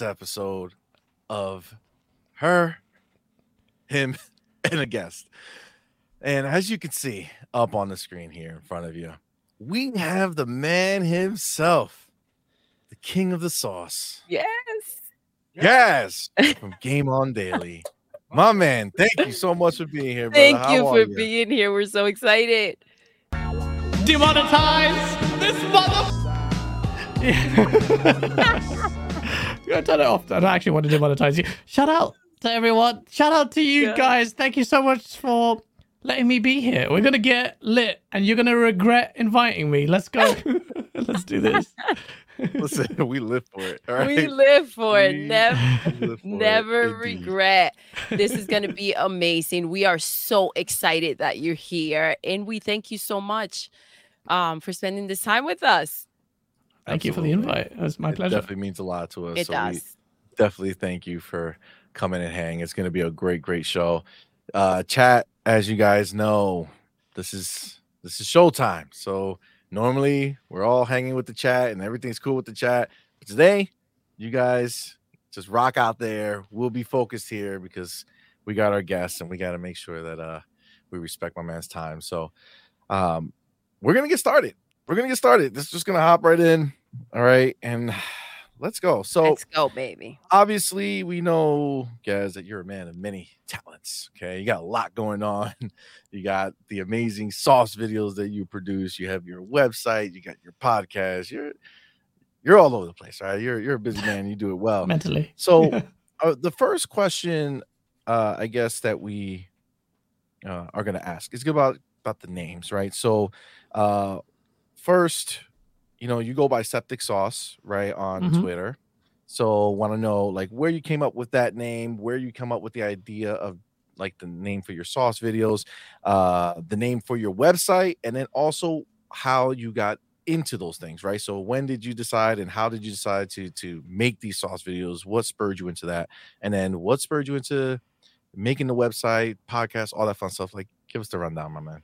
Yes. with our very latest episode of her, him, and a guest. And as you can see up on the screen here in front of you, we have the man himself, the king of the sauce, Yes. Yes. from Game On Daily. My man, thank you so much for being here. Thank How you are for being here. We're so excited. Demonetize this mother. I turn it off. I don't actually want to demonetize you. Shout out to everyone. Shout out to you Yeah. guys. Thank you so much for letting me be here. We're gonna get lit, and you're gonna regret inviting me. Let's go. Let's do this. Listen, we live for it. All right. We live for it. Never, for never indeed. regret. This is going to be amazing. We are so excited that you're here, and we thank you so much um, for spending this time with us. Thank you for the invite. It was my It pleasure. definitely means a lot to us. It so does. definitely thank you for coming and hang. It's going to be a great, great show. Uh, chat, as you guys know, this is this is showtime. So normally we're all hanging with the chat and everything's cool with the chat. But today, you guys just rock out there. We'll be focused here because we got our guests and we got to make sure that uh we respect my man's time. So um we're gonna get started. We're gonna get started. This is just gonna hop right in. All right, and let's go. So Let's go, baby. obviously we know guys that you're a man of many talents okay? You got a lot going on. You got the amazing sauce videos that you produce. You have your website. You got your podcast. You're you're all over the place right? You're you're a busy man. You do it well. Mentally. so uh, the first question uh i guess that we uh, are going to ask is about about the names right? So uh first you know you go by septic sauce right on Mhm. twitter. So want to know like where you came up with that name where you come up with the idea of like the name for your sauce videos uh the name for your website and then also how you got into those things right? So when did you decide and how did you decide to to make these sauce videos? What spurred you into that? And then what spurred you into making the website podcast all that fun stuff? Like give us the rundown my man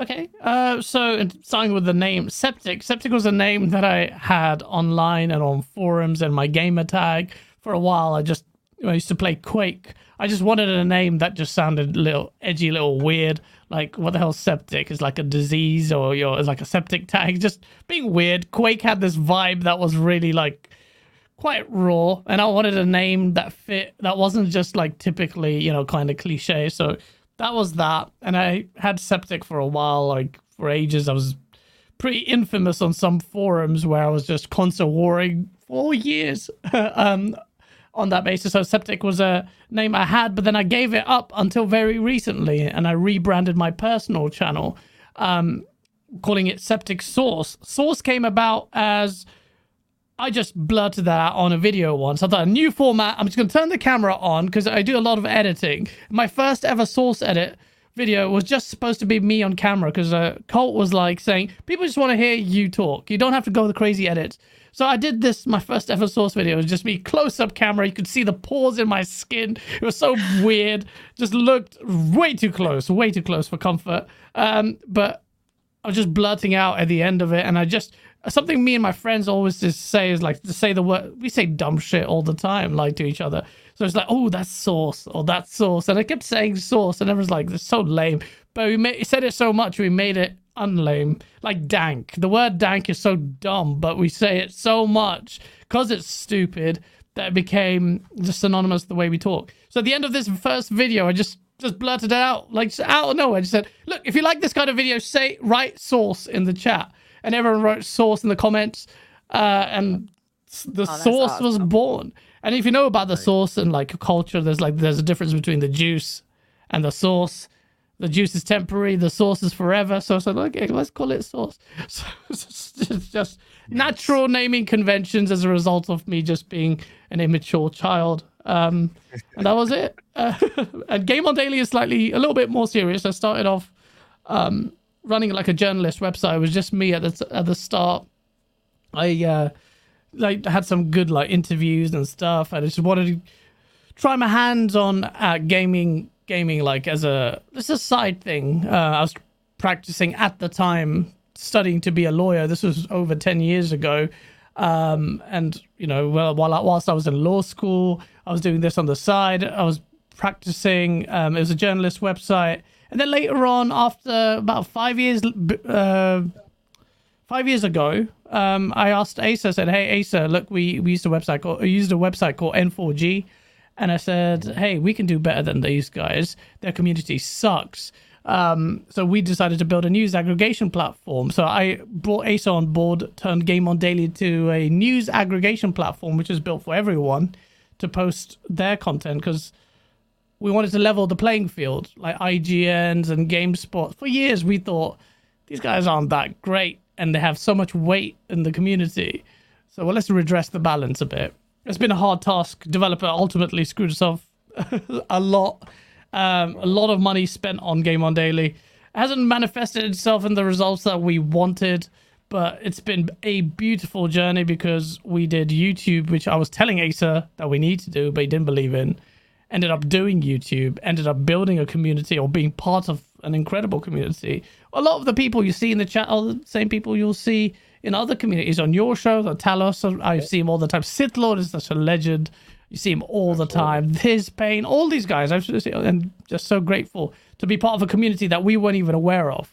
Okay, uh, so starting with the name Septic. Septic was a name that I had online and on forums and my gamer tag for a while. I just I used to play Quake. I just wanted a name that just sounded a little edgy, little weird. Like what the hell, septic is like a disease or your is like a septic tag. Just being weird. Quake had this vibe that was really like quite raw, and I wanted a name that fit that wasn't just like typically you know kind of cliche. So that was that, and I had septic for a while, like for ages. I was pretty infamous on some forums where I was just constant warring for years um, on that basis. So septic was a name I had, but then I gave it up until very recently, and I rebranded my personal channel, um, calling it Septic Sauce. Source came about as I just blurted that out on a video once. I thought a new format. I'm just going to turn the camera on because I do a lot of editing. My first ever source edit video was just supposed to be me on camera because uh, Colt was like saying people just want to hear you talk. You don't have to go the crazy edits. So I did this. My first ever source video was just me close up camera. You could see the pores in my skin. It was so weird. Just looked way too close, way too close for comfort. Um, but I was just blurting out at the end of it, and I just something me and my friends always just say is like to say the word. We say dumb shit all the time, like to each other. So it's like, oh, that's sauce or that's sauce, and I kept saying sauce, and everyone's like, "This is so lame." But we made, said it so much, we made it unlame, like dank. The word dank is so dumb, but we say it so much because it's stupid that it became just synonymous the way we talk. So at the end of this first video, I just just blurted it out, like out of nowhere. I just said, "Look, if you like this kind of video, say write source in the chat." And everyone wrote source in the comments, uh, and the Oh, source was awesome. born. And if you know about the source and like culture, there's like there's a difference between the juice and the sauce. The juice is temporary, the sauce is forever. So I said, okay, let's call it sauce. So it's just, just natural naming conventions as a result of me just being an immature child. Um, and that was it. Uh, and Game on Daily is slightly a little bit more serious. I started off um, running like a journalist website. It was just me at the at the start. I uh, like had some good like interviews and stuff. I just wanted to try my hands on uh, gaming gaming like as a is a side thing. Uh, I was practicing at the time studying to be a lawyer. This was over 10 years ago. Um, and you know, well, while whilst I was in law school, I was doing this on the side. I was practicing. Um, it was a journalist website, and then later on, after about five years, uh, five years ago, um, I asked Asa. I said, "Hey, Asa, look, we we used a website called used a website called N4G." And I said, hey, we can do better than these guys. Their community sucks. Um, so we decided to build a news aggregation platform. So I brought Asa on board, turned Game On Daily to a news aggregation platform, which is built for everyone to post their content because we wanted to level the playing field, like IGNs and GameSpot. For years, we thought these guys aren't that great and they have so much weight in the community. So well, let's redress the balance a bit it's been a hard task. Developer ultimately screwed us off a lot. Um, a lot of money spent on Game on Daily. It hasn't manifested itself in the results that we wanted, but it's been a beautiful journey because we did YouTube, which I was telling Asa that we need to do, but he didn't believe in. Ended up doing YouTube, ended up building a community or being part of an incredible community. A lot of the people you see in the chat are the same people you'll see in other communities on your show, the Talos, I see him all the time. Sith Lord is such a legend. You see him all the time. His pain, all these guys. I'm just, and just so grateful to be part of a community that we weren't even aware of.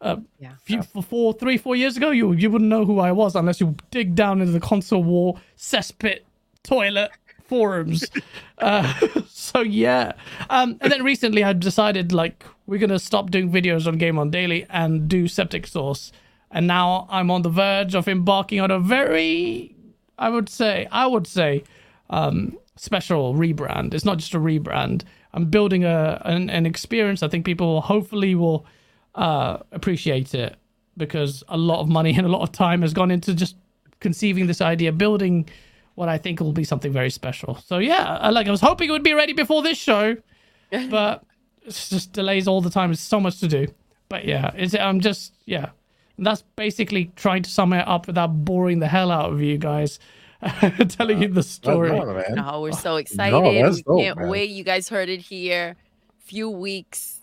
Uh, yeah. Few, for four, three, four years ago, you you wouldn't know who I was unless you dig down into the console war cesspit toilet forums. uh, so yeah, um, and then recently I decided like we're gonna stop doing videos on Game on Daily and do Septic Sauce, and now I'm on the verge of embarking on a very, I would say, I would say, um, special rebrand. It's not just a rebrand. I'm building a an, an experience. I think people hopefully will uh, appreciate it because a lot of money and a lot of time has gone into just conceiving this idea, building what I think will be something very special. So yeah, like I was hoping it would be ready before this show, but it's just delays all the time. There's so much to do. But yeah, it's I'm just yeah and that's basically trying to sum it up without boring the hell out of you guys. telling you the story. no, we're so excited. No, we dope, can't man. wait. You guys heard it here. Few weeks.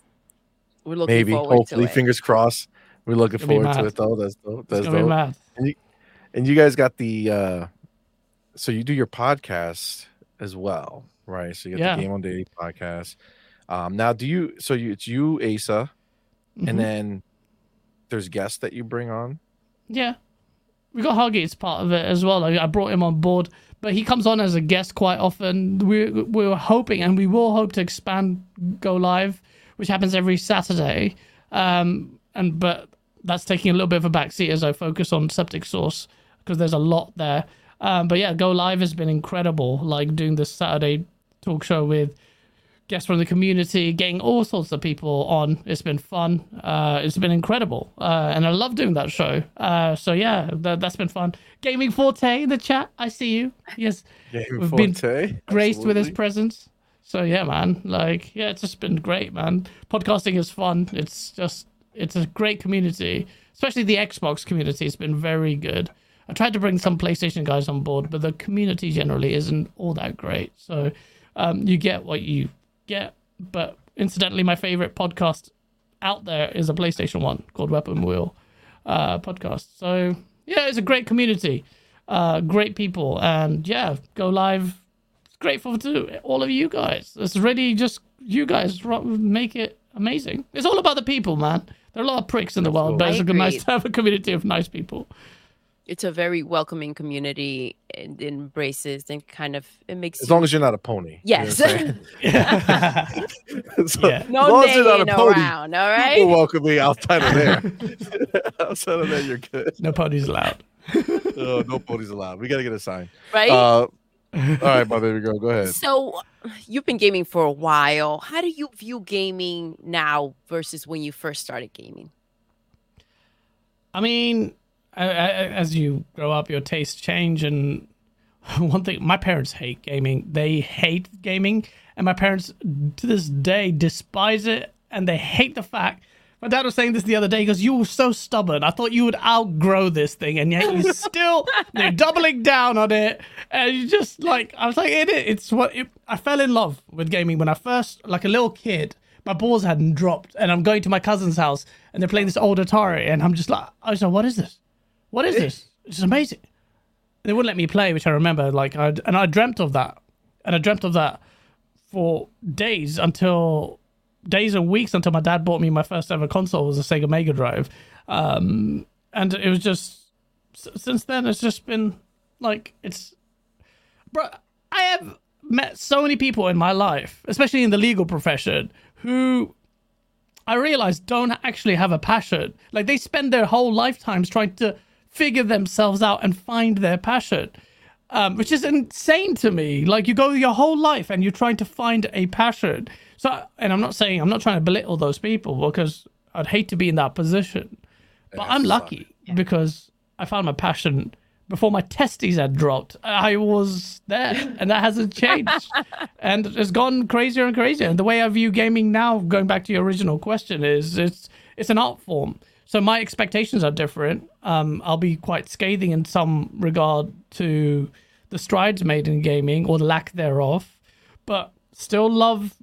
We're looking forward to it. Maybe, forward hopefully, fingers crossed. We're looking forward to it though. That's dope. That's dope. And you, and you guys got the uh so you do your podcast as well, right? So you got yeah. the Game on Daily podcast. Um now do you so you it's you, Asa, mm-hmm. and then there's guests that you bring on? Yeah. We got as part of it as well. Like I brought him on board, but he comes on as a guest quite often. We we were hoping, and we will hope to expand go live, which happens every Saturday. Um, and but that's taking a little bit of a backseat as I focus on Septic sauce because there's a lot there. Um, but yeah, go live has been incredible. Like doing this Saturday talk show with guests from the community, getting all sorts of people on. It's been fun. Uh, it's been incredible, uh, and I love doing that show. Uh, so yeah, that, has been fun. Gaming Forte in the chat, I see you. Yes, Gaming we've Forte. been graced Absolutely. with his presence. So yeah, man, like yeah, it's just been great, man. Podcasting is fun. It's just it's a great community, especially the Xbox community. It's been very good. I tried to bring some PlayStation guys on board, but the community generally isn't all that great. So um, you get what you get. But incidentally, my favorite podcast out there is a PlayStation one called Weapon Wheel uh, podcast. So yeah, it's a great community, uh, great people, and yeah, go live. It's grateful to all of you guys. It's really just you guys make it amazing. It's all about the people, man. There are a lot of pricks in the world, but it's nice to have a community of nice people it's a very welcoming community and embraces and kind of it makes as you... long as you're not a pony. Yes. You know yeah. so, yeah. No neighing around. All right. People welcome me outside of there. outside of there, you're good. No ponies allowed. oh, no ponies allowed. We gotta get a sign. Right. Uh, all right, my baby girl, go ahead. So, you've been gaming for a while. How do you view gaming now versus when you first started gaming? I mean, as you grow up, your tastes change. And one thing, my parents hate gaming. They hate gaming, and my parents to this day despise it, and they hate the fact. My dad was saying this the other day because you were so stubborn. I thought you would outgrow this thing, and yet you're still you're doubling down on it. And you just like I was like, it, it's what it, I fell in love with gaming when I first, like a little kid my balls hadn't dropped and I'm going to my cousin's house and they're playing this old Atari and I'm just like I was like, what is this? What is this? It's amazing. they wouldn't let me play, which I remember. Like, I and I dreamt of that, and I dreamt of that for days until days and weeks until my dad bought me my first ever console was a Sega Mega Drive, um, and it was just since then it's just been like it's, bro. I have met so many people in my life, especially in the legal profession, who I realize don't actually have a passion. Like they spend their whole lifetimes trying to figure themselves out and find their passion, um, which is insane to me. Like you go your whole life and you're trying to find a passion. So, and I'm not saying I'm not trying to belittle those people because I'd hate to be in that position, but I'm lucky because I found my passion before my testes had dropped. I was there, and that hasn't changed. and it's gone crazier and crazier. And the way I view gaming now, going back to your original question, is it's it's an art form. So my expectations are different. Um, I'll be quite scathing in some regard to the strides made in gaming or the lack thereof, but still love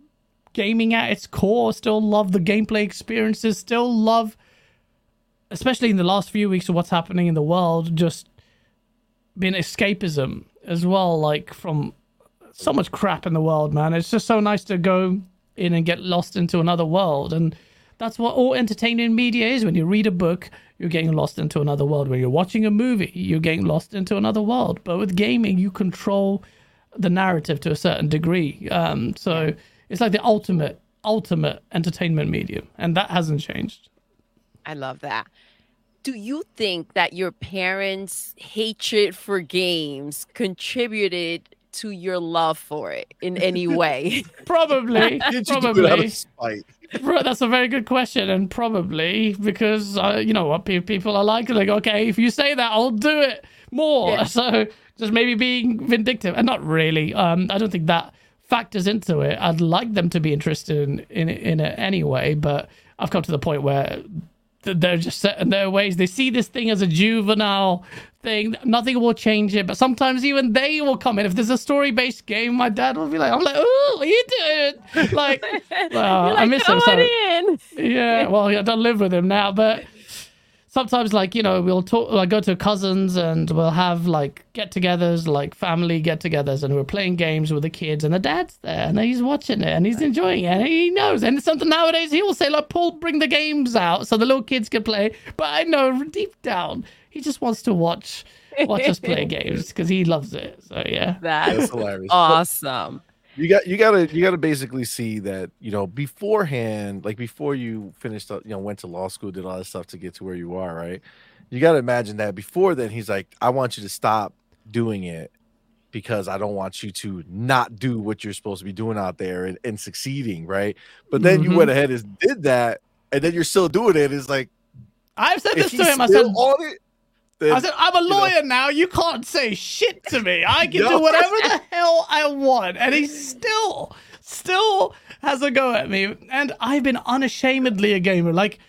gaming at its core. Still love the gameplay experiences. Still love, especially in the last few weeks of what's happening in the world, just being escapism as well, like from so much crap in the world, man. It's just so nice to go in and get lost into another world. And that's what all entertainment media is. When you read a book, you're getting lost into another world. When you're watching a movie, you're getting lost into another world. But with gaming, you control the narrative to a certain degree. Um, so it's like the ultimate, ultimate entertainment medium. And that hasn't changed. I love that do you think that your parents' hatred for games contributed to your love for it in any way? probably. probably. That's a very good question, and probably because uh, you know what people are like. Like, okay, if you say that, I'll do it more. Yeah. So just maybe being vindictive, and not really. Um, I don't think that factors into it. I'd like them to be interested in in, in it anyway, but I've come to the point where they're just set in their ways. They see this thing as a juvenile thing. Nothing will change it. But sometimes even they will come in. If there's a story based game, my dad will be like, I'm like, oh, what are you doing? Like, well, like I miss him. So, yeah, well, I don't live with him now, but sometimes like you know we'll talk like go to cousins and we'll have like get-togethers like family get-togethers and we're playing games with the kids and the dad's there and he's watching it and he's enjoying it and he knows and it's something nowadays he will say like paul bring the games out so the little kids can play but i know deep down he just wants to watch watch us play games because he loves it so yeah. That's, that's hilarious. awesome you got you gotta you gotta basically see that you know beforehand like before you finished up, you know went to law school did all that stuff to get to where you are right you gotta imagine that before then he's like i want you to stop doing it because i don't want you to not do what you're supposed to be doing out there and, and succeeding right but then mm-hmm. you went ahead and did that and then you're still doing it it's like i've said this to him i said on it then, I said, I'm a lawyer know. now. You can't say shit to me. I can do whatever the hell I want. And he still, still has a go at me. And I've been unashamedly a gamer. Like,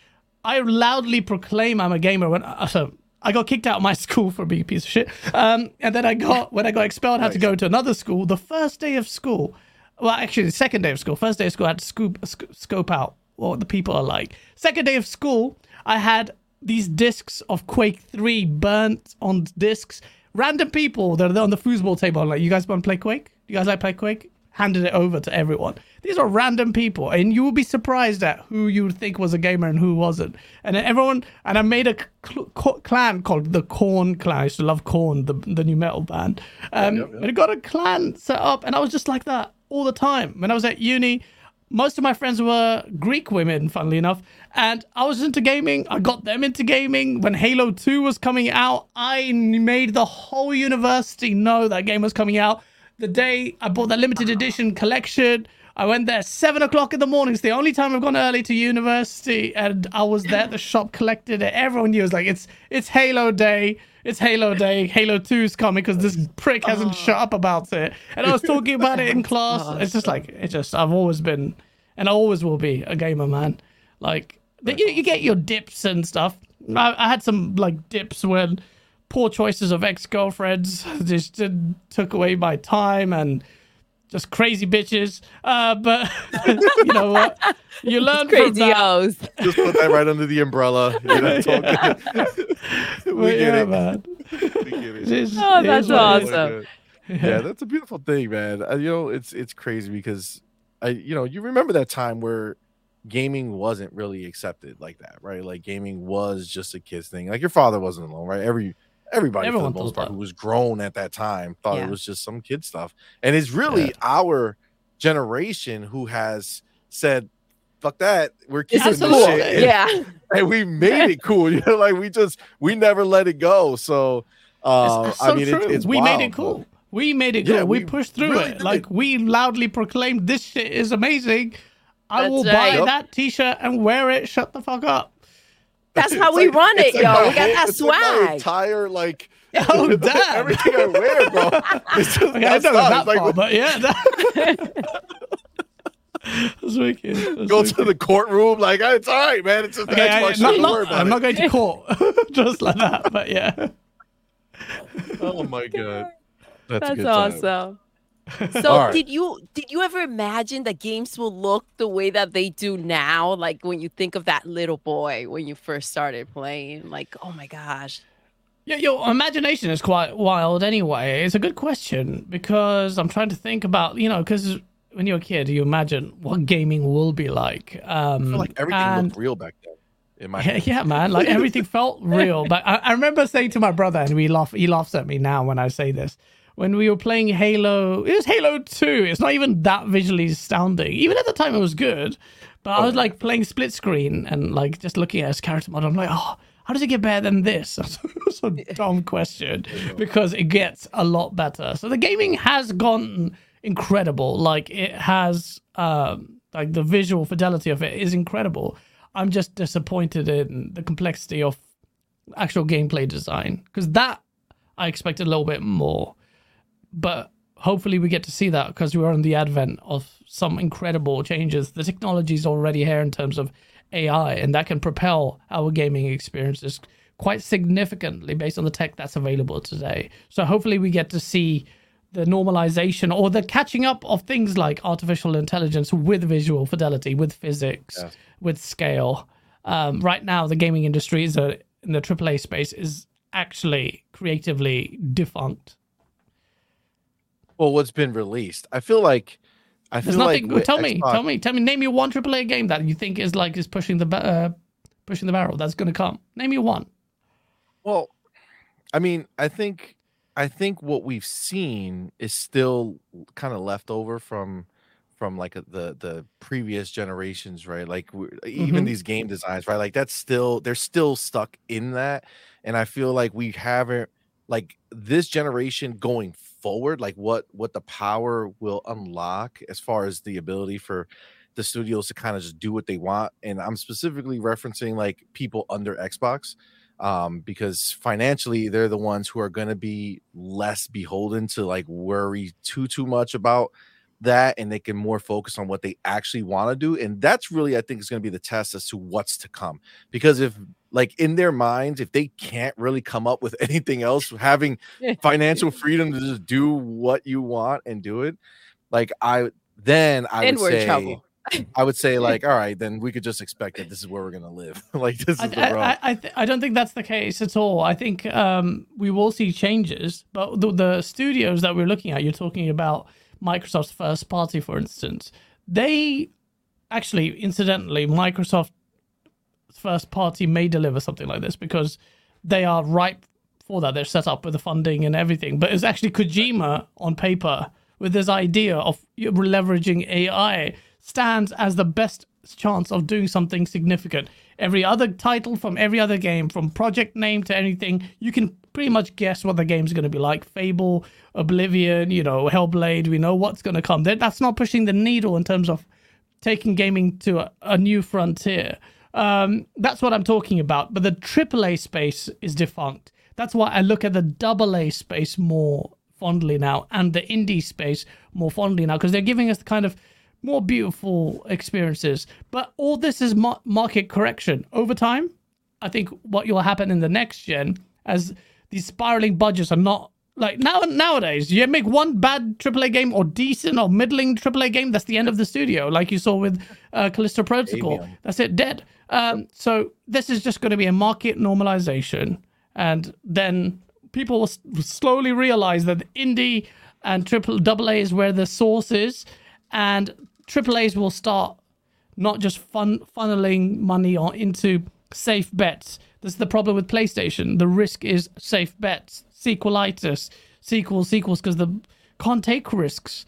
I loudly proclaim I'm a gamer when uh, so I got kicked out of my school for being a piece of shit. Um, and then I got when I got expelled, I had to go to another school. The first day of school, well, actually the second day of school. First day of school, I had to scoop, scope out what the people are like. Second day of school, I had these discs of Quake 3 burnt on discs. Random people that are on the foosball table, like, you guys want to play Quake? You guys like play Quake? Handed it over to everyone. These are random people, and you will be surprised at who you think was a gamer and who wasn't. And everyone, and I made a cl- cl- clan called the Korn Clan. I used to love Korn, the the nu metal band. Um, yep, yep, yep. And I got a clan set up, and I was just like that all the time. When I was at uni, most of my friends were Greek women, funnily enough. And I was into gaming. I got them into gaming. When Halo 2 was coming out, I made the whole university know that game was coming out. The day I bought that limited edition collection, I went there seven o'clock in the morning. It's the only time I've gone early to university, and I was there the shop, collected it. Everyone knew it was like it's it's Halo Day. It's Halo Day. Halo 2 is coming because this prick hasn't oh. shut up about it. And I was talking about it in class. Oh, it's just like, it's just, I've always been, and I always will be a gamer, man. Like, you, you get your dips and stuff. I, I had some, like, dips when poor choices of ex girlfriends just took away my time and just crazy bitches. Uh, but you know what? You learn from Crazy that. O's. Just put that right under the umbrella. You know, it's all good. we But get yeah, it. man. We get it. It is- Oh, that's is what it is. my awesome. God. Yeah, that's a beautiful thing, man. Uh, you know, it's it's crazy because I, you know, you remember that time where gaming wasn't really accepted like that, right? Like gaming was just a kids thing. Like your father wasn't alone, right? Every everybody Everyone for the most part that. who was grown at that time thought Yeah. it was just some kid stuff. And it's really Yeah. our generation who has said, "Fuck that, we're This keeping this cool. shit." Yeah. and we made it cool. You know, like we just we never let it go. So, uh, It's I mean, true. It's, it's we wild, made it but- cool. We made it Yeah, cool. We, we pushed through really it. did. Like we loudly proclaimed, "This shit is amazing." I That's will right. buy Yep. that T-shirt and wear it. Shut the fuck up. That's It's how we like- run it, it's like yo. my We got whole- that it's like my swag. entire like Oh, damn. everything I wear, bro. It's just Okay, I nonstop. don't know that It's like far, but yeah, that... that's wicked. That's go wicked. to the courtroom, like it's all right, man. It's just Okay, that's I, my not, shit. Don't not- worry about I'm it. not going to court just like that, but yeah. Oh my god, that's, a That's good time. awesome. So All right. did you did you ever imagine that games will look the way that they do now? Like when you think of that little boy when you first started playing, like, oh my gosh. Yeah, your imagination is quite wild anyway. It's a good question because I'm trying to think about, you know, because when you're a kid, you imagine what gaming will be like. Um, I feel like everything and- looked real back then. Yeah, yeah, man. Like everything felt real. But I, I remember saying to my brother, and we laugh. He laughs at me now when I say this. When we were playing Halo, it was Halo Two. It's not even that visually astounding. Even at the time, it was good. But I was like playing split screen and like just looking at his character model. I'm like, oh, how does it get better than this? It's a dumb question because it gets a lot better. So the gaming has gone incredible. Like it has, um, like the visual fidelity of it is incredible. I'm just disappointed in the complexity of actual gameplay design because that I expected a little bit more. But hopefully we get to see that because we're on the advent of some incredible changes. The technology is already here in terms of AI, and that can propel our gaming experiences quite significantly based on the tech that's available today. So hopefully we get to see the normalization or the catching up of things like artificial intelligence with visual fidelity, with physics, Yes. with scale. Um, right now, the gaming industry is a, in the AAA space is actually creatively defunct. Well, what's been released? I feel like I There's feel nothing. like tell me, tell me, tell me. Name me one AAA game that you think is like is pushing the uh, pushing the barrel that's going to come. Name me one. Well, I mean, I think I think what we've seen is still kind of left over from from like the the previous generations, right? Like we even these game designs, right? Like that's still they're still stuck in that, and I feel like we haven't like this generation going forward, like what what the power will unlock as far as the ability for the studios to kind of just do what they want, and I'm specifically referencing like people under Xbox um, because financially they're the ones who are going to be less beholden to like worry too too much about that and they can more focus on what they actually want to do and that's really i think is going to be the test as to what's to come because if like in their minds if they can't really come up with anything else having financial freedom to just do what you want and do it like i then i and would say trouble. i would say like all right then we could just expect that this is where we're going to live like this I, is the road I, I, th- I don't think that's the case at all. I think um, we will see changes, but the, the studios that we're looking at, you're talking about Microsoft's first party, for instance. They actually, incidentally, Microsoft's first party may deliver something like this because they are ripe for that. They're set up with the funding and everything. But it's actually Kojima on paper with this idea of leveraging AI stands as the best chance of doing something significant. Every other title from every other game, from project name to anything, you can pretty much guess what the game's going to be like. Fable, Oblivion, you know, Hellblade, we know what's going to come. That's not pushing the needle in terms of taking gaming to a, a new frontier. Um, that's what I'm talking about. But the AAA space is defunct. That's why I look at the AA space more fondly now and the indie space more fondly now because they're giving us the kind of more beautiful experiences. But all this is mar- market correction. Over time, I think what will happen in the next gen as these spiraling budgets are not Like now nowadays, you make one bad AAA game or decent or middling AAA game, that's the end of the studio. Like you saw with uh, Callisto Protocol, that's it, dead. Um, so this is just going to be a market normalization, and then people will slowly realize that indie and triple double A is where the source is, and triple A's will start not just fun funneling money on into safe bets. This is the problem with PlayStation. The risk is safe bets, sequelitis, sequels, sequels, because the can't take risks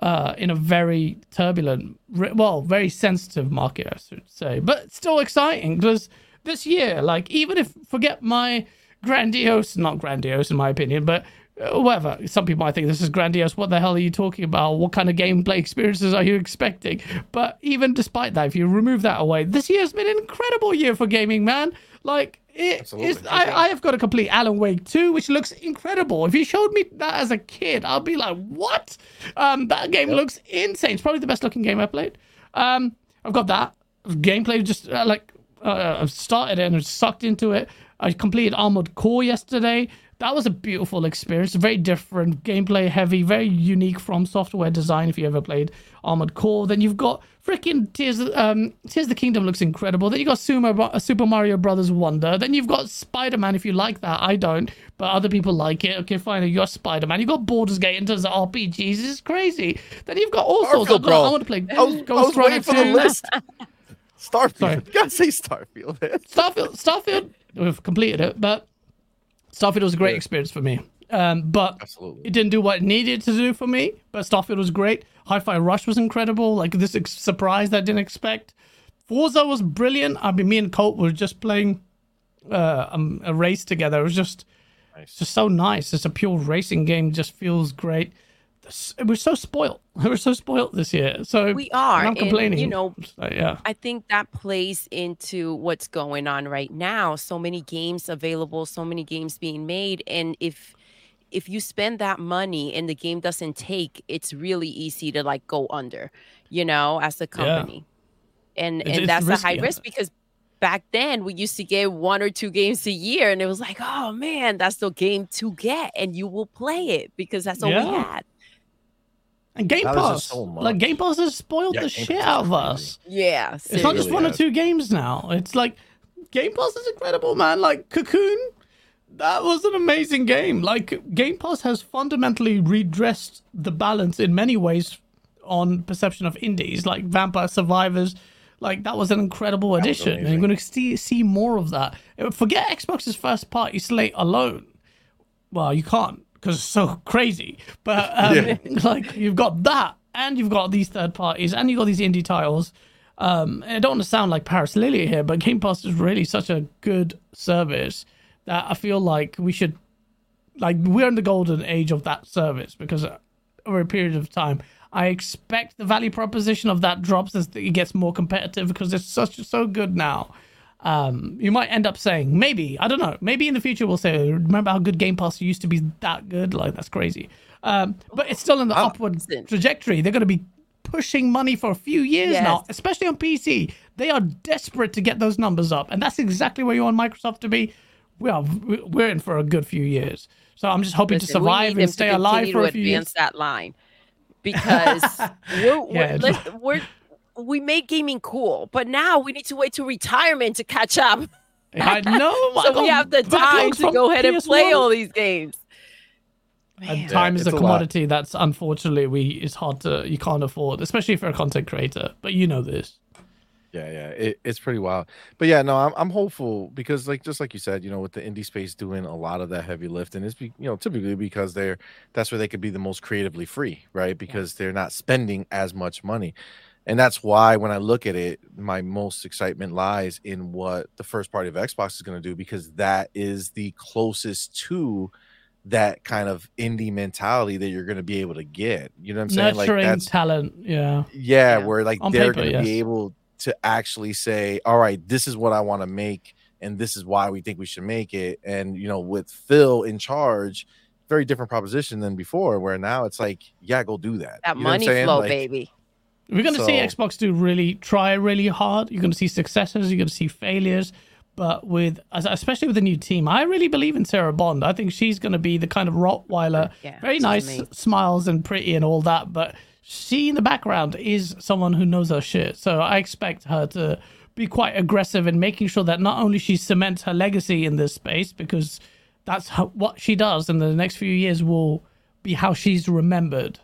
uh, in a very turbulent, well, very sensitive market, I should say. But still exciting because this year, like, even if forget my grandiose, not grandiose in my opinion, but uh, whatever. Some people might think this is grandiose. What the hell are you talking about? What kind of gameplay experiences are you expecting? But even despite that, if you remove that away, this year's been an incredible year for gaming, man. Like it Absolutely. I, I have got a complete Alan Wake 2, which looks incredible. If you showed me that as a kid, I'll be like, what? Um, that game looks insane. It's probably the best looking game I played. Um, I've got that gameplay. Just uh, like uh, I've started it and sucked into it. I completed Armored Core yesterday. That was a beautiful experience. Very different, gameplay heavy, very unique FromSoftware design. If you ever played Armored Core, then you've got freaking Tears. Um, Tears of the Kingdom looks incredible. Then you got Super, uh, Super Mario Brothers Wonder. Then you've got Spider Man. If you like that, I don't, but other people like it. Okay, fine. You got Spider Man. You got Baldur's Gate in terms of RPGs. It's crazy. Then you've got all sorts. Starfield, bro. I want to play I was, I was waiting for the list. Starfield. Sorry. You gotta say Starfield. Starfield, Starfield, we've completed it, but Starfield was a great Yeah. experience for me. Um, but Absolutely. it didn't do what it needed to do for me. But Starfield was great. Hi-Fi Rush was incredible. Like this ex- surprise that I didn't expect. Forza was brilliant. I mean, me and Colt were just playing uh, um, a race together. It was just, Nice. just so nice. It's a pure racing game. Just feels great. We're so spoiled. We're so spoiled this year. So We are, I'm not and, complaining. you know, So, yeah. I think that plays into what's going on right now. So many games available, so many games being made, and if if you spend that money and the game doesn't take, it's really easy to like go under, you know, as a company. And It's- and it's that's a high risk because back then we used to get one or two games a year and it was like, oh man, that's the game to get and you will play it because that's all we had. And Game Now there's Pass, so like. Game Pass has spoiled Yeah, the Game shit Pass out of us. Yeah. It's not just really one or two games now. It's like Game Pass is incredible, man. Like Cocoon, that was an amazing game. Like Game Pass has fundamentally redressed the balance in many ways on perception of indies, like Vampire Survivors. Like that was an incredible addition, and you're going to see see more of that. Forget Xbox's first party slate alone. Well, you can't because it's so crazy. But um, Yeah. like you've got that, and you've got these third parties, and you've got these indie titles. Um, I don't want to sound like Paris Lilly here, but Game Pass is really such a good service that I feel like we should, like, we're in the golden age of that service because uh, over a period of time, I expect the value proposition of that drops as it gets more competitive because it's such so good now. Um, you might end up saying maybe I don't know. Maybe in the future we'll say, remember how good Game Pass used to be that good? Like that's crazy. Um, but it's still in the upward Listen. trajectory. They're going to be pushing money for a few years now, especially on PC. They are desperate to get those numbers up, and that's exactly where you want Microsoft to be. We are we're in for a good few years. So I'm just hoping to Listen, we survive and stay alive for to a few years. that line because we're, we're, Yeah, we're we made gaming cool, but now we need to wait to retirement to catch up. I know. I so we have the time to go ahead and play all these games. And Man. time is it's a a commodity that's unfortunately we it's hard to you can't afford, especially if you're a content creator. But you know this. Yeah, yeah, it, it's pretty wild. But yeah, no, I'm I'm hopeful because like just like you said, you know, with the indie space doing a lot of that heavy lifting, it's be, you know typically because they're that's where they could be the most creatively free, right? Because they're not spending as much money, and that's why when I look at it, my most excitement lies in what the first party of Xbox is going to do because that is the closest to that kind of indie mentality that you're going to be able to get. You know what I'm saying? Like Nurturing that's talent, yeah. yeah, Yeah. where like On they're going to be able to actually say all right this is what i want to make and this is why we think we should make it and you know with phil in charge very different proposition than before where now it's like yeah go do that That You know money flow, Like, baby. We're going to see Xbox do really try really hard. You're going to see successes. You're going to see failures. But with especially with the new team, I really believe in Sarah Bond. I think she's going to be the kind of Rottweiler, Yeah, very nice, amazing. smiles and pretty and all that. But she in the background is someone who knows her shit. So I expect her to be quite aggressive in making sure that not only she cements her legacy in this space because that's how, what she does, and the next few years will be how she's remembered.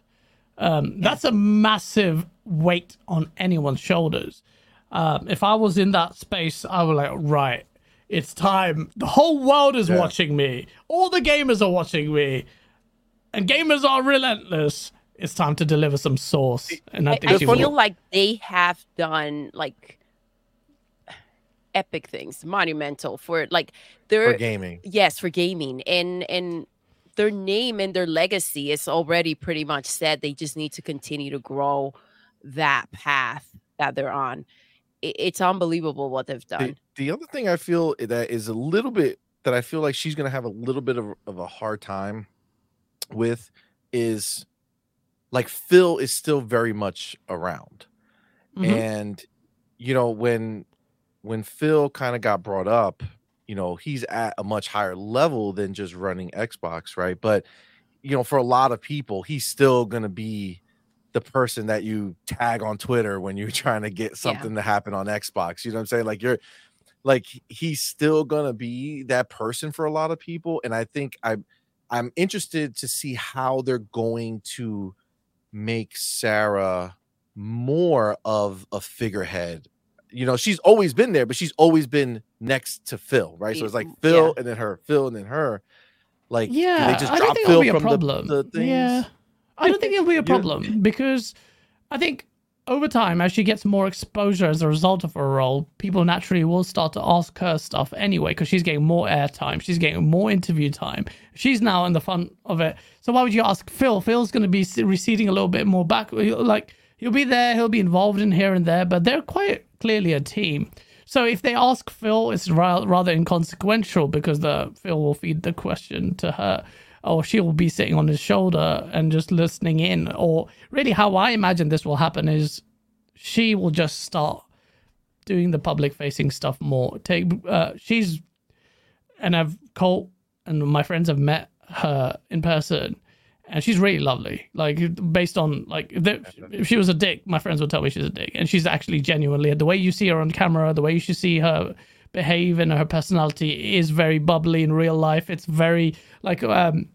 Um, That's a massive weight on anyone's shoulders. Um, if I was in that space, I would like, right, it's time. The whole world is Yeah. watching me. All the gamers are watching me, and gamers are relentless. It's time to deliver some sauce, and I I, think I she feel will. like they have done like epic things, monumental for like their for gaming. yes for gaming and and their name and their legacy is already pretty much set. They just need to continue to grow that path that they're on. It's unbelievable what they've done. the other thing I feel that is a little bit that I feel like she's gonna have a little bit of, of a hard time with is like Phil is still very much around. Mhm. And you know, when when Phil kind of got brought up, you know, he's at a much higher level than just running Xbox, right? But you know, for a lot of people, he's still gonna be the person that you tag on Twitter when you're trying to get something to happen on Xbox. You know what I'm saying? Like you're like he's still gonna be that person for a lot of people. And I think I'm I'm interested to see how they're going to make Sarah more of a figurehead. You know, she's always been there, but she's always been next to Phil, right? So it's like Phil yeah. and then her, Phil and then her. Like, Yeah, they just I drop think Phil it'll be a from problem. The, the things? Yeah, I don't think it'll be a problem because I think over time, as she gets more exposure as a result of her role, people naturally will start to ask her stuff anyway because she's getting more airtime, she's getting more interview time. She's now in the front of it. So why would you ask Phil? Phil's going to be receding a little bit more back. Like he'll be there, he'll be involved in here and there, but they're quite clearly a team. So if they ask Phil, it's rather inconsequential because the Phil will feed the question to her, or she will be sitting on his shoulder and just listening in. Or really, how I imagine this will happen is she will just start doing the public facing stuff more. Take uh, she's and I've Colt and my friends have met her in person. And she's really lovely. Like based on like if, if she was a dick, my friends would tell me she's a dick, and she's actually genuinely the way you see her on camera, the way you should see her behave and her personality is very bubbly in real life. It's very like um,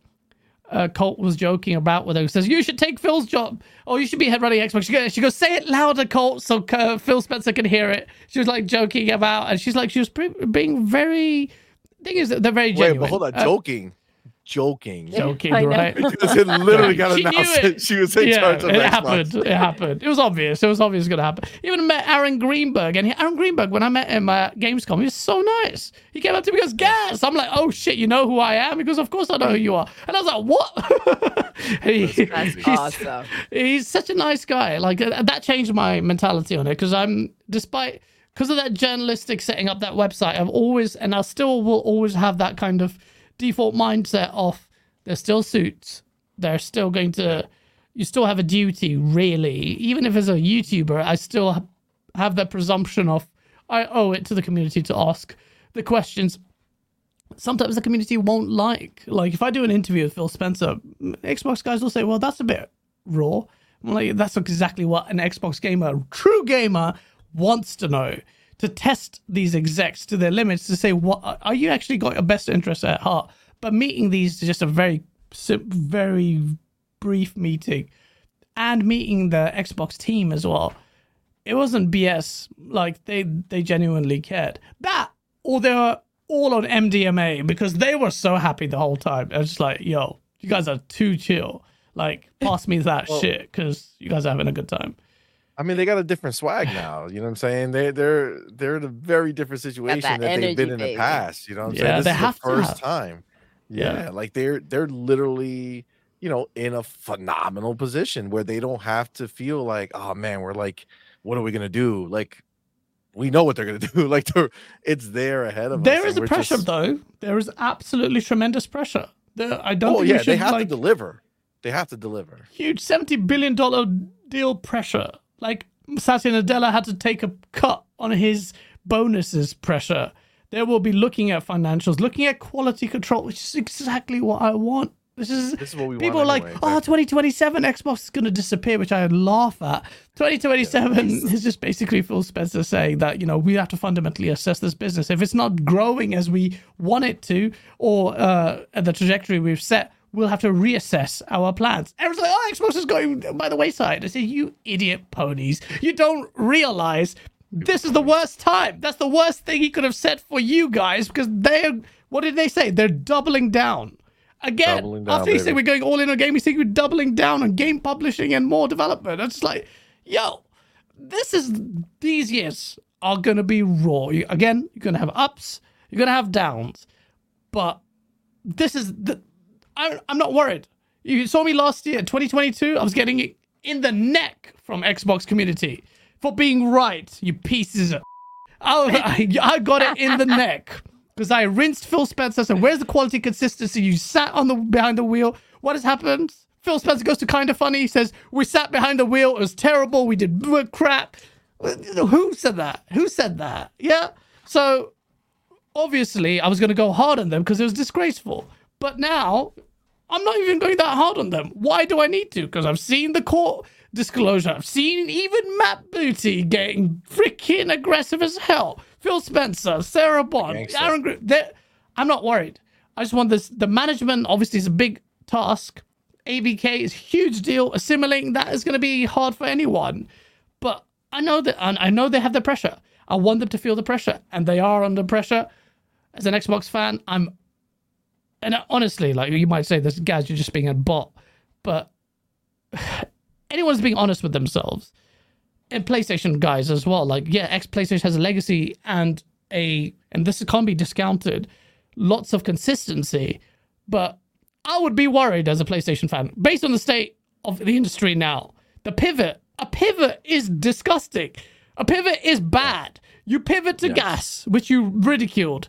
uh, Colt was joking about with her. He says you should take Phil's job, or you should be head running Xbox. She goes, she goes say it louder, Colt, so uh, Phil Spencer can hear it. She was like joking about, and she's like she was pre- being very. Thing is, they're very genuine. Wait, but hold on, Uh, joking. Joking. joking, right? Because it literally got She knew announced it. that she was in yeah, charge of it Xbox. happened. It happened. It was obvious. It was obvious going to happen. Even met Aaron Greenberg, and he, Aaron Greenberg, when I met him at Gamescom, he was so nice. He came up to me and goes, "Gaz." I'm like, "Oh shit, you know who I am?" He goes, "Of course I know who you are." And I was like, "What?" He- That's he's- awesome. he's such a nice guy. Like uh, that changed my mentality on it because I'm despite because of that journalistic setting up that website. I've always and I still will always have that kind of default mindset of they're still suits. They're still going to. You still have a duty, really. Even if as a YouTuber, I still have that presumption of I owe it to the community to ask the questions sometimes the community won't like. Like if I do an interview with Phil Spencer, Xbox guys will say, "Well, that's a bit raw." I'm like, that's exactly what an Xbox gamer, true gamer, wants to know. To test these execs to their limits, to say, "What are you actually got your best interest at heart?" But meeting these is just a very, very brief meeting, and meeting the Xbox team as well it wasn't BS. Like they they genuinely cared. That or they were all on MDMA because they were so happy the whole time. I was just like, yo, you guys are too chill. Like, pass me that Well- shit because you guys are having a good time. I mean, they got a different swag now. You know what I'm saying? They they're they're in a very different situation that that, they've been in baby. the past. You know what I'm Yeah, saying? This they is have the first have. time. Yeah. Yeah, like they're they're literally you know in a phenomenal position where they don't have to feel like oh man we're like what are we gonna do like we know what they're gonna do like they're, it's there ahead of us. There and is a pressure just- though. There is absolutely tremendous pressure. There, I don't Oh think yeah, should they have like to deliver. They have to deliver. huge seventy billion dollar deal pressure. Like Satya Nadella had to take a cut on his bonuses pressure. They will be looking at financials, looking at quality control, which is exactly what I want. This is, This is what we people are want like, oh, exactly. 2027, Xbox is going to disappear, which I laugh at. 2027 is just basically Phil Spencer saying that, you know, we have to fundamentally assess this business. If it's not growing as we want it to, or uh, at the trajectory we've set, we'll have to reassess our plans. Everyone's like, oh, Xbox is going by the wayside. I say, you idiot ponies. You don't realize this is the worst time. That's the worst thing he could have said for you guys because they're, what did they say? They're doubling down. Again, Doubling down, after he said we're going all in on gaming, saying we're doubling down on game publishing and more development. It's just like, yo, this is these years are gonna be raw. You, again, you're gonna have ups, you're gonna have downs, but this is the. I, I'm not worried. You saw me last year, 2022. I was getting it in the neck from Xbox community for being right. You pieces of. I, oh, I, I got it in the neck because I rinsed Phil Spencer. So where's the quality consistency? You sat on the behind the wheel. What has happened? Phil Spencer goes to Kinda Funny. He says we sat behind the wheel. It was terrible. We did crap. Who said that? Who said that? Yeah. So obviously I was going to go hard on them because it was disgraceful. But now I'm not even going that hard on them. Why do I need to? Because I've seen the court disclosure. I've seen even Matt Booty getting freaking aggressive as hell. Phil Spencer, Sarah Bond. Aaron. Gr- they're- I'm not worried. I just want this. The management obviously is a big task. ABK is a huge deal. Assimilating that is going to be hard for anyone. But I know that and I know they have the pressure. I want them to feel the pressure, and they are under pressure. As an Xbox fan, I'm, and honestly, like you might say, this guys, you're just being a bot, but anyone's being honest with themselves, and PlayStation guys as well. Like, yeah, X PlayStation has a legacy and a, and this can't be discounted. Lots of consistency, but I would be worried as a PlayStation fan based on the state of the industry now. The pivot, a pivot is disgusting. A pivot is bad. You pivot to GaaS, which you ridiculed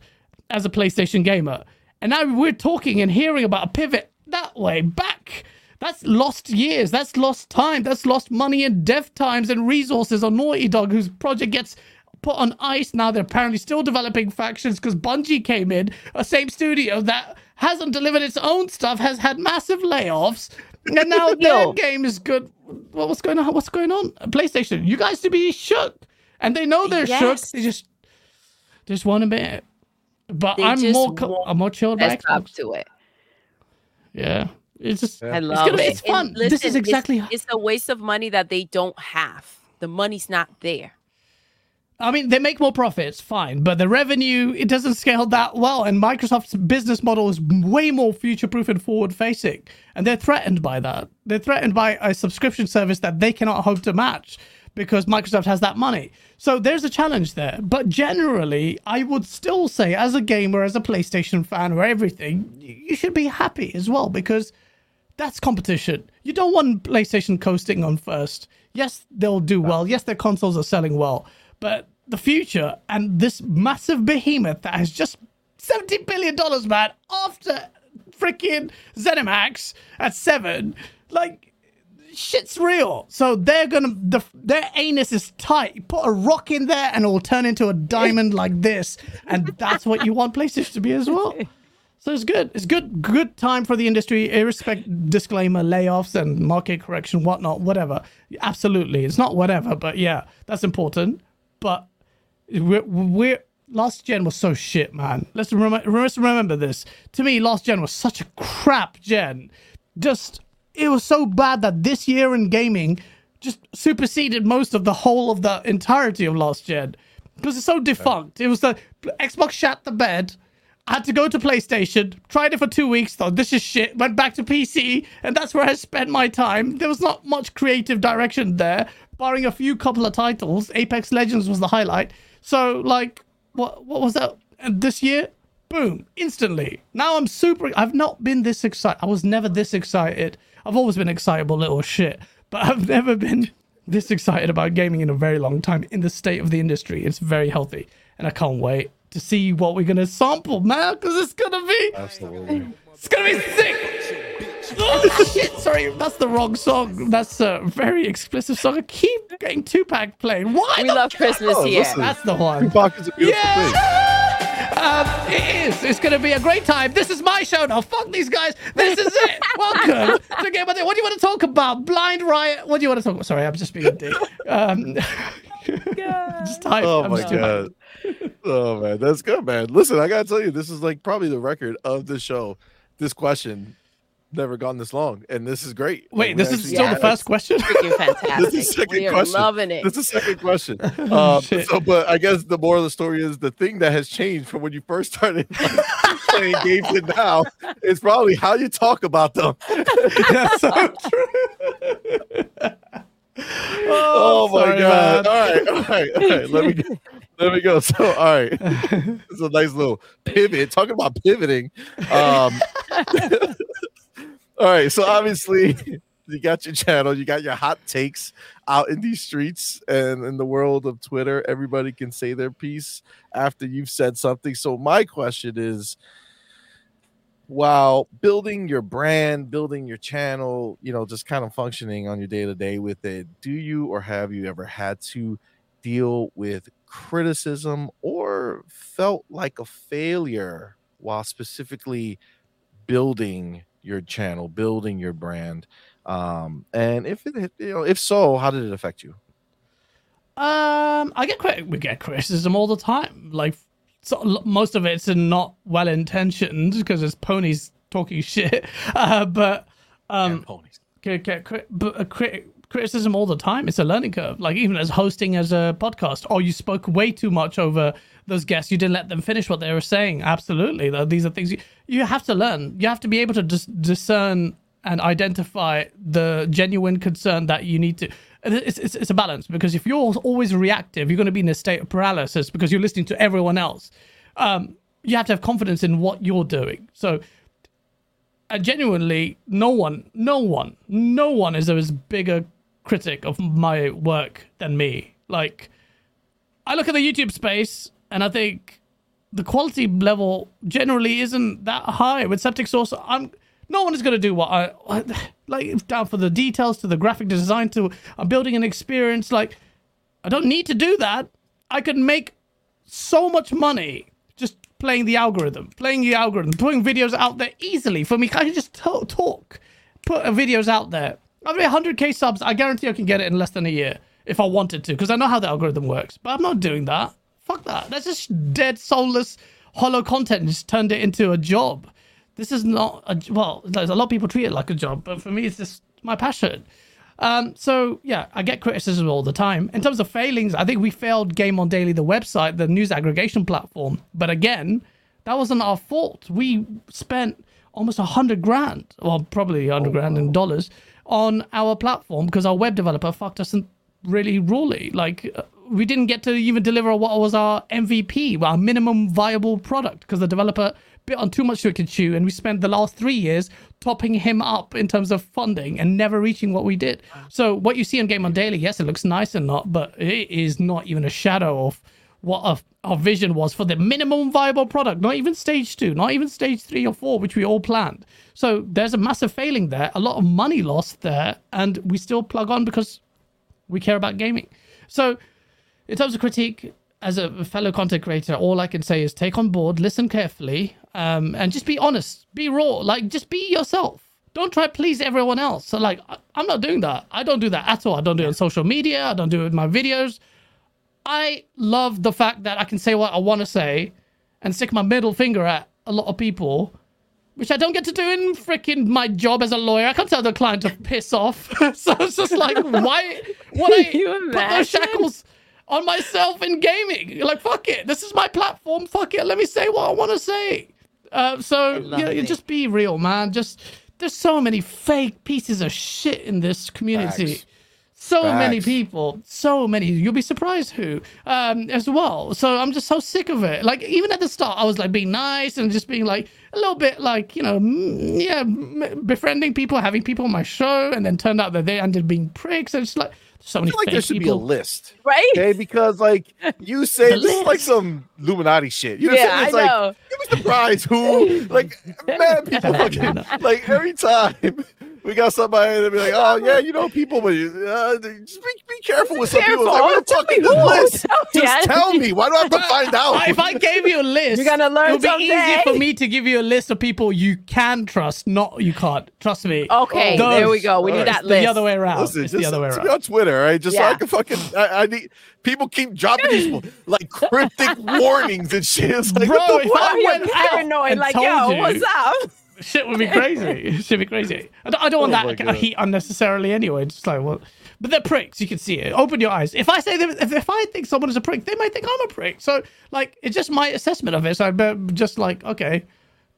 as a PlayStation gamer. And now we're talking and hearing about a pivot that way back. That's lost years. That's lost time. That's lost money and dev times and resources on Naughty Dog, whose project gets put on ice now. They're apparently still developing factions because Bungie came in, a same studio that hasn't delivered its own stuff, has had massive layoffs, and now their Yo. game is good. Well, what's going on? What's going on? PlayStation, you guys to be shook, and they know they're shook. They just just want a bit. But They I'm just more I'm more chilled by Let's up Xbox. to it. Yeah, it's just Yeah. I It's love gonna it. it's fun. And This is exactly- It's, it's a waste of money that they don't have. The money's not there. I mean, they make more profits, fine, but the revenue it doesn't scale that well, and Microsoft's business model is way more future-proof and forward-facing, and they're threatened by that. They're threatened by a subscription service that they cannot hope to match because Microsoft has that money. So there's a challenge there. But generally, I would still say, as a gamer, as a PlayStation fan, or everything, you should be happy as well because that's competition. You don't want PlayStation coasting on first. Yes, they'll do well. Yes, their consoles are selling well. But the future and this massive behemoth that has just $70 billion, man, after freaking ZeniMax at seven, like, shit's real. So they're gonna, the, their anus is tight. Put a rock in there and it will turn into a diamond like this. And that's what you want PlayStation to be as well. So it's good. It's good. Good time for the industry. Irrespective disclaimer, layoffs and market correction, whatnot, whatever. Absolutely, it's not whatever, but yeah, that's important. But we're, we're last gen was so shit, man. Let's remember. Let's remember this. To me, last gen was such a crap gen. Just it was so bad that this year in gaming just superseded most of the whole of the entirety of last gen because it's so defunct. It was the Xbox shat the bed. I had to go to PlayStation, tried it for two weeks, thought this is shit, went back to PC, and that's where I spent my time. There was not much creative direction there, barring a few couple of titles. Apex Legends was the highlight. So, like, what what was that? And this year, boom, instantly. Now I'm super. I've not been this excited. I was never this excited. I've always been excitable little shit, but I've never been this excited about gaming in a very long time in the state of the industry. It's very healthy, and I can't wait to see what we're gonna sample, man, because it's gonna be Absolutely. it's gonna be sick. Oh shit! Sorry, that's the wrong song. That's a very explicit song. I keep getting Tupac playing. Why? We love fuck? Christmas Oh, here. listen. That's the one. Tupac is a beautiful thing. Um, it is. It's going to be a great time. This is my show now. Fuck these guys. This is it. Welcome to Game of the. What do you want to talk about? Blind Riot. What do you want to talk about? Sorry, I'm just being a dick. Um, just type. Oh I'm my god. Oh man, that's good, man. Listen, I gotta tell you, this is like probably the record of the show. This question never gone this long, and this is great. Wait, we this is actually still the first question. Freaking fantastic. This is second we are question. loving it. This is the second question. Um, so, but I guess the moral of the story is the thing that has changed from when you first started like, playing games to now is probably how you talk about them. That's so true. Oh, my sorry, god! man. All right, all right, all right. Let me go. Let me go. So, all right, it's a nice little pivot. Talking about pivoting. Um, all right, so obviously you got your channel, you got your hot takes out in these streets and in the world of Twitter. Everybody can say their piece after you've said something. So, my question is while building your brand, building your channel, you know, just kind of functioning on your day to day with it, do you or have you ever had to deal with criticism or felt like a failure while specifically building your channel, building your brand? Um, and if it, you know, if so, how did it affect you? Um, I get crit- we get criticism all the time. Like so, most of it's not well intentioned because it's ponies talking shit. Uh, but um, And ponies. get, get crit- but, uh, crit- criticism all the time. It's a learning curve. Like even as hosting as a podcast, oh, you spoke way too much over those guests. You didn't let them finish what they were saying. Absolutely, these are things you, you have to learn. You have to be able to dis- discern and identify the genuine concern that you need to. It's, it's, it's a balance because if you're always reactive, you're going to be in a state of paralysis because you're listening to everyone else. Um, you have to have confidence in what you're doing. So uh, genuinely, no one, no one, no one is as big a critic of my work than me. Like, I look at the YouTube space and I think the quality level generally isn't that high. With Septic Sauce, I'm no one is going to do what I, like down for the details to the graphic design to I'm building an experience. Like, I don't need to do that. I could make so much money just playing the algorithm, playing the algorithm, putting videos out there easily for me. I can just talk, put videos out there. Made 100k subs. I guarantee I can get it in less than a year if I wanted to, because I know how the algorithm works. But I'm not doing that. Fuck that. That's just dead, soulless, hollow content. Just turned it into a job. This is not a well. A lot of people treat it like a job, but for me, it's just my passion. Um, so yeah, I get criticism all the time. In terms of failings, I think we failed Game on Daily, the website, the news aggregation platform. But again, that wasn't our fault. We spent almost a hundred grand, well, probably a hundred grand in dollars, on our platform because our web developer fucked us in really royally. Like uh, we didn't get to even deliver what was our MVP, our minimum viable product, because the developer bit on too much to chew, and we spent the last three years topping him up in terms of funding and never reaching what we did. So what you see on Game on Daily, yes, it looks nice and not, but it is not even a shadow of what our, our vision was for the minimum viable product. Not even stage two, not even stage three or four, which we all planned. So there's a massive failing there, a lot of money lost there, and we still plug on because we care about gaming. So, in terms of critique, as a fellow content creator, all I can say is take on board, listen carefully, um, and just be honest, be raw. Like, just be yourself. Don't try to please everyone else. So, like, I- I'm not doing that. I don't do that at all. I don't do it on social media. I don't do it in my videos. I love the fact that I can say what I want to say and stick my middle finger at a lot of people which I don't get to do in freaking my job as a lawyer. I can't tell the client to piss off. so it's just like, why would I you put those shackles on myself in gaming? Like, fuck it. This is my platform. Fuck it. Let me say what I want to say. Uh, so you just be real, man. Just there's so many fake pieces of shit in this community. Facts. So many people, so many. You'll be surprised who, um, as well. So I'm just so sick of it. Like even at the start, I was like being nice and just being like a little bit like you know, mm, yeah, befriending people, having people on my show, and then turned out that they ended up being pricks. And it's like so I many feel like there should people. be a list. Right? Okay, because like you say, The this is like some Illuminati shit. You know what Yeah, I'm saying? It's I like know. you'd be surprised who, like, mad people fucking like every time we got somebody to be like, oh yeah, you know, people, but uh, just be, be careful with some people. Careful. Like, what the Tell fuck is me this who. list? Tell me. Just tell me. Why do I have to find out? if I gave you a list, You're gonna learn it would be someday. easy for me to give you a list of people you can trust, not you can't. Trust me. Okay, Those- there we go. We need Alright. that list. the other way around. Listen, it's just the other way around. on Twitter, right? Just so I can fucking. I, I need people keep dropping these like cryptic warnings and shit. It's like, Bro, what the if fuck? I went out paranoid. and Like, told yo, you- what's up? Shit would be crazy. Shit would be crazy. I don't, I don't Oh want that God. heat unnecessarily anyway. Just like, well, but they're pricks. You can see it. Open your eyes. If I say them, if, if I think someone is a prick, they might think I'm a prick. So, like, it's just my assessment of it. So, I'm just like, okay,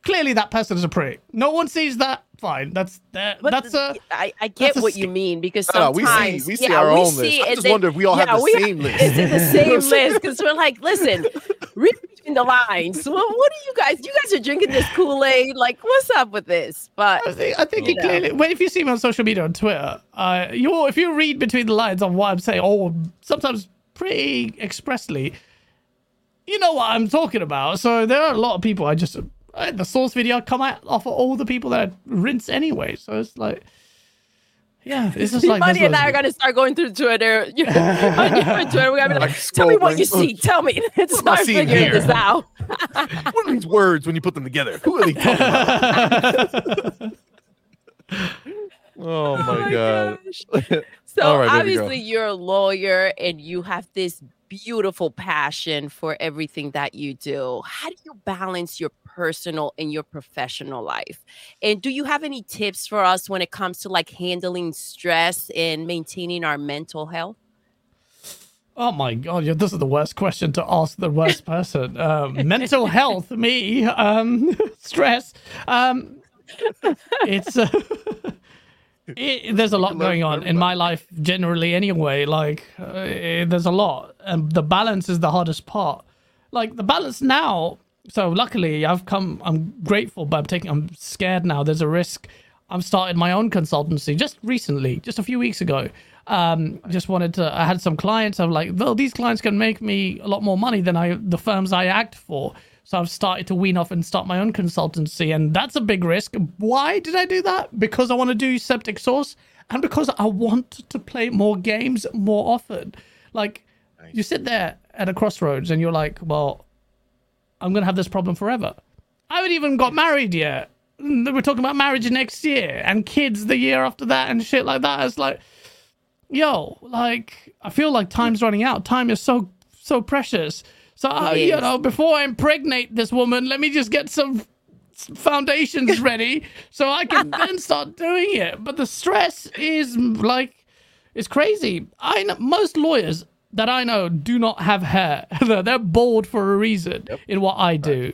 clearly that person is a prick. No one sees that. Fine. That's that. But That's a. I, I get that's a what you mean because No, no, we see- sometimes we see yeah, our we own see list. I just then- wonder if we all have the we same list. It's in the same list because we're like, listen, read between the lines. Well, what are you guys? You guys are drinking this Kool Aid. Like, what's up with this? But I think, I think You it clearly. Well, if you see me on social media on Twitter, uh, you if you read between the lines on what I'm saying, or sometimes pretty expressly, you know what I'm talking about. So there are a lot of people. I just uh, the source video come out off of all the people that I rinse anyway. So it's like, yeah, it's just like Money and I are gonna start going through Twitter. You know, on Twitter, we're gonna be like, Like tell me what you see. Tell me. Let's am I start figuring here? this out. What are these words when you put them together? Who are they talking about? Oh, oh my god. So right, obviously you're a lawyer and you have this beautiful passion for everything that you do. How do you balance your personal and your professional life? And do you have any tips for us when it comes to like handling stress and maintaining our mental health? Oh my god, yeah, this is the worst question to ask the worst person. Um, mental health, me, um, stress. Um, it's uh, it, there's a lot going on in my life generally. Anyway, like uh, eh, there's a lot, and the balance is the hardest part. Like the balance now. So luckily, I've come. I'm grateful, but I'm taking. I'm scared now. There's a risk. I've started my own consultancy just recently, just a few weeks ago. Um, I just wanted to. I had some clients. I'm like, well, these clients can make me a lot more money than I the firms I act for. So I've started to wean off and start my own consultancy, and that's a big risk. Why did I do that? Because I want to do Septic Sauce, and because I want to play more games more often. Like, you sit there at a crossroads, and you're like, well, I'm gonna have this problem forever. I haven't even got married yet. We're talking about marriage next year and kids the year after that and shit like that. It's like, yo, like I feel like time's running out. Time is so so precious. So uh, It you know, before I impregnate this woman, let me just get some foundations ready so I can then start doing it. But the stress is like it's crazy. I know most lawyers that I know do not have hair. They're bald for a reason in what I do.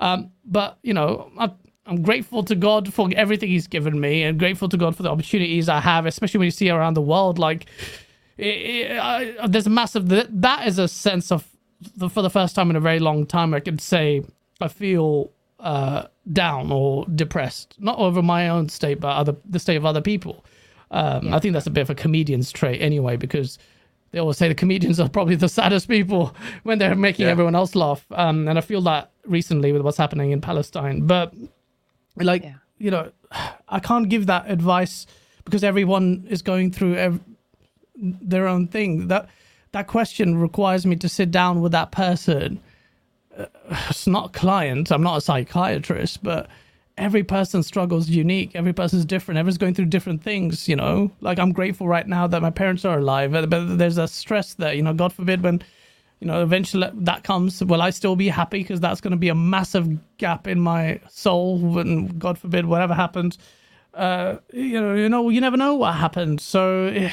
Um, but you know, I'm, I'm grateful to God for everything He's given me, and grateful to God for the opportunities I have, especially when you see around the world. Like, it, it, I, there's a massive that, that is a sense of the, for the first time in a very long time. I can say I feel uh, down or depressed, not over my own state, but other the state of other people. Um, I think that's a bit of a comedian's trait anyway, because they always say the comedians are probably the saddest people when they're making Yeah. everyone else laugh. Um, and I feel that recently with what's happening in Palestine. But like, Yeah. you know, I can't give that advice because everyone is going through ev- their own thing. That that question requires me to sit down with that person. Uh, it's not client. I'm not a psychiatrist, but every person's struggles unique. Every person's different. Everyone's going through different things. You know, like I'm grateful right now that my parents are alive, but but there's a stress there. You know, God forbid when you know eventually that comes will i still be happy because that's going to be a massive gap in my soul when god forbid whatever happens uh you know you know you never know what happens so eh,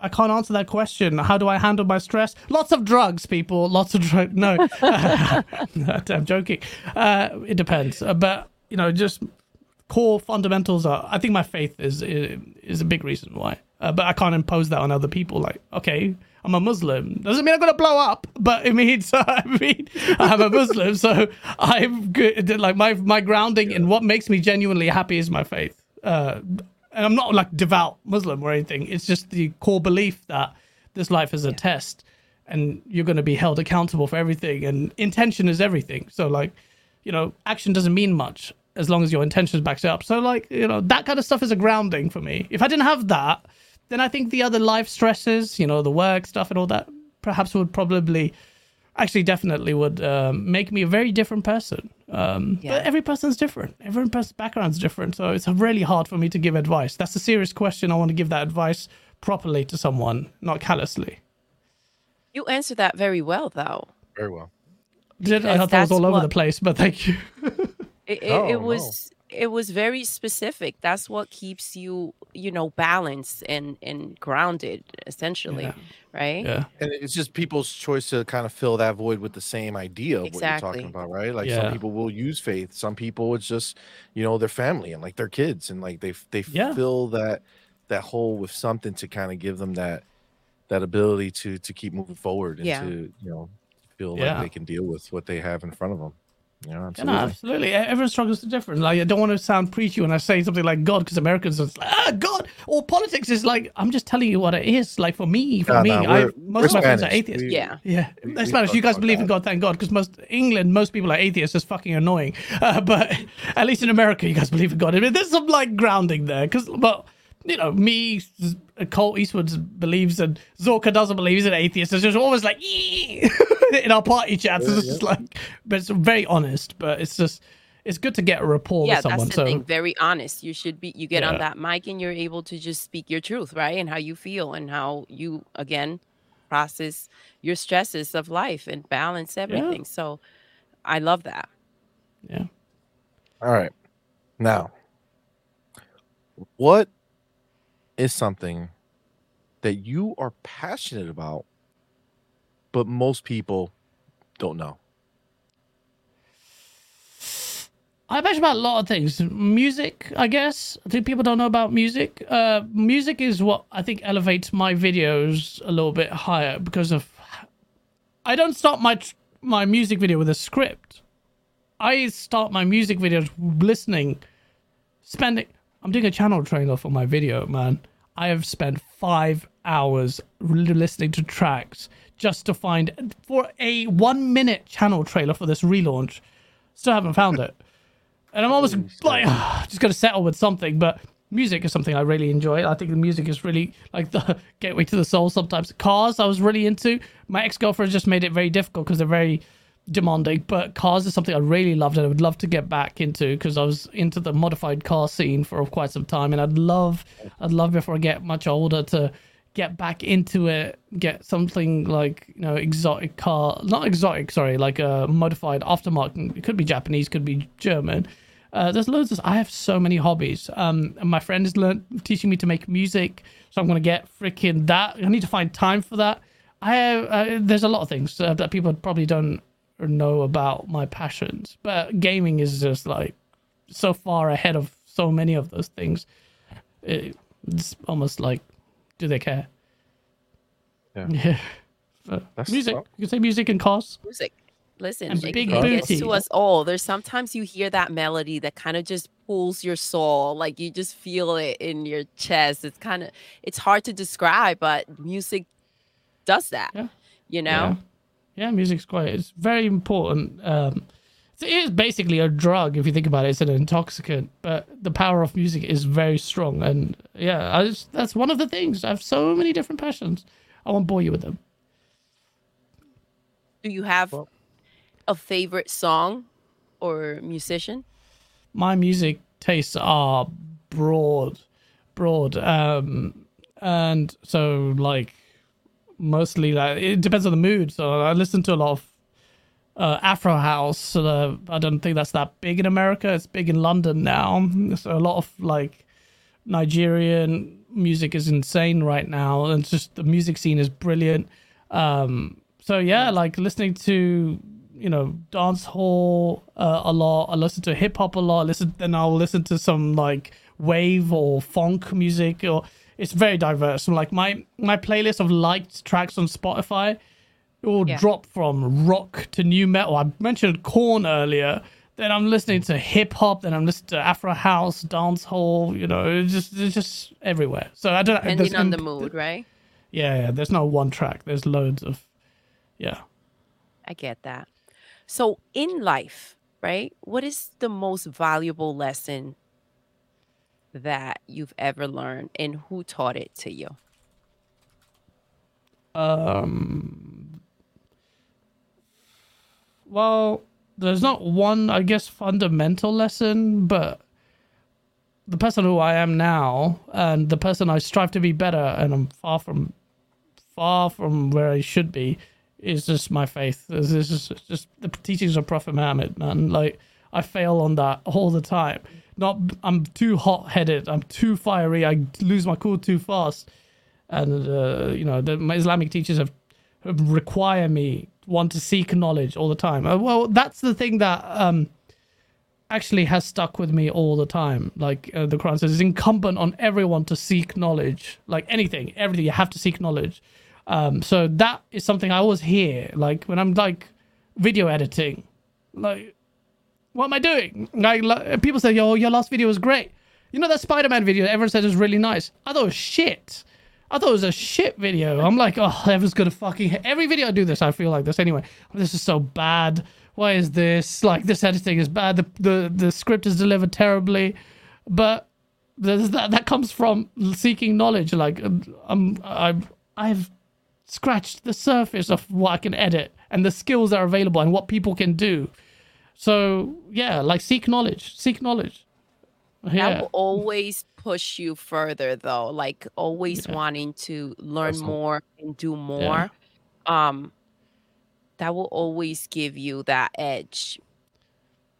i can't answer that question. How do i handle my stress? Lots of drugs people. Lots of drugs. No. I'm joking. Uh it depends. Uh, but you know just core fundamentals are i think my faith is is, is a big reason why. Uh, but i can't impose that on other people. Like okay i'm a muslim. Doesn't mean i'm gonna blow up but it means i mean i'm a muslim so i'm good. Like my my grounding in what makes me genuinely happy is my faith. Uh and i'm not like devout muslim or anything. It's just the core belief that this life is a test and you're going to be held accountable for everything and intention is everything. So like you know action doesn't mean much as long as your intentions backs it up. So like you know that kind of stuff is a grounding for me. If i didn't have that then I think the other life stresses, you know, the work stuff and all that, perhaps would probably, actually, definitely would um, make me a very different person. Um, Yeah. But every person's different. Every person's background's different, so it's really hard for me to give advice. That's a serious question. I want to give that advice properly to someone, not callously. You answered that very well, though. Very well. Did I thought that was all over what- the place, but thank you. It, it, No, it no. was it was very specific. That's what keeps you, you know, balanced and and grounded, essentially, Yeah. right? yeah. And it's just people's choice to kind of fill that void with the same idea of what you're talking about, right? Like Yeah. some people will use faith, some people it's just, you know, their family and like their kids and like they they Yeah. fill that that hole with something to kind of give them that that ability to to keep moving forward and Yeah. to, you know, feel Yeah. like they can deal with what they have in front of them. You know, Yeah, absolutely. no, absolutely. Everyone struggles to different. Like, I don't want to sound preachy when I say something like God, because Americans are like, ah, God, or politics is like, I'm just telling you what it is. Like, for me, for Nah, me, nah, I, most of my friends are atheists. We- Yeah. Yeah, we- in we Spanish, you guys about believe in. God, thank God, because most England, most people are atheists. It's fucking annoying. Uh, but at least in America, you guys believe in God. I mean, there's some like grounding there, because but you know, me, Colt Eastwood believes, and Zorka doesn't believe. He's an atheist. It's just always like in our party chats. It's just like, but it's very honest. But it's just, it's good to get a rapport yeah with someone. that's the so thing very honest you should be you get Yeah. on that mic and you're able to just speak your truth right and how you feel and how you again process your stresses of life and balance everything so i love that yeah. All right. Now, what is something that you are passionate about, but most people don't know? I'm passionate about a lot of things. Music, I guess. I think people don't know about music. Uh, music is what I think elevates my videos a little bit higher because of. I don't start my my music video with a script. I start my music videos listening, spending. I'm doing a channel trailer for my video, man. I have spent five hours listening to tracks just to find for a one minute channel trailer for this relaunch. Still haven't found it. And I'm almost like just gonna settle with something, but music is something I really enjoy. I think the music is really like the gateway to the soul. Sometimes cars I was really into. My ex girlfriend just made it very difficult because they're very demanding. But cars is something I really loved and I would love to get back into because I was into the modified car scene for quite some time, and I'd love, I'd love before I get much older to get back into it, get something like you know exotic car, not exotic, sorry, like a modified aftermarket. It could be Japanese, could be German. Uh, there's loads of. I have so many hobbies. Um, and my friend is learn teaching me to make music, so I'm gonna get freaking that. I need to find time for that. I have. Uh, there's a lot of things uh, that people probably don't know about my passions, but gaming is just like so far ahead of so many of those things. It's almost like, do they care? Yeah. Yeah. But That's- music. well- you can say music and cars. music listen And it, big it gets to us all there's sometimes you hear that melody that kind of just pulls your soul like you just feel it in your chest it's kind of it's hard to describe but music does that Yeah. you know Yeah, yeah music's quite. It's very important. Um, it is basically a drug if you think about it. It's an intoxicant, but the power of music is very strong. And yeah, I just, that's one of the things. I have so many different passions. I won't bore you with them. do you have a favorite song or musician my music tastes are broad, broad, um, and so like mostly like it depends on the mood. So I listen to a lot of uh, Afro house. Uh, I don't think that's that big in America. It's big in London now. So a lot of like Nigerian music is insane right now, and it's just the music scene is brilliant. Um, so yeah, like listening to you know dance hall uh, a lot. I listen to hip hop a lot. I listen, then I'll listen to some like wave or funk music, or it's very diverse. Like my my playlist of liked tracks on Spotify it will Yeah. drop from rock to nu metal. I mentioned Korn earlier. Then I'm listening to hip hop. Then I'm listening to Afro house, dance hall. You know, it's just it's just everywhere. So I don't. depending on the mood right Yeah, yeah. There's no one track. There's loads of. Yeah. i get that so in life right what is the most valuable lesson that you've ever learned, and who taught it to you? Um. Well, there's not one, I guess, fundamental lesson, but the person who I am now and the person I strive to be better, and I'm far from, far from where I should be, is just my faith. This is just, the teachings of Prophet Muhammad, man. Like I fail on that all the time. Not, I'm too hot-headed. I'm too fiery. I lose my cool too fast, and uh, you know the my Islamic teachers have, have require me want to seek knowledge all the time. Uh, well, that's the thing that um actually has stuck with me all the time. Like uh, the Quran says, it's incumbent on everyone to seek knowledge. Like anything, everything, you have to seek knowledge. Um, so that is something I always hear. Like when I'm like video editing, like what am I doing? Like, people say, "Yo, your last video was great." You know that Spider-Man video? Everyone said it was really nice. I thought it was shit. I thought it was a shit video. I'm like, oh, everyone's gonna fucking every video I do this. I feel like this anyway. This is so bad why is this like this editing is bad the the, the script is delivered terribly but that that comes from seeking knowledge like um, i'm i've i've scratched the surface of what i can edit and the skills that are available and what people can do so yeah like seek knowledge seek knowledge yeah. that will always push you further though like always yeah. wanting to learn more and do more yeah. um that will always give you that edge.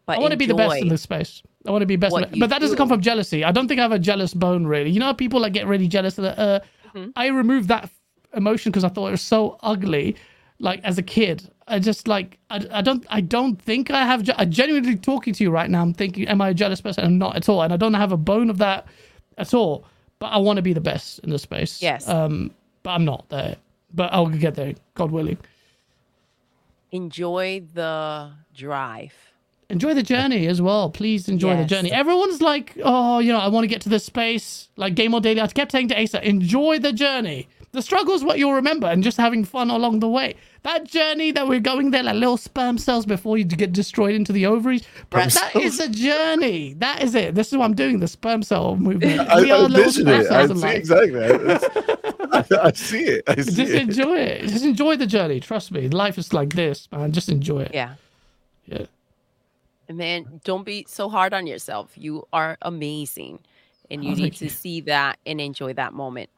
But I want to be the best in this space. I want to be best, but that doesn't come from jealousy. I don't think I have a jealous bone really. You know, people like get really jealous. That uh, mm-hmm. I removed that emotion because I thought it was so ugly. Like as a kid, I just like I, I don't I don't think I have. I genuinely talking to you right now. I'm thinking, am I a jealous person? I'm not at all, and I don't have a bone of that at all. But I want to be the best in the space. Yes. Um, but I'm not there. But I'll get there, God willing enjoy the drive. Enjoy the journey as well. Please enjoy yes. the journey. Everyone's like, oh, you know, I want to get to this space. Like Game On Daily, I kept saying to Asa, enjoy the journey. The struggle is what you'll remember and just having fun along the way. That journey that we're going there, like little sperm cells before you get destroyed into the ovaries, bro, that is a journey. That is it. This is what I'm doing, the sperm cell movement. I, we I, are little sperm it. cells I see exactly. I, I, see it. I see just it. enjoy it. Just enjoy the journey. Trust me. Life is like this, man. Just enjoy it. Yeah. Yeah. And man, don't be so hard on yourself. You are amazing. And you oh, need to you. see that and enjoy that moment.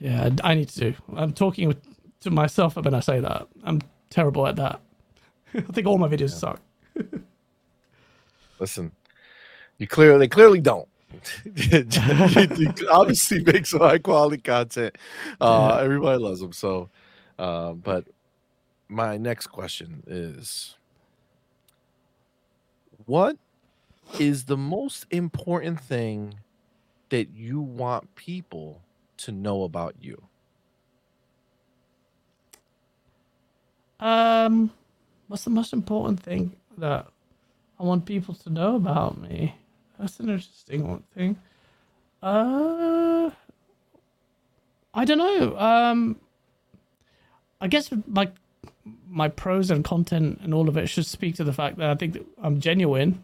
Yeah, I need to. I'm talking to myself when I say that. I'm terrible at that. I think all my videos yeah. suck. Listen, you clearly clearly don't. obviously make some high quality content. Uh, yeah. Everybody loves them. So, uh, but my next question is what is the most important thing that you want people to know about you? Um, what's the most important thing that I want people to know about me? That's an interesting one thing. Uh, I don't know. Um, I guess my my pros and content and all of it should speak to the fact that I think that I'm genuine.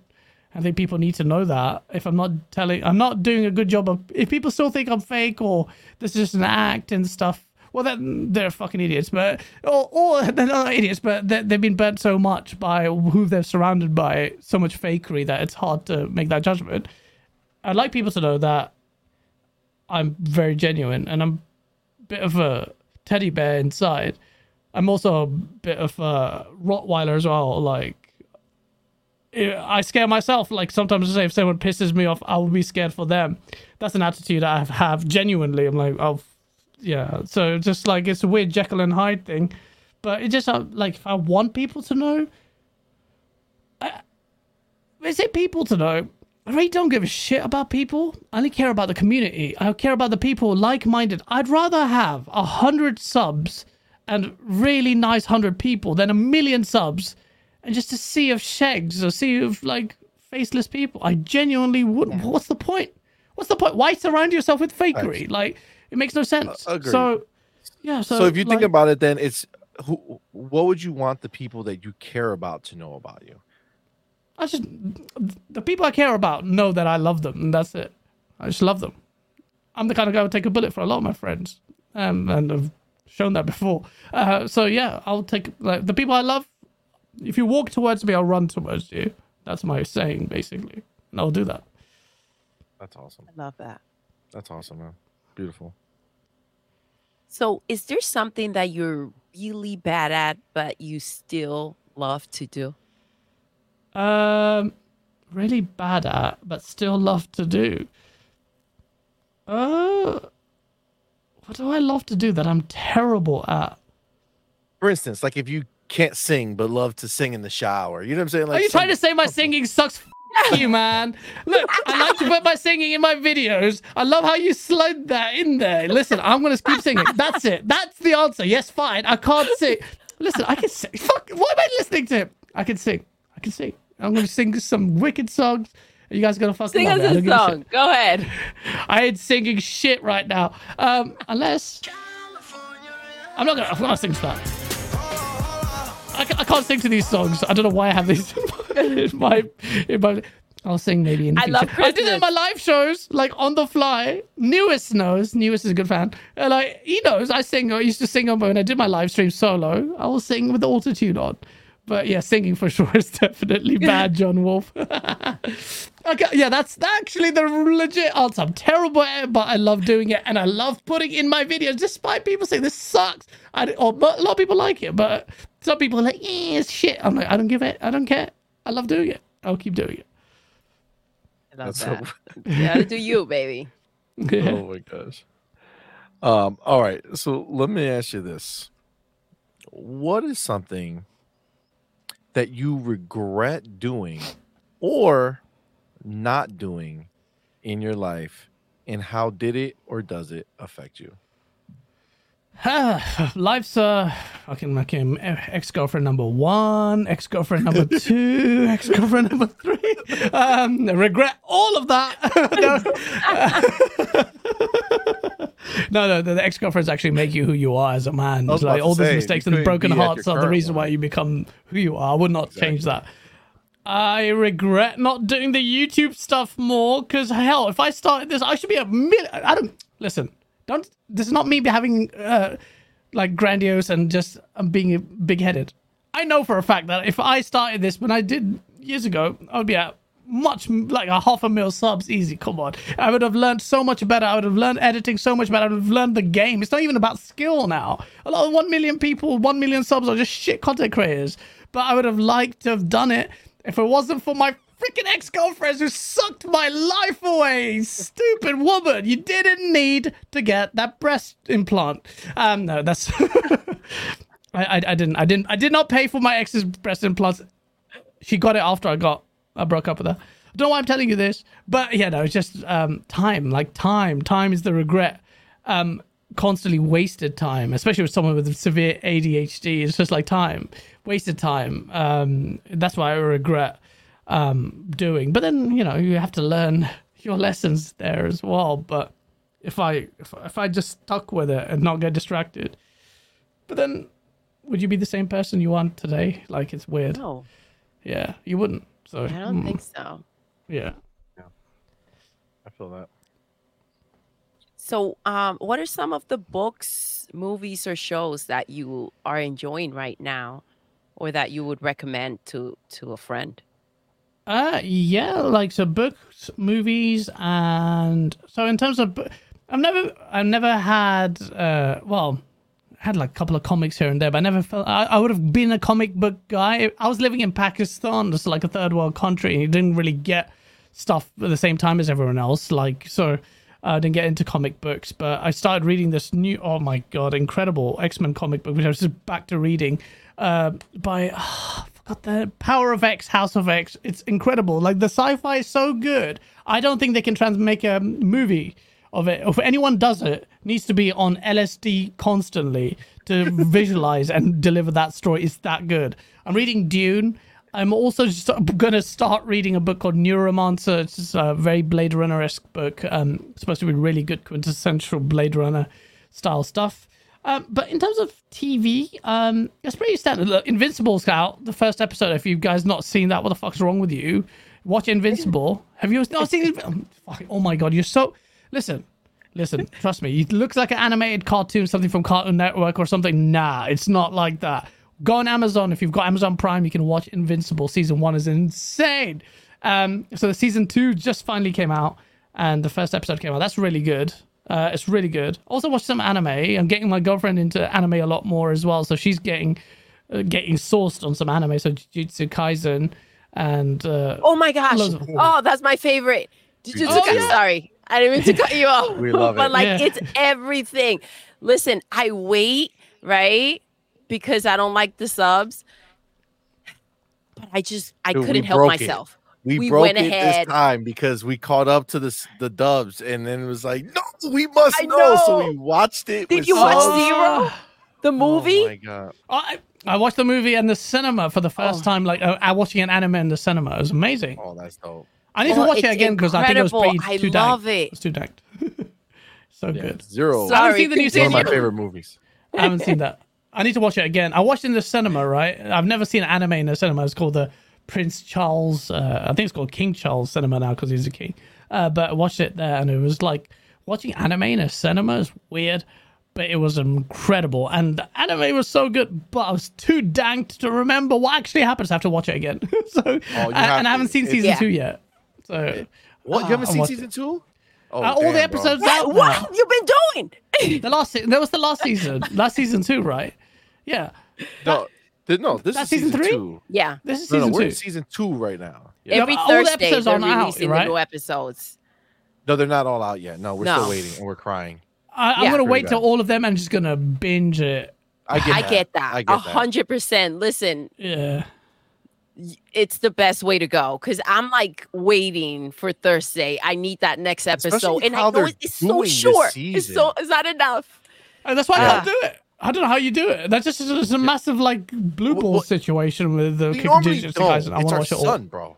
I think people need to know that. If I'm not telling, I'm not doing a good job of. If people still think I'm fake or this is just an act and stuff, well, then they're fucking idiots. But or, or they're not idiots, but they've been burnt so much by who they're surrounded by, so much fakery that it's hard to make that judgment. I'd like people to know that I'm very genuine and I'm a bit of a teddy bear inside. I'm also a bit of a Rottweiler as well. Like, I scare myself. Like sometimes I say if someone pisses me off, I will be scared for them. That's an attitude I have genuinely. I'm like, oh yeah. So just like it's a weird Jekyll and Hyde thing, but it just uh, like if I want people to know, I, is it people to know? I really don't give a shit about people. I only care about the community. I care about the people like-minded. I'd rather have a hundred subs and really nice hundred people than a million subs and just a sea of shags, a sea of like faceless people. I genuinely would. Yeah. What's the point? What's the point? Why surround yourself with fakery? Like it makes no sense. Uh, so, yeah. So, so if you like, think about it, then it's who. What would you want the people that you care about to know about you? I just the people I care about know that I love them, and that's it. I just love them. I'm the kind of guy who would take a bullet for a lot of my friends, um, and I've shown that before. Uh, so yeah, I'll take like the people I love. If you walk towards me, I'll run towards you. That's my saying, basically, and I'll do that. That's awesome. I love that. That's awesome, man. Beautiful. So, is there something that you're really bad at, but you still love to do? Um, really bad at, but still love to do. Uh, what do I love to do that I'm terrible at? For instance, like if you can't sing but love to sing in the shower, you know what I'm saying? Like Are you trying to say my singing sucks? F- you, man. Look, I like to put my singing in my videos. I love how you slid that in there. Listen, I'm going to keep singing. That's it. That's the answer. Yes, fine. I can't sing. Listen, I can sing. Fuck. What am I listening to? Him? I can sing. I can sing. I'm going to sing some wicked songs. You guys going to fucking Sing love us it. I a don't a shit. song. Go ahead. I ain't singing shit right now. Um, unless I'm not gonna. I'm not gonna sing to that. I, I can't sing to these songs. I don't know why I have these in my in my. I'll sing maybe in. The I love future. I did it in my live shows, like on the fly. Newest knows. Newest is a good fan. And like he knows, I sing. I used to sing on when I did my live stream solo. I will sing with the auto tune on. But yeah, singing for sure is definitely bad, John Wolf. Okay, yeah, that's actually the legit answer. I'm terrible at it, but I love doing it, and I love putting in my videos, despite people saying this sucks. I, or a lot of people like it, but some people are like, yeah, it's shit. I'm like, I don't give it. I don't care. I love doing it. I'll keep doing it. I love That's that. so- yeah, do you, baby? Yeah. Oh my gosh. Um, all right. So let me ask you this. What is something that you regret doing or not doing in your life? And how did it or does it affect you? Life's uh, fucking fucking ex girlfriend number one, ex girlfriend number two, ex girlfriend number three. Um, regret all of that. no, no, the, the ex girlfriends actually make you who you are as a man. I was Like all say, mistakes and broken be at your hearts are the reason why you become who you are. I would not change that. I regret not doing the YouTube stuff more because hell, if I started this, I should be a mil- I don't listen. Don't. This is not me having uh, like grandiose and just um, being big headed. I know for a fact that if I started this when I did years ago, I would be at much like a half a mil subs easy. Come on, I would have learned so much better. I would have learned editing so much better. I would have learned the game. It's not even about skill now. A lot of one million people, one million subs are just shit content creators. But I would have liked to have done it if it wasn't for my freaking ex girlfriends who sucked my life away. Stupid woman, you didn't need to get that breast implant. Um, no, that's. I, I, I didn't. I didn't. I did not pay for my ex's breast implants. She got it after I got. I broke up with her. I don't know why I'm telling you this, but yeah, no, it's just um, time. Like time. Time is the regret. Um, constantly wasted time, especially with someone with severe ADHD. It's just like time, wasted time. Um, that's why I regret um, doing. But then you know you have to learn your lessons there as well. But if I if, if I just stuck with it and not get distracted, but then would you be the same person you are today? Like it's weird. No, Yeah, you wouldn't. So I don't mm, think so. Yeah. Yeah. I feel that. So, um, what are some of the books, movies, or shows that you are enjoying right now, or that you would recommend to to a friend? Uh yeah, like so books, movies, and so in terms of, I've never, I've never had, uh, well, had like a couple of comics here and there, but I never felt I, I would have been a comic book guy. I was living in Pakistan, just like a third world country, and you didn't really get stuff at the same time as everyone else. Like so. I didn't get into comic books, but I started reading this new, oh my god, incredible X Men comic book, which I was just back to reading, uh, by I forgot the Power of X, House of X. It's incredible. Like the sci-fi is so good. I don't think they can trans make a movie of it. If anyone does it, needs to be on LSD constantly to visualize and deliver that story. It's that good. I'm reading Dune. I'm also just gonna start reading a book called Neuromancer. It's a very Blade Runner esque book. Um, supposed to be really good, quintessential Blade Runner style stuff. Um, but in terms of TV, um, it's pretty standard. Look, Invincible's out. The first episode. If you guys not seen that, what the fuck's wrong with you? Watch Invincible. Have you not seen it? Oh, oh my god, you're so. Listen, listen. Trust me. It looks like an animated cartoon, something from Cartoon Network or something. Nah, it's not like that. Go on Amazon. If you've got Amazon Prime, you can watch Invincible. Season one is insane. Um, so the season two just finally came out, and the first episode came out. That's really good. Uh, it's really good. Also, watch some anime. I'm getting my girlfriend into anime a lot more as well, so she's getting uh, getting sourced on some anime. So Jujutsu Kaisen and uh, Oh my gosh. Of- Oh, that's my favorite. Jujutsu Oh, Kaisen- yeah. Sorry. I didn't mean to cut you off. We love it, But like Yeah. it's everything. Listen, I wait, right? Because I don't like the subs. But I just I Dude, couldn't help myself. it. Myself. We, We broke went it ahead. this time because we caught up to the the dubs, and then it was like, no, we must I know. So we watched it. Did with you watch. Zero? The movie? Oh my god! I I watched the movie in the cinema for the first Oh. time. Like uh, I watching an anime in the cinema. It was amazing. Oh, that's dope. I need Oh, to watch it again because I think it was incredible. pretty I too love danked. it. It's too danked. so good. Zero. Sorry, I haven't seen the new one of my favorite movies. I haven't seen that. I need to watch it again. I watched it in the cinema, right? I've never seen an anime in the cinema. It's called the Prince Charles. Uh, I think it's called King Charles Cinema now because he's a king. Uh, but I watched it there, and it was like watching anime in a cinema is weird, but it was incredible. And the anime was so good, but I was too danked to remember what actually happens. I have to watch it again. so, Oh, and, and I haven't seen season Yeah. two yet. So What? You haven't I seen watched season two? Oh, uh, all the damn, bro. episodes What, out what have you been doing? The last se- that was the last season. last season two, right? Yeah. No, th- no. This That's is season season three? two. Yeah. This is No, no, season we're two. in season two right now. Yeah. Yeah, Every but all the Thursday episodes they're aren't out, releasing right? the new episodes. No, they're not all out yet. No, we're No. still waiting and we're crying. I, I'm Yeah. gonna wait till all of them and just gonna binge it. I get I that. get that. I A get that. hundred percent. Listen, Yeah. it's the best way to go because I'm like waiting for Thursday. I need that next episode, and I know it's so short. It's so it's not enough. And that's why I Yeah. can't do it. I don't know how you do it. That's just it's a massive like blue ball well, situation with the We Kick normally don't. I It's our watch it son, bro.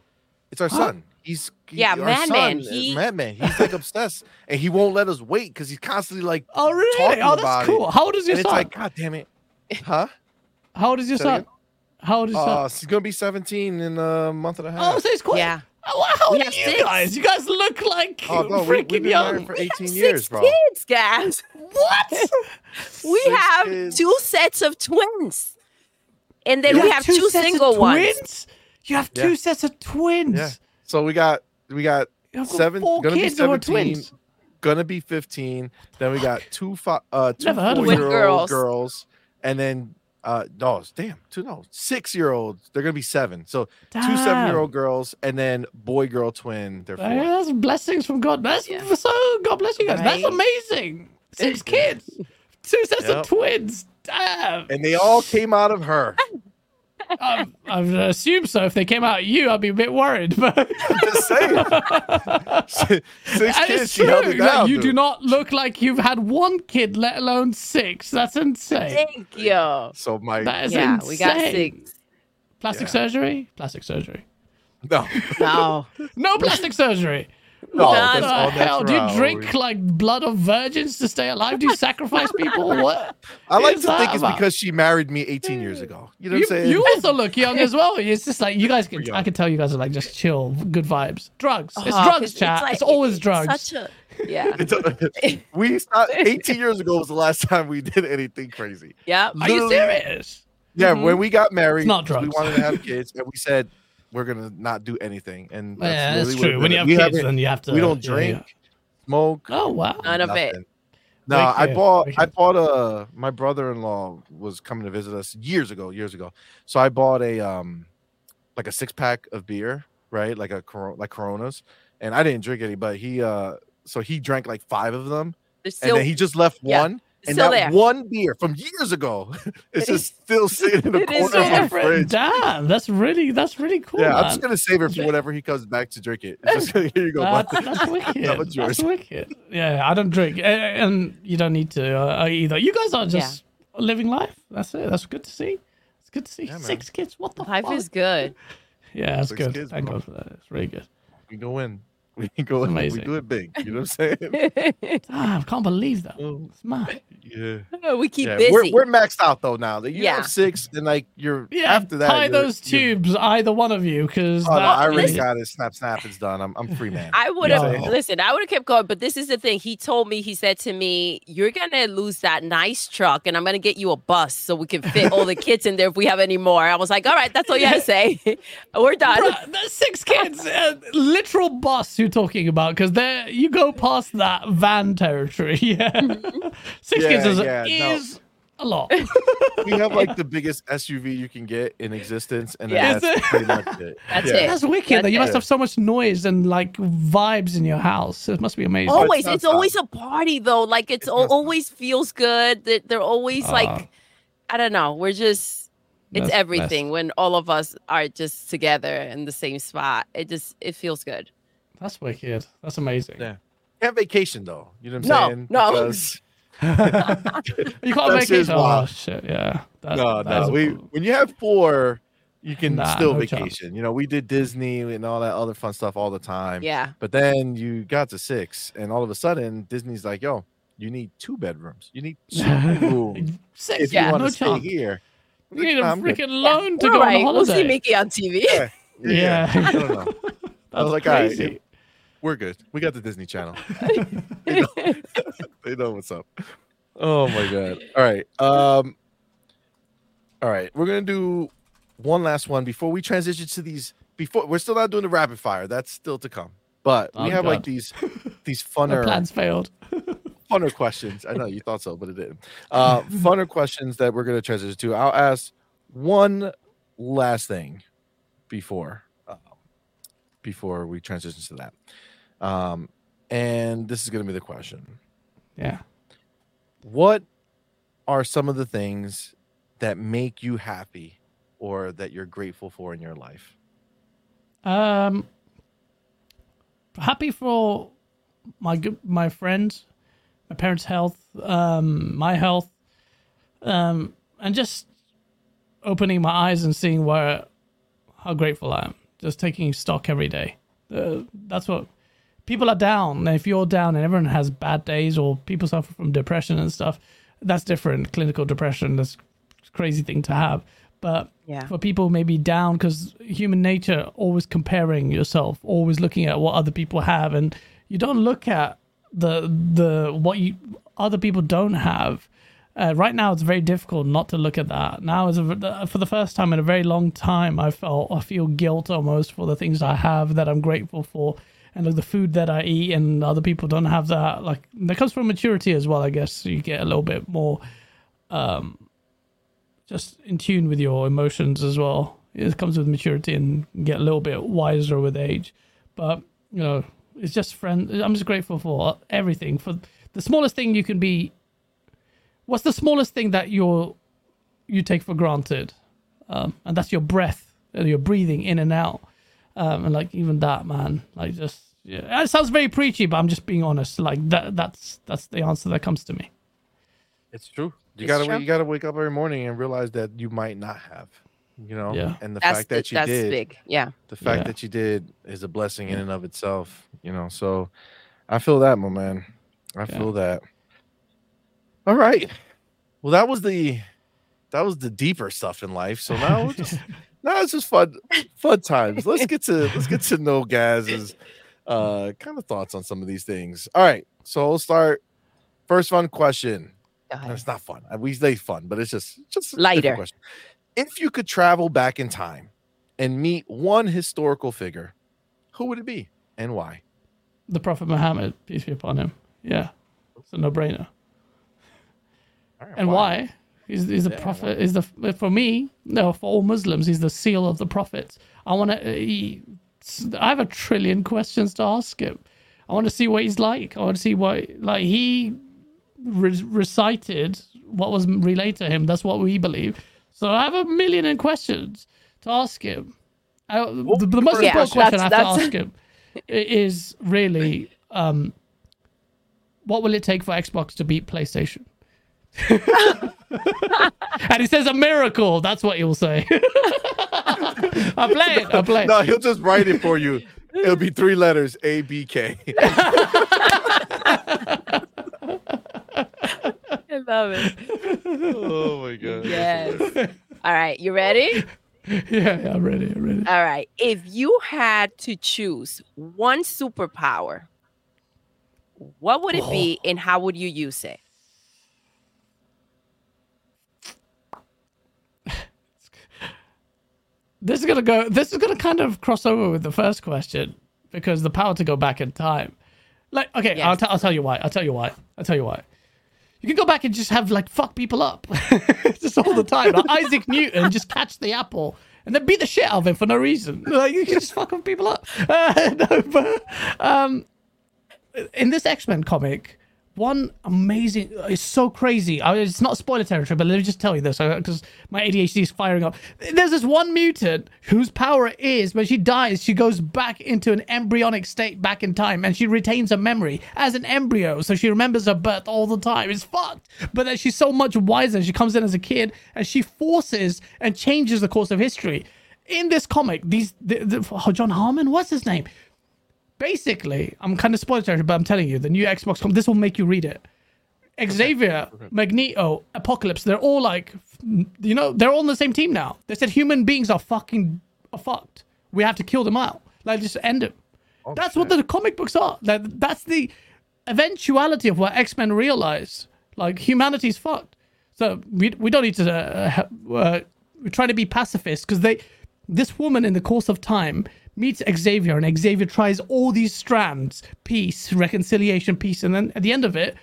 It's our son. He's he- Yeah, our Madman, son, he- Madman. He's like obsessed, and he won't let us wait because he's constantly like, Oh really? talking Oh, about that's it. cool. How old is your and it's like, God damn it, huh? how old is your Say son? again? How old is your Uh, son? she's gonna be 17 in a month and a half. Oh, so it's quite. Yeah. Oh, how old are you six. guys? You guys look like Oh, no, we, we've freaking been young. married for We have 18 six years, bro. kids, guys. What? We Six have kids. two sets of twins, and then You we have two, sets of single ones. twins? You have two Yeah. sets of twins. Yeah. So we got we got got seven, four gonna be kids who are 17, twins. gonna be 15. Then we got two five, uh two Never heard of four it. year Girls. old girls, and then uh no, damn, two no six year olds. They're gonna be seven. So two seven year old girls, and then boy girl twin. They're four. Yeah, that's blessings from God. That's Yeah. so God bless you guys. That's amazing. Six kids, two sets Yep. of twins. Damn. and they all came out of her. um, I would assume so. If they came out at you, I'd be a bit worried. But I'm just saying. Six And kids, she held true. it like, down. you do not look like you've had one kid, let alone six. That's insane. Thank you. So my That is Yeah, we got six. Plastic Yeah. surgery? Plastic surgery. no, No, No plastic surgery. No, what that's the all hell? Do you drink like blood of virgins to stay alive? Do you sacrifice people? What? I like to think that it's about? because she married me 18 years ago. You know what You, I'm saying? you also look young as well. It's just like you guys can. I can tell you guys are like just chill, good vibes. Drugs. It's Oh, drugs, 'cause chat. It's, like- always it's drugs. Such a yeah. It's- we stopped 18 years ago was the last time we did anything crazy. Yep. Are you serious? Yeah, Mhm. when we got married, It's not 'cause we wanted to have kids, and we said we're gonna not do anything. And that's yeah, that's literally true. we When you have we kids, haven't- then you have to. we don't drink, yeah. smoke, Oh wow. None of it. nothing. No, I Wicked, bought I bought a my brother-in-law was coming to visit us years ago, years ago. So I bought a um like a six pack of beer, right? Like a Coro- like Coronas. And I didn't drink any, but he uh so he drank like five of them They're and then he just left yeah, one. And still that there. one beer from years ago is just still sitting in the corner of my Different. fridge. Damn, that's really that's really cool. Yeah, I'm just gonna save it for whenever he comes back to drink it. Just here you go. That's, that's wicked. That was that's yours. wicked. Yeah, I don't drink, and you don't need to uh, either. You guys are just living life. That's it. That's good to see. It's good to see. Yeah, man. Six kids. What the life fuck? is good. Yeah, that's Six good. kids, Thank bro. God for that. It's really good. We go in. We go in. amazing. We do it big. You know what I'm saying? Damn, I can't believe that. Oh, It's mad. yeah. we keep Yeah, busy. We're, we're maxed out though now. Like, you Yeah. have six, and like you're Yeah, after that. tie you're- those you're- tubes, either one of you, because Oh, no, I already listen- got it. Snap, snap. It's done. I'm, I'm free man. I would have Yeah. listen. I would have kept going, but this is the thing. He told me. He said to me, "You're gonna lose that nice truck, and I'm gonna get you a bus so we can fit all the kids in there if we have any more." I was like, "All right, that's all you gotta say. We're done." Bruh, six kids, uh, literal bus you're talking about, because there you go past that van territory. Yeah, six Yeah, kids is, yeah, no. a lot. we have like the biggest SUV you can get in existence, and Yeah. that's pretty much it. That's Yeah. it. That's wicked. That's you must have so much noise and like vibes in your house. It must be amazing. Always, not it's always a party though. Like it's, It's al- not always feels good. That they're always Ah. like, I don't know. We're just. It's That's everything when all of us are just together in the same spot. It just it feels good. That's wicked. That's amazing. Yeah. Can't vacation though. You know what I'm No, saying? no. Because- You can't That's make it. Oh shit! Yeah. That- no, that is no. We problem. when you have four, you can Nah, still no chance. vacation. You know, we did Disney and all that other fun stuff all the time. Yeah. But then you got to six, and all of a sudden Disney's like, "Yo, you need two bedrooms. You need two rooms Six. if Yeah, you want no to stay chance. here." You need a Nah, I'm good. freaking loan to We're go all right. on We'll see. Mickey on TV. Yeah, Yeah. I don't know. I was like, all right, crazy. We're good. We got the Disney Channel. they, know, they know what's up. Oh my god. All right. Um All right. We're going to do one last one before we transition to these before we're still not doing the rapid fire. That's still to come. But we Oh, have like God. these these My funner plans failed. funner questions. I know you thought so, but it didn't. Uh, funner questions that we're going to transition to. I'll ask one last thing before before we transition to that. Um, and this is going to be the question: Yeah. What are some of the things that make you happy, or that you're grateful for in your life? Um, happy for my good my friends, my parents' health, um, my health, um, and just opening my eyes and seeing where how grateful I am. Just taking stock every day. Uh, that's what people are down. If you're down and everyone has bad days or people suffer from depression and stuff, that's different. Clinical depression, that's a crazy thing to have. But Yeah. for people maybe down because human nature always comparing yourself always looking at what other people have and you don't look at the the what you other people don't have uh, right now it's very difficult not to look at that now is a, for the first time in a very long time i felt i feel guilt almost for the things i have that i'm grateful for and like the food that i eat and other people don't have that like that comes from maturity as well i guess you get a little bit more um, just in tune with your emotions as well. It comes with maturity and get a little bit wiser with age. But you know, it's just friend. I'm just grateful for everything. For the smallest thing you can be. What's the smallest thing that you're you take for granted? Um, and that's your breath. uh, You're breathing in and out. Um, and like even that, man, like just yeah, it sounds very preachy, but I'm just being honest. Like that, that's that's the answer that comes to me. It's true. You It's gotta true. you gotta wake up every morning and realize that you might not have. You know, Yeah. and the That's fact the- that you that's did, big. Yeah. the fact Yeah. that you did is a blessing in and of itself you know so i feel that my man i Yeah. feel that all right well that was the that was the deeper stuff in life so now we're just now it's just fun fun times let's get to let's get to know gaz's uh kind of thoughts on some of these things all right so we'll start first fun question Go ahead. it's not fun Uh, we say fun but it's just just a Lighter. question. if you could travel back in time and meet one historical figure who would it be and why The Prophet Muhammad, peace be upon him. Yeah, it's a no-brainer. Right, And why? He's, he's the Yeah, prophet. Is the for me? No, for all Muslims, he's the seal of the prophets. I want to. I have a trillion questions to ask him. I want to see what he's like. I want to see what like he re- recited what was relayed to him. That's what we believe. So I have a million and questions to ask him. I, the, the most Yeah, important question I have to ask him is really, um, what will it take for Xbox to beat PlayStation? and he says a miracle. That's what he'll say. I play it. I play it. no he'll just write it for you it'll be three letters A B K. I love it. oh my god. Yes. All right, you ready? yeah, yeah, I'm ready. I'm ready. All right. If you had to choose one superpower, what would it be oh. and how would you use it? This is gonna go. This is gonna kind of cross over with the first question because the power to go back in time. Like, okay, I'll, t- I'll tell you why. I'll tell you why. I'll tell you why. You can go back and just have like fuck people up, just all the time. Like Isaac Newton, just catch the apple and then beat the shit out of him for no reason. Like you can just fuck people up. Uh, no, but um, in this X Men comic, one amazing, it's so crazy. It's not spoiler territory, but let me just tell you this because my ADHD is firing up. There's this one mutant whose power is when she dies, she goes back into an embryonic state back in time and she retains her memory as an embryo. So she remembers her birth all the time. It's fucked. But then she's so much wiser. She comes in as a kid and she forces and changes the course of history. In this comic, these the, the, oh, John Harmon, what's his name? Basically, I'm kind of spoiler but I'm telling you, the new Xbox, com- this will make you read it. Xavier, Magneto, Apocalypse, they're all like, you know, they're all on the same team now. They said human beings are fucking are fucked. We have to kill them out. Like, just end them. that's what the comic books are. That, that's the eventuality of what X Men realize. Like, humanity's fucked. So we, we don't need to, uh, uh, we're trying to be pacifists because they, this woman in the course of time meets Xavier and Xavier tries all these strands, peace, reconciliation, peace. And then at the end of it,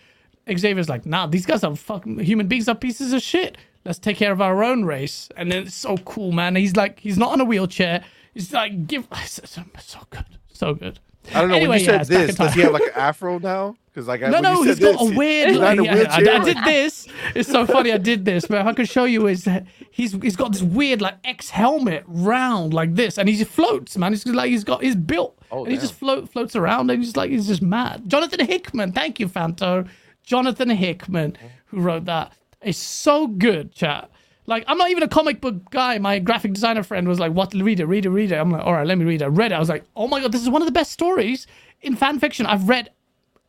Xavier's like, nah, these guys are fucking human beings are pieces of shit. Let's take care of our own race. And then it's so cool, man. He's like, he's not on a wheelchair. He's like, give, it's so good. So good. I don't know. Anyway, when you yeah, said this, does he have like an afro now? Because like I- No, you no, said he's got this, a weird. Like, I, did this. It's so funny. I did this, but I can show you is he's he's got this weird like X helmet round like this, and he just floats, man. He's like he's got he's built, Oh, and he damn. just float floats around, and he's like he's just mad. Jonathan Hickman, thank you, Fanto. Jonathan Hickman, who wrote that, is so good, chat. Like I'm not even a comic book guy. My graphic designer friend was like, "What? Read it, read it, read it." I'm like, "All right, let me read it." I read it. I was like, "Oh my god, this is one of the best stories in fan fiction I've read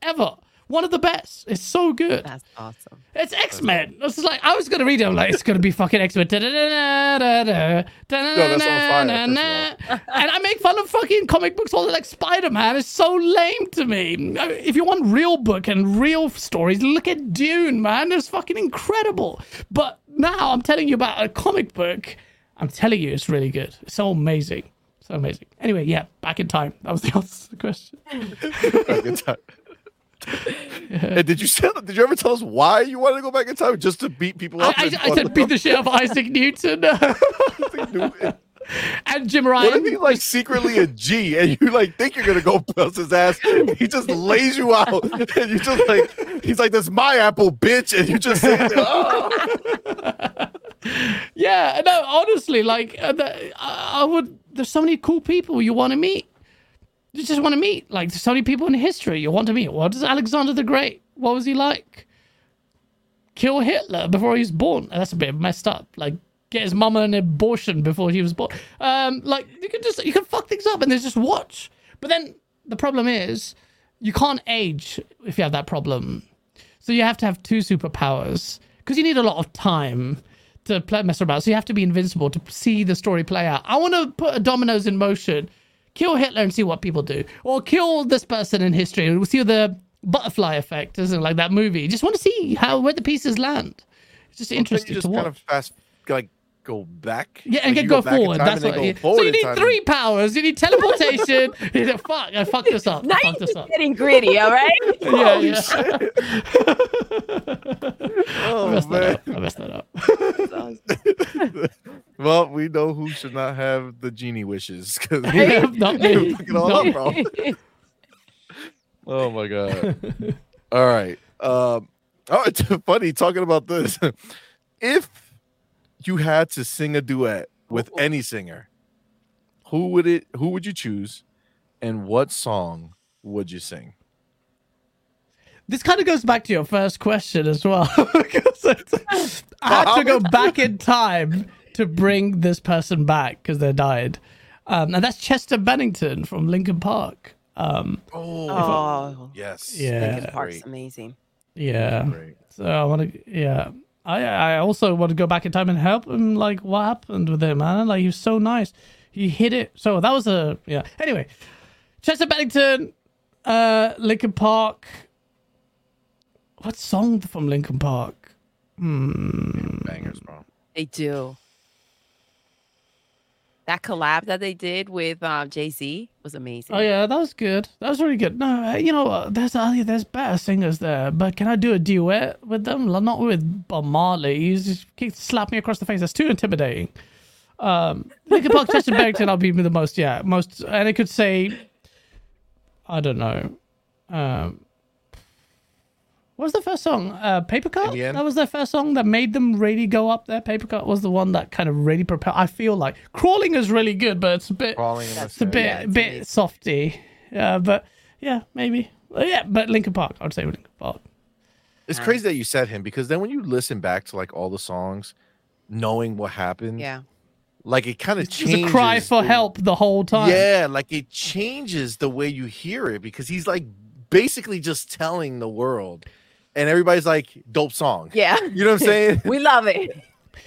ever. One of the best. It's so good. That's awesome. It's X Men. It's like I was gonna read it. I'm like, it's gonna be fucking X Men. And that's on fire, first I make fun of fucking comic books all the like Spider Man. It's so lame to me. I mean, If you want real book and real stories, look at Dune, man. It's fucking incredible. But now I'm telling you about a comic book. I'm telling you, it's really good. It's so amazing. So amazing. Anyway, yeah, back in time. That was the answer to the question. back in time. Did you say, did you ever tell us why you wanted to go back in time just to beat people I, up? I, and- I said beat the shit out of Isaac Newton and Jim Ryan. What if he's like secretly a G and you like think you're gonna go bust his ass? He just lays you out and you just like he's like, "That's my apple, bitch," and you just say, oh. Yeah, no, honestly, like uh, the, I I would. There's so many cool people you want to meet. You just want to meet. Like there's so many people in history you want to meet. What is Alexander the Great? What was he like? Kill Hitler before he was born. That's a bit messed up. Like get his mama an abortion before he was born. Um, like you can just you can fuck things up and there's just watch. But then the problem is you can't age if you have that problem. So you have to have two superpowers because you need a lot of time to play mess about. So you have to be invincible to see the story play out. I want to put a dominoes in motion, kill Hitler and see what people do, or kill this person in history and we'll see the butterfly effect, isn't it? Like that movie. Just want to see how where the pieces land. It's just interesting you just to watch. kind of fast like go back. Yeah, and Like, can you go, forward. That's what. go Yeah. So you in need time. three powers. You need teleportation. you need, fuck, I fucked this up. Now I you're fucked this up. getting gritty, all right? Yeah, Holy yeah. shit. I oh messed that man. up. I messed that up. Well, we know who should not have the genie wishes because Yeah, not me. Fuck all Not up, bro. Oh my god. All right. Um oh it's funny talking about this. if you had to sing a duet with any singer, who would it who would you choose and what song would you sing? This kind of goes back to your first question as well. because it's- I had to go back in time to bring this person back because they died. Um, and that's Chester Bennington from Linkin Park. Um, Oh, Oh, yes. Yeah. Linkin Park's amazing. Yeah. So I want to, yeah. I I also want to go back in time and help him. Like, what happened with him, man? Like, he was so nice. He hit it. So that was a yeah. Anyway, Chester Bennington, uh, Linkin Park. What song from Linkin Park? Hmm. Bangers, bro. They do. That collab that they did with um, Jay Z was amazing. Oh yeah, that was good. That was really good. No, you know, uh, there's uh, there's better singers there, but can I do a duet with them? Not with Bob Marley. You just keep slap me across the face. That's too intimidating. Um, Linkin Park, Chester Bennington, I'll be the most. Yeah, most, and I could say, I don't know. Um, what was the first song? Uh, Paper Cut. In? That was their first song that made them really go up there. Paper Cut was the one that kind of really propelled. I feel like crawling is really good, but it's a bit. Crawling in the It's a bit, Yeah, it's bit amazing. softy. Yeah, but yeah, maybe. Well, yeah, but Linkin Park. I would say Linkin Park. It's Nice. crazy that you said him because then when you listen back to like all the songs, knowing what happened, yeah. like it kind of changes. It's changes. a cry for the- help the whole time. Yeah, like it changes the way you hear it because he's like basically just telling the world, and everybody's like, "Dope song." Yeah. You know what I'm saying? we love it.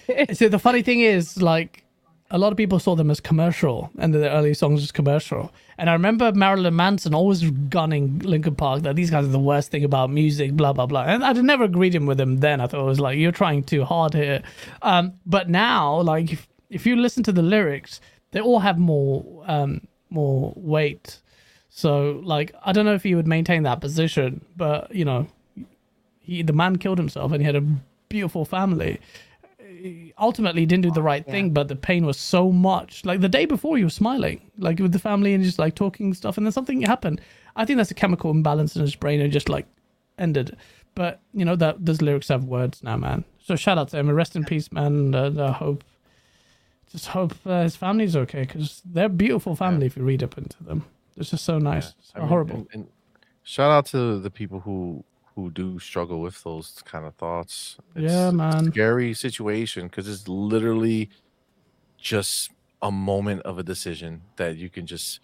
So the funny thing is, like, a lot of people saw them as commercial, and the early songs as commercial. And I remember Marilyn Manson always gunning Linkin Park that these guys are the worst thing about music, blah blah blah. And I'd never agreed him with him then. I thought it was like you're trying too hard here. Um, but now, like, if, if you listen to the lyrics, they all have more um, more weight. So, like, I don't know if you would maintain that position, but you know, he the man killed himself, and he had a beautiful family ultimately he didn't do the right thing, but the pain was so much. Like the day before, he was smiling, like with the family and just like talking stuff, and then something happened. I think that's a chemical imbalance in his brain and just like ended. But you know that those lyrics have words now, man. So shout out to him. And rest in peace, man. And, uh, I hope, just hope uh, his family's okay because they're a beautiful family. If you read up into them, it's just so nice. So I mean, horrible. And, and shout out to the people who who do struggle with those kind of thoughts. Yeah, a man. Scary situation because it's literally just a moment of a decision that you can just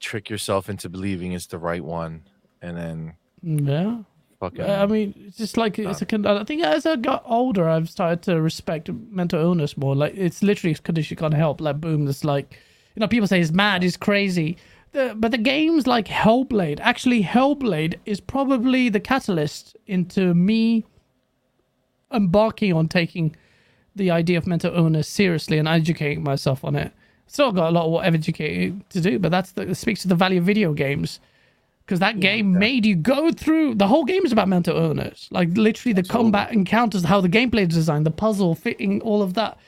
trick yourself into believing it's the right one, and then mm, Yeah. fucking. I mean, it's just like it's a. con- I think as I got older, I've started to respect mental illness more. Like it's literally a condition you can't help. Like boom, it's like you know people say he's mad, he's crazy. The, but the games like Hellblade, actually Hellblade is probably the catalyst into me embarking on taking the idea of mental illness seriously and educating myself on it. Still got a lot of educating to do, but that's the, it speaks to the value of video games. Because that game made you go through the whole game is about mental illness. Like literally the combat encounters how the gameplay is designed the puzzle fitting all of that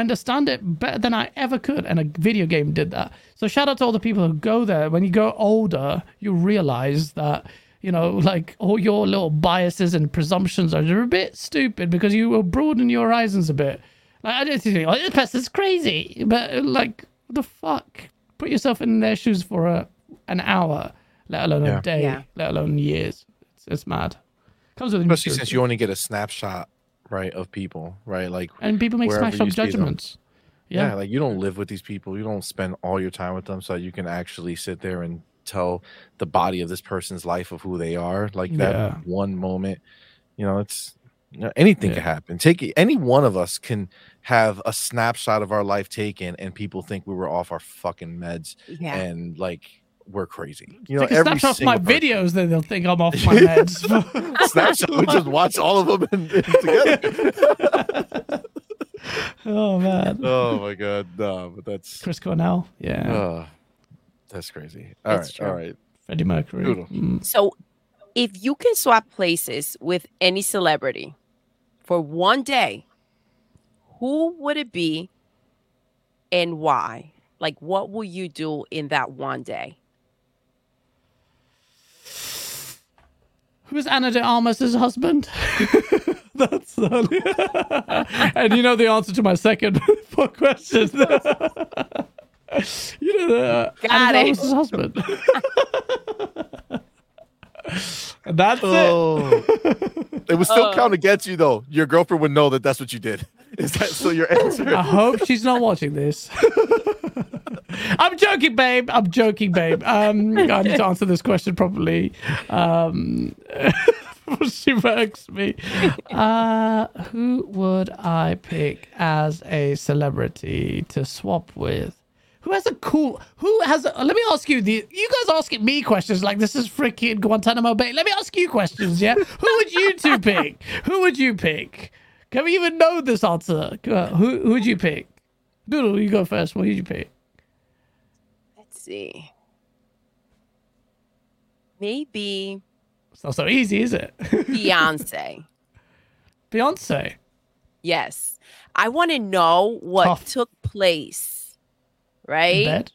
understand it better than i ever could and a video game did that so shout out to all the people who go there when you go older you realize that you know like all your little biases and presumptions are a bit stupid because you will broaden your horizons a bit like i just think oh, this person's crazy but like what the fuck put yourself in their shoes for a an hour let alone Yeah. a day, Yeah. let alone years. It's, it's mad. Comes with especially since you only get a snapshot, right, of people, right? Like and people make wherever smash up you see them. judgments. yeah. Yeah. like you don't live with these people. You don't spend all your time with them, so you can actually sit there and tell the body of this person's life of who they are. Like that Yeah. one moment, you know, it's you know, anything can happen. Take any one of us can have a snapshot of our life taken, and people think we were off our fucking meds, Yeah. and like we're crazy. You know, every snapshot my person- videos, then they'll think I'm off my meds. snapshot. We just watch all of them and, and together. oh man, oh my god, no, but that's Chris Cornell, yeah, uh, that's crazy. All It's right, all true. right. Freddie Mercury. Mm. So, if you can swap places with any celebrity for one day, who would it be and why? Like, what will you do in that one day? Who's Ana de Armas' husband? That's and you know the answer to my second question. you know the Got Ana de. Armas' husband. And that's it. Oh, it would still Uh. count against you though. Your girlfriend would know that that's what you did. Is that still your answer? I hope she's not watching this. I'm joking, babe. I'm joking, babe. Um, I need to answer this question properly. Um, she bugs me. Uh, who would I pick as a celebrity to swap with? Who has a cool? Who has? A, let me ask you. The you guys asking me questions like this is freaking Guantanamo Bay. Let me ask you questions. Yeah. who would you two pick? Who would you pick? Can we even know this answer? Who who would you pick? Doodle, you go first. What did you pick? Let's see. Maybe It's not so easy, is it? Beyonce. Beyonce. Yes. I want to know what Tough. took place, in right?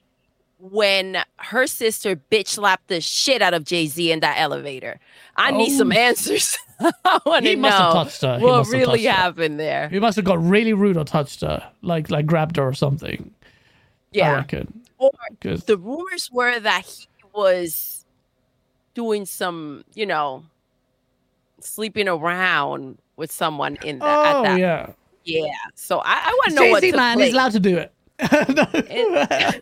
When her sister bitch slapped the shit out of Jay Z in that elevator. I need some Oh. answers. I want He to must have know touched her. He what have really touched her. happened there. He must have got really rude or touched her, like like grabbed her or something. I Yeah. reckon. Or 'Cause- the rumors were that he was doing some, you know, sleeping around with someone in that. at oh that. yeah. Yeah. So I, I want to know what Jay-Z took man, he's allowed to do it.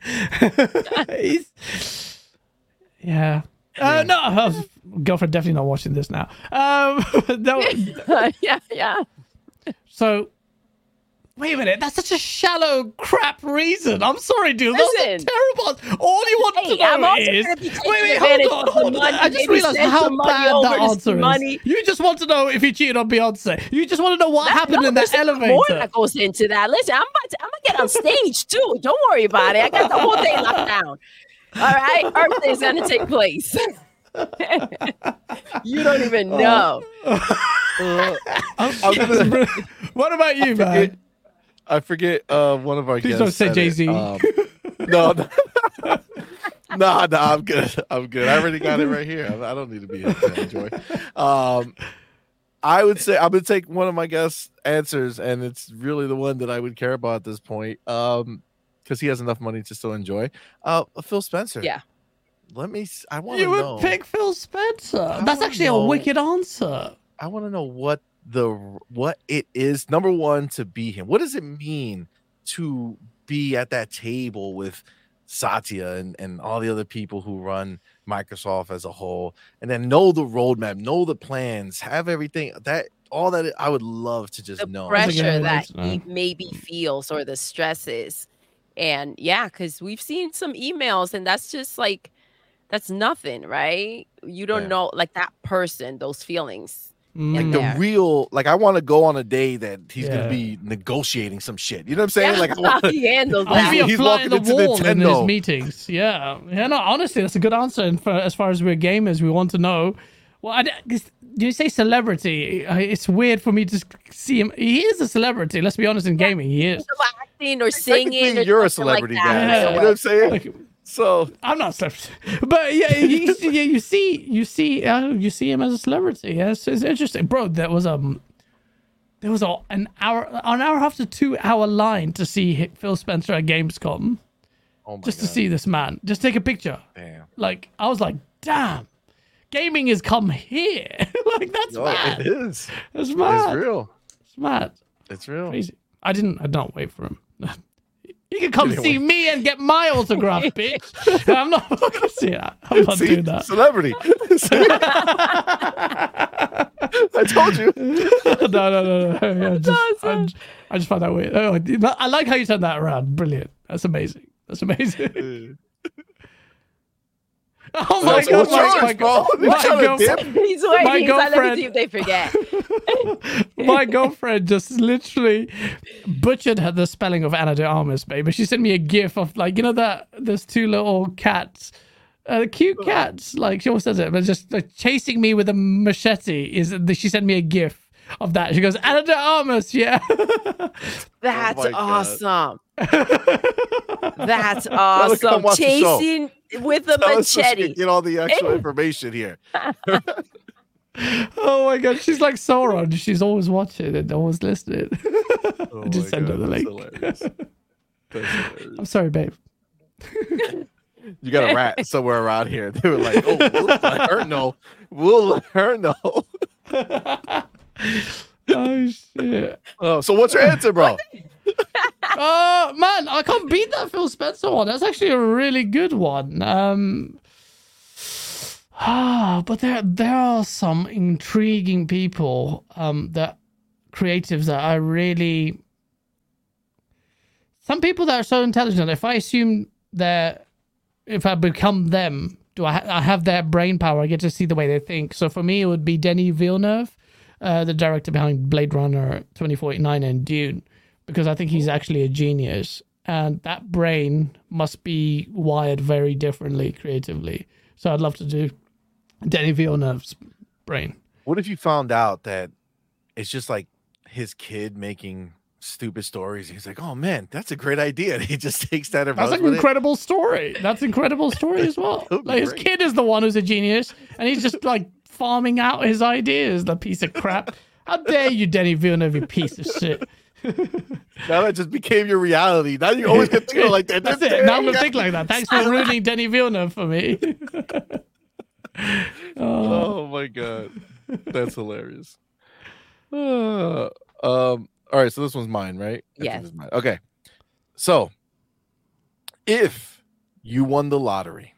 Yeah. Uh, no, girlfriend definitely not watching this now. Um, yeah, yeah. so wait a minute, that's such a shallow crap reason. I'm sorry, dude. That's a Listen. terrible. All you want Hey, to know I'm also is be wait, wait, advantage hold on, hold on. money, I just realized how bad that answer some is. money. You just want to know if he cheated on Beyonce. You just want to know what That- happened in that there's elevator. More that goes into that. Listen, I'm about to, I'm gonna get on stage too. Don't worry about it. I got the whole thing locked down. All right, Earth is gonna take place. you don't even know. Uh, I'm, I'm gonna, what about you, I forget, man? I forget uh, one of our Please guests. don't say said. Jay-Z. Um, no, no, no, no, I'm good. I'm good. I already got it right here. I, I don't need to be here to enjoy. Um, I would say I'm gonna take one of my guests' answers, and it's really the one that I would care about at this point. Um, because he has enough money to still enjoy. Uh, Phil Spencer. Yeah. Let me. I want to You would know. pick Phil Spencer. I That's actually know- a wicked answer. I want to know what the what it is. Number one, to be him. What does it mean to be at that table with Satya and, and all the other people who run Microsoft as a whole, and then know the roadmap, know the plans, have everything that all that I would love to just the know. That's pressure that he maybe mm. feels or the stresses. And yeah, because we've seen some emails, and that's just like that's nothing, right? You don't Yeah. know like that person, those feelings. Like Mm. the there. real, like I want to go on a day that he's Yeah. gonna be negotiating some shit. You know what I'm saying? Yeah, Like I want he handles that. be a He's fly in walking the into wall in his meetings. Yeah, yeah. No, honestly, that's a good answer. And for as far as we're gamers, we want to know. Well, I, this- you say celebrity. It's weird for me to see him. He is a celebrity. Let's be honest. In gaming, he is. Acting or singing. Or you're a something like celebrity that. guy. Yeah. You know what I'm saying? Like, So I'm not celebrity, but yeah, you, you, yeah, you see, you see, uh, you see him as a celebrity. Yes, it's interesting, bro. There was um, there was a, an hour, an hour and a half to two hour line to see Phil Spencer at Gamescom, oh my just to see this man, just take a picture. damn. Like I was like, damn, gaming has come here. like that's Oh, mad. it is. It's mad. It's real. It's mad. It's real. Crazy. I didn't. I don't wait for him. You can come see me and get my autograph, bitch. I'm not fucking see that. I'm not See, doing that. celebrity. I told you. no, no, no, no. Yeah, just, I, I just find that weird. Oh, I like how you turned that around. Brilliant. That's amazing. That's amazing. Oh my So god, what's my, yours, my, bro? You my trying girlfriend- He's waiting. My He's like, girlfriend- they forget. my girlfriend just literally butchered her, the spelling of Ana de Armas, baby. She sent me a gif of like you know that there's two little cats, uh, cute cats. Like she always says it, but just like, chasing me with a machete. Is she sent me a gif of that? She goes Ana de Armas, yeah. That's oh my God. awesome. That's awesome. watch the. Chasing with a Tell us so she can machete. Get all the actual information here. oh my god, she's like Sauron. She's always watching and always listening. Oh just my send her the link. hilarious. Hilarious. I'm sorry, babe. You got a rat somewhere around here. They were like, "Oh, we'll let her know. We'll let her know." oh shit. Oh, so what's your answer, bro? uh man, I can't beat that Phil Spencer one. That's actually a really good one. Um Ah, but there there are some intriguing people um that creatives that I really some people that are so intelligent. If I assume that if I become them, do I, ha- I have their brain power? I get to see the way they think. So for me, it would be Denis Villeneuve, uh, the director behind Blade Runner 2049 and Dune, because I think he's actually a genius, and that brain must be wired very differently creatively. So I'd love to do Denis Villeneuve's brain. What if you found out that it's just like his kid making stupid stories? He's like, "Oh man, that's a great idea." And he just takes that and That's an with it. incredible story. That's an incredible story as well. That would be Like his kid is the one who's a genius, and he's just like farming out his ideas. The piece of crap. How dare you, Denis Villeneuve, you piece of shit. Now that just became your reality. Now you always get to go like that. That's it. Now I'm gonna think like that. Thanks for ruining Denis Villeneuve for me. Oh my god, that's hilarious. Uh, um. All right, so this one's mine, right? Yes. mine. Okay. So, if you won the lottery,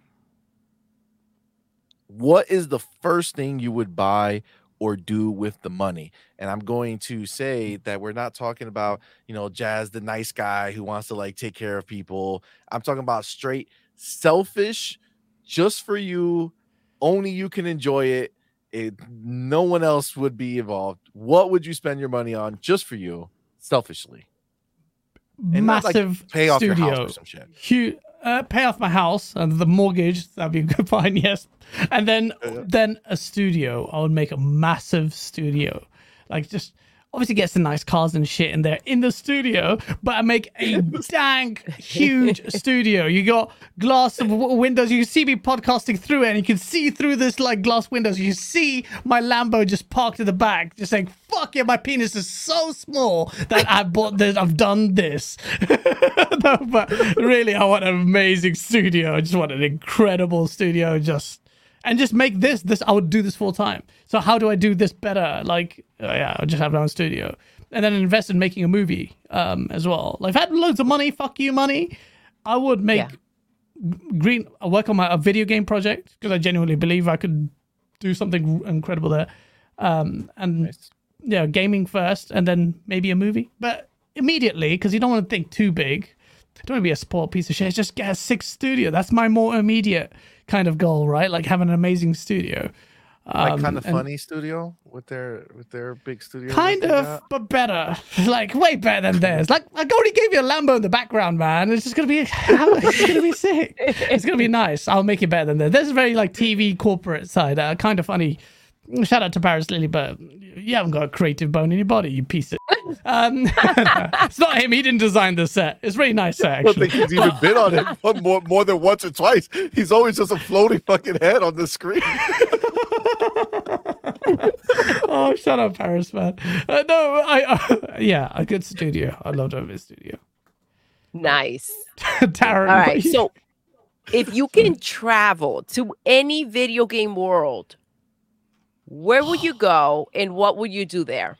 what is the first thing you would buy or do with the money? And I'm going to say mm. that we're not talking about, you know, Gaz, the nice guy who wants to like take care of people. I'm talking about straight selfish, just for you. Only you can enjoy it. It no one else would be involved. What would you spend your money on just for you, selfishly? And not, like, Massive Pay off studio. your house or some shit. Huge, uh, pay off my house and the mortgage. That'd be a good fine, yes. And then Yeah. then a studio. I would make a massive studio, like just obviously get some nice cars and shit in there in the studio. But I make a dank huge studio. You got glass of w- windows. You can see me podcasting through it, and you can see through this like glass windows. You see my Lambo just parked in the back, just saying, "Fuck yeah, my penis is so small that I bought this. I've done this." no, but really, I want an amazing studio. I just want an incredible studio. Just and just make this. This I would do this full time. So how do I do this better? Like, uh, yeah, I'll just have my own studio, and then invest in making a movie um, as well. Like, if I had loads of money, fuck you, money, I would make Yeah. green. I work on my a video game project because I genuinely believe I could do something incredible there. Um, and Nice. yeah, gaming first, and then maybe a movie. But immediately, because you don't want to think too big. Don't want to be a sport piece of shit. Just get a six studio. That's my more immediate kind of goal, right? Like having an amazing studio. Like Um, Kinda Funny studio with their with their big studio. Kind of, but better. Like way better than theirs. Like I already gave you a Lambo in the background, man. It's just gonna be, it's gonna be sick. It's gonna be nice. I'll make it better than theirs. There's a very like TV corporate side. Uh, Kinda Funny. Shout out to Paris Lilly, but you haven't got a creative bone in your body, you piece of. Um, it's not him. He didn't design the set. It's really nice set, I don't actually. think he's even been on it more more than once or twice. He's always just a floating fucking head on the screen. oh, shut up, Paris, man. Uh, no, I, uh, yeah, a good studio. I love to have a studio. Nice. Darren, All right. you- So if you can travel to any video game world, where would you go and what would you do there?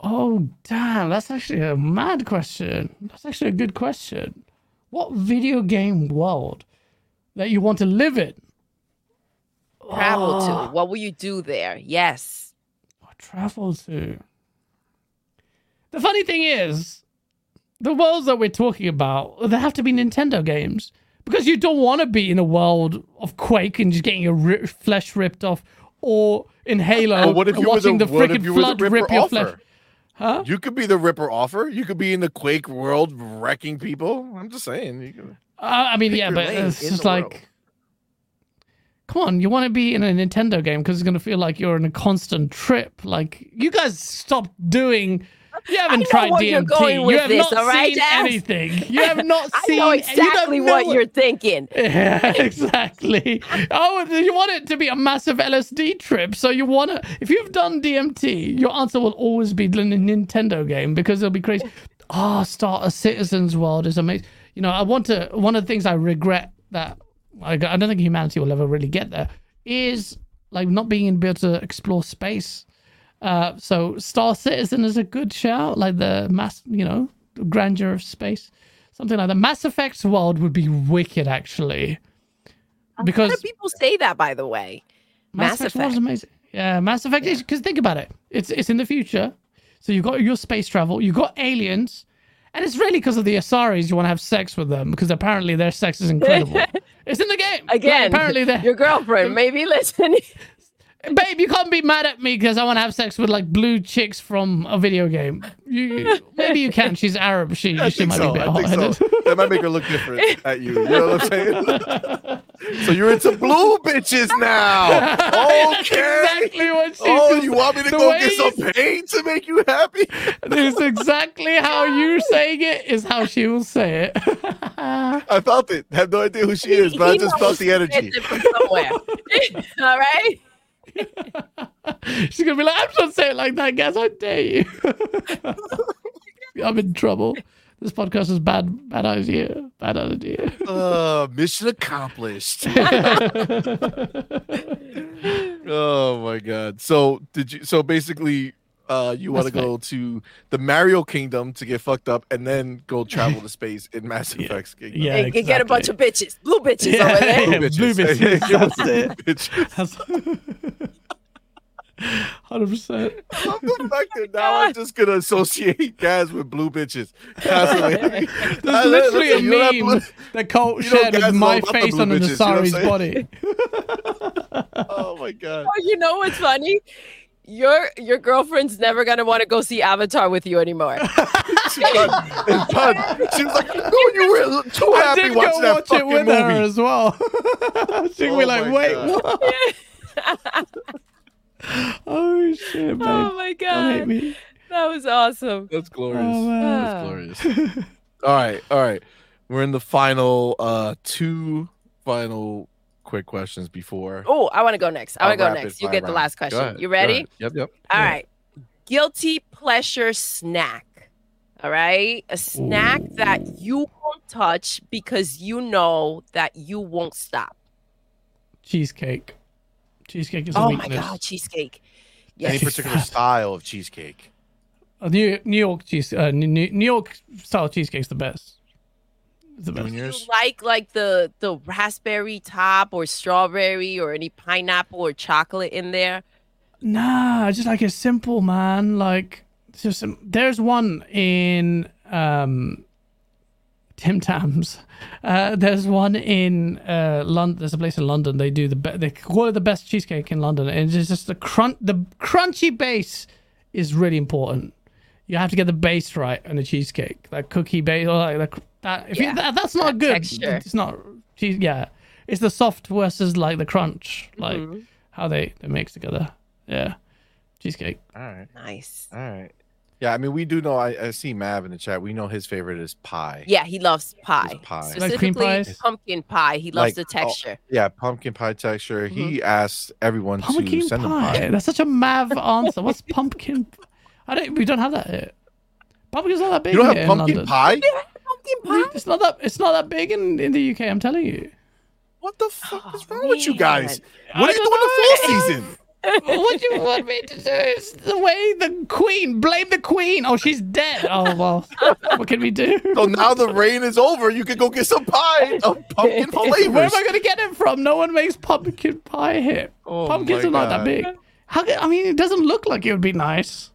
Oh, damn. That's actually a mad question. That's actually a good question. What video game world that you want to live in? Travel Oh, to. Ah. What will you do there? Yes. Travel to. The funny thing is, the worlds that we're talking about, they have to be Nintendo games. Because you don't want to be in a world of Quake and just getting your ri- flesh ripped off, or in Halo, But what if and you were the, the freaking you were the flood Ripper rip your offer? flesh. Huh? You could be the Ripper offer. You could be in the Quake world wrecking people. I'm just saying. You could, Uh, I mean, yeah, but it's just like, world. come on, you want to be in a Nintendo game because it's going to feel like you're in a constant trip. Like, you guys stop doing. You haven't tried DMT. you have this, not right, seen Gaz? anything. You have not seen. I know you exactly know what you're thinking. Yeah, exactly. oh, you want it to be a massive LSD trip, so you want to. If you've done DMT, your answer will always be the Nintendo game because it'll be crazy. Ah, start a Citizens World is amazing. You know, I want to. One of the things I regret that I, I don't think humanity will ever really get there is like not being able to explore space. Uh, so Star Citizen is a good shout, like the mass, you know, grandeur of space, something like that. Mass Effect's world would be wicked, actually, A lot because of people say that, by the way. Mass, Mass Effect was amazing. Yeah, Mass Effect is because think about it. It's it's in the future, so you've got your space travel, you've got aliens, and it's really because of the Asaris you want to have sex with them because apparently their sex is incredible. it's in the game Like, Again, apparently they're your girlfriend may be listening. Babe, you can't be mad at me because I want to have sex with like blue chicks from a video game. You, maybe you can. She's Arab. She I she might so. be a bit I think hot-headed. so. That might make her look different at you. You know what I'm saying? so you're into blue bitches now. Okay. exactly what she Oh, just- you want me to the go way get you some paint to make you happy? It's exactly how you're saying it is how she will say it. I felt it. have no idea who she is, but I just felt the energy. from somewhere. All right. She's gonna be like, I'm not saying it like that, guys. I dare you. I'm in trouble. This podcast is bad. Bad idea. Bad idea. Uh, mission accomplished. oh my god. So did you? So basically, uh, you want to go to the Mario Kingdom to get fucked up, and then go travel to space in Mass Yeah. Effect's Kingdom. Yeah, and, and get a bunch of bitches, blue bitches Yeah. over there. Yeah, blue bitches. Give us That's it. bitches. Hundred percent. I'm the fact that now I'm just gonna associate Gaz with blue bitches. constantly. There's literally You know a that meme blue- that Colt shared with my face on the bitches, you know what I'm Nasari's saying? body. Oh my god. Oh, you know what's funny? Your your girlfriend's never gonna want to go see Avatar with you anymore. She's done. It's done. She was like, "No, you were too I happy did go watching that watch it fucking with movie." her as well. She'd Oh be like, "Wait, God. what?" oh shit, babe! oh my god, that was awesome. That's glorious. Oh, man. Ah. That's glorious. all right, all right. We're in the final uh two final quick questions before. Oh, I want to go next. I want to go next. You fire get the last question. You ready? Yep, yep. All Yeah. right. Guilty pleasure snack. All right. A snack that you won't touch because you know that you won't stop. Cheesecake. Cheesecake is a Oh my. God, cheesecake. Any particular style of cheesecake? Uh, New New York cheese, uh, New, New New York style cheesecake's the best. The best. Do you Juniors? like like the the raspberry top or strawberry or any pineapple or chocolate in there? Nah, just like a simple, man. Like, just um, there's one in um, Tim Tams. Uh, there's one in uh, London. There's a place in London. They do the be- they call it the best cheesecake in London, and it's just the crunch. The crunchy base is really important. You have to get the base right on the cheesecake. That cookie base, or like the, that. If Yeah, you, that, that's not that good. texture. It's not cheese. Yeah, it's the soft versus like the crunch. Like Mhm. how they they mix together. Yeah, cheesecake. All right, Nice. all right. Yeah, I mean, we do know. I, I see Mav in the chat. We know his favorite is pie. Yeah, he loves pie. pie. Like cream Specifically pies? pumpkin pie. He loves Like, the oh, texture. Yeah, pumpkin pie texture. He asked everyone to Pumpkin send him pie. pie. That's such a mav answer. What's pumpkin? I don't. We don't have that here. Pumpkin's not that big You don't here have pumpkin London. pie? Pumpkin pie? It's not that. It's not that big in, in the UK. I'm telling you. What the fuck oh, is Oh, wrong with you guys? I What are you don't doing the fall season? what do you want me to do? It's the way the queen. Blame the queen. Oh, she's dead. Oh well. what can we do? So now the rain is over. You can go get some pie of uh, pumpkin pie Where am I going to get it from? No one makes pumpkin pie here. Oh Pumpkins are not that big. How? I mean, it doesn't look like it would be nice.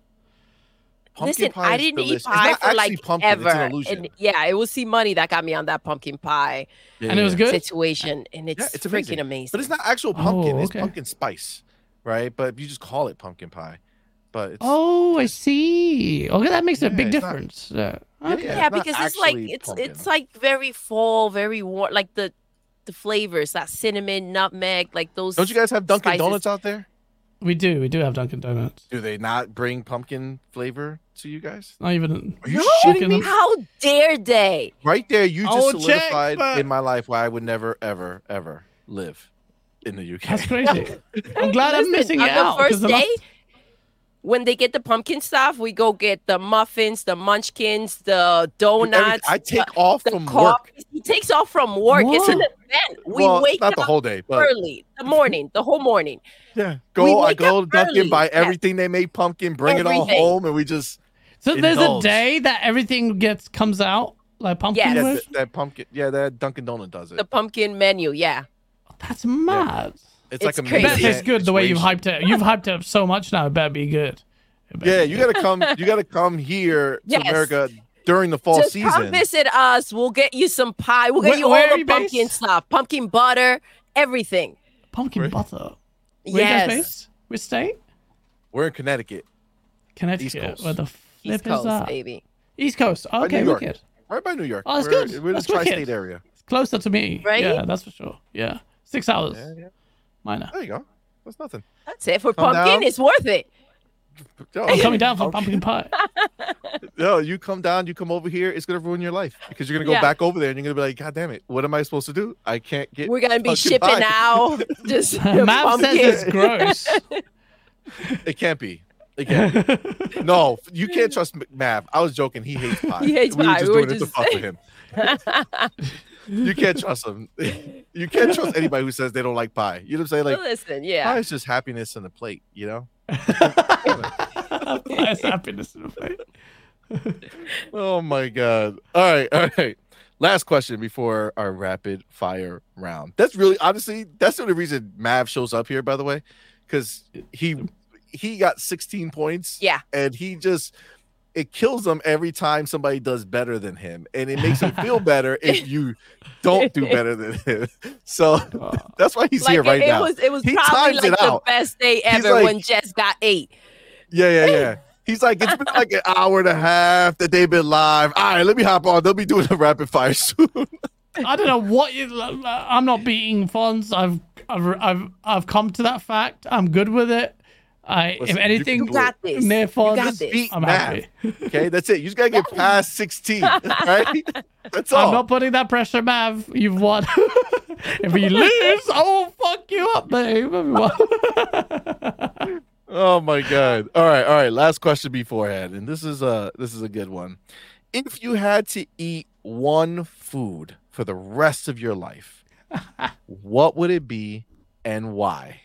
Pumpkin Listen, pie I didn't delicious. eat It's pie for like pumpkin, ever. It's an illusion. And yeah, it was CMoney that got me on that pumpkin pie Yeah, and it was good. situation, and it's, Yeah, it's freaking amazing. amazing. But it's not actual oh, pumpkin. Oh, It's pumpkin spice, right? But you just call it pumpkin pie. But it's, Oh, I see. Okay, that makes a big it's not- difference. Yeah. Yeah, Okay. yeah. yeah, it's because it's like it's pumpkin. it's like very fall, very warm, like the the flavors that cinnamon, nutmeg, like those. don't you guys have Dunkin' spices. Donuts out there? We do. We do have Dunkin' Donuts. Do they not bring pumpkin flavor to you guys? Not even. Are you No, shitting me? How dare they? Right there, you just I'll check, solidified but- in my life why I would never, ever, ever live in the UK. That's crazy. I'm glad I'm missing on it the first day, last- when they get the pumpkin stuff, we go get the muffins, the munchkins, the donuts. I take the, off the from work. He he takes off from work. It's an event. We well, wake not up the whole day, but early, the morning, the whole morning. Yeah, go. I go to Dunkin', buy yes. everything they make pumpkin, bring it all home, and we just So there's a day that everything gets comes out like pumpkin Yes. yeah, that, that pumpkin. Yeah, that Dunkin' Donut does it. The pumpkin menu, yeah. Oh, that's mad. it's like it's a I crazy. bet mini it's good the way you've hyped it. You've hyped it up so much now. It better be good. Better Yeah, be you good. gotta come. You gotta come here to Yes. America during the fall Just season. come visit us. We'll get you some pie. We'll get Where- you all the you pumpkin based? stuff, pumpkin butter, everything. pumpkin Where- butter. Where you yes. guys based? Which state? We're in Connecticut, Connecticut. East Coast. Where the flip East is Coast, that? baby. East Coast. New Okay, York. wicked. right by New York. Oh, that's we're, good. We're in That's the tri-state wicked. area. It's closer to me. Right? Yeah, that's for sure. Yeah. Six hours. Yeah, yeah. Minor. There you go. That's nothing. That's it. For Come pumpkin, down. it's worth it. Yo, I'm coming down for okay. pumpkin pie. Yo, you come down, you come over here, it's gonna ruin your life because you're gonna go Yeah. back over there and you're gonna be like, God damn it, what am I supposed to do? I can't get. We're gonna be shipping pie." now. Just Mav says it's gross. It can't be. It can't. Be. no, you can't trust M- Mav. I was joking. He hates pie. He hates we pie. were just We were doing it to fuck with him. you can't trust him. you can't trust anybody who says they don't like pie. You know what I'm saying? Like Listen, yeah, pie yeah. is just happiness on the plate. You know. Nice happiness in the face. Oh my god. All right, all right. Last question before our rapid fire round. That's really honestly, that's the only reason Mav shows up here, by the way. Because he he got 16 points. Yeah. And he just it kills him every time somebody does better than him. And it makes him feel better if you don't do better than him. So that's why he's Like here it, right it now. was, it was He probably like it the out. best day ever like- when Jez got eight. Yeah, yeah, yeah. He's like, it's been like an hour and a half that they've been live. All right, let me hop on. They'll be doing a rapid fire soon. I don't know what you, I'm not beating Fonz. I've, I've I've I've come to that fact. I'm good with it. I Listen, if anything You got this. near You got this. I'm happy. Okay, that's it. You just gotta get past 16. Right? That's all. I'm not putting that pressure, Mav. You've won. if you lose, I will fuck you up, babe. Oh my god. All right, all right. Last question beforehand. And this is a this is a good one. If you had to eat one food for the rest of your life, what would it be and why?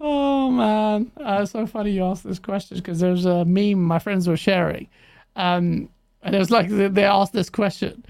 Oh man, uh, it's so funny you asked this question because there's a meme my friends were sharing, um, and it was like they, they asked this question.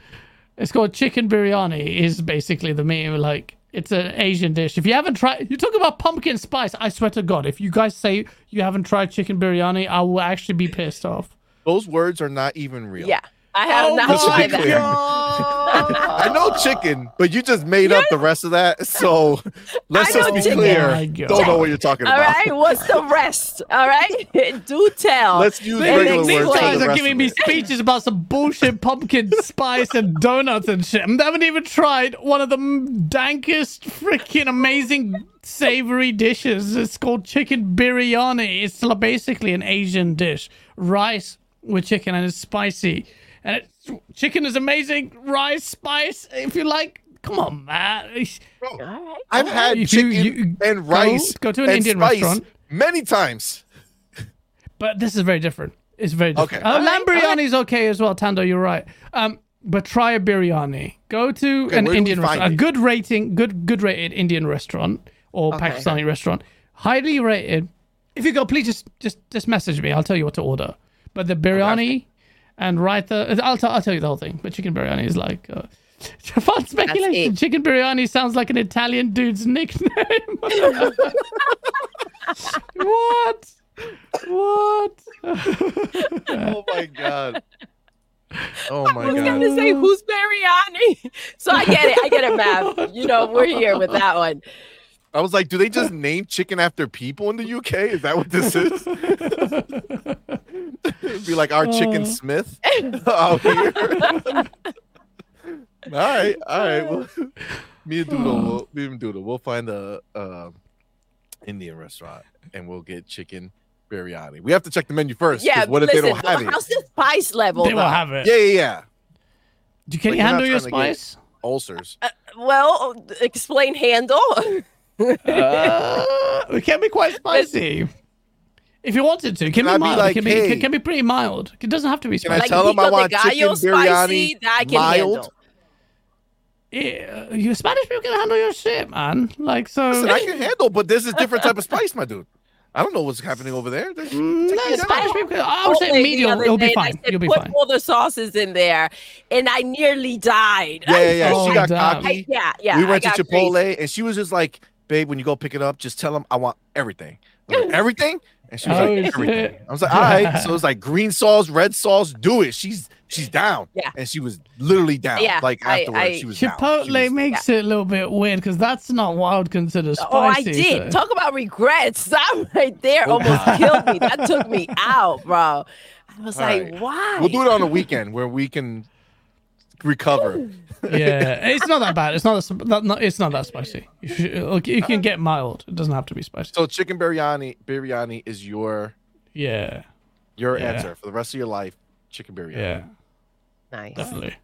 It's called chicken biryani. Is basically the meme. Like it's an Asian dish. If you haven't tried, you talk about pumpkin spice. I swear to God, if you guys say you haven't tried chicken biryani, I will actually be pissed off. Those words are not even real. Yeah. I have Oh not Just to be tried that. clear. I know chicken, but you just made up the rest of that. So let's just be chicken. clear. Oh. Don't know what you're talking All about. All right, What's the rest? All right. Do tell. Let's use And regular explain. words. These guys are giving me speeches about some bullshit pumpkin spice and donuts and shit. And they haven't even tried one of the dankest, freaking amazing savory dishes. It's called chicken biryani. It's basically an Asian dish. Rice with chicken and it's spicy. And it's, chicken is amazing. Rice, spice. If you like, come on, man. All right. I've had you- chicken you and rice go to an and Indian spice restaurant. many times. But this is very different. It's very different. Okay. Uh, lamb biryani is okay as well, Tando. You're right. Um, but try a biryani. Go to Okay, an where do we Indian restaurant, a good rating, good good rated Indian restaurant or Okay. Pakistani restaurant, highly rated. If you go, please just just just message me. I'll tell you what to order. But the biryani and raita, I'll tell I'll tell you the whole thing. But chicken biryani is like. Uh, Fun speculation. Chicken biryani sounds like an Italian dude's nickname. what? What? Oh my god. Oh my god. I was god. gonna say who's biryani. So I get it. I get it, Mav. You know, we're here with that one. I was like, do they just name chicken after people in the UK? Is that what this is? It'd be like our chicken Uh. Smith out here. all right, all right. Well, me and Doodle, will, me and Doodle, we'll find a um Indian restaurant and we'll get chicken biryani. We have to check the menu first. Yeah. What if listen, they don't have it? How's the spice level? they will though? have it. Yeah, yeah, yeah. Do Can Like, you you're handle your trying to get- spice? Ulcers. Well, explain handle. Uh, it can be quite spicy. If you wanted to, it can Can be be mild. like, can be, hey, it can be pretty mild. It doesn't have to be spicy. can I spicy. tell them I pico want chicken biryani spicy, that I can mild? handle. yeah, you Spanish people can handle your shit, man. Like so. Listen, I can handle, but this is different type of spice, my dude. I don't know what's happening over there. There's- Mm, take no. Spanish people. I would say medium. other It'll be and I fine. said, You'll be Put fine. all the sauces in there, and I nearly died. Yeah, yeah, yeah. Oh, she got damn. cocky. I- yeah, yeah. we went to Chipotle, crazy. and she was just like, "Babe, when you go pick it up, just tell them I want everything." Like, everything, and she was Oh, like, shit. "Everything." I was like, "All right." So it's like green sauce, red sauce, do it. She's she's down. Yeah. and she was literally down. Yeah, like afterwards, I- she was down. Chipotle She was- makes it a little bit weird because that's not what I would consider spicy. Oh, I did. so- Talk about regrets. That right there Oh, almost God. killed me. That took me out, bro. I was All like, right. why? We'll do it on a weekend where we can recover. yeah, it's not that bad. It's not that, that not, it's not that spicy. You, should, look, you can get mild. It doesn't have to be spicy. So chicken biryani, biryani is your Yeah, your Yeah. answer for the rest of your life. Chicken biryani. yeah, Nice. definitely.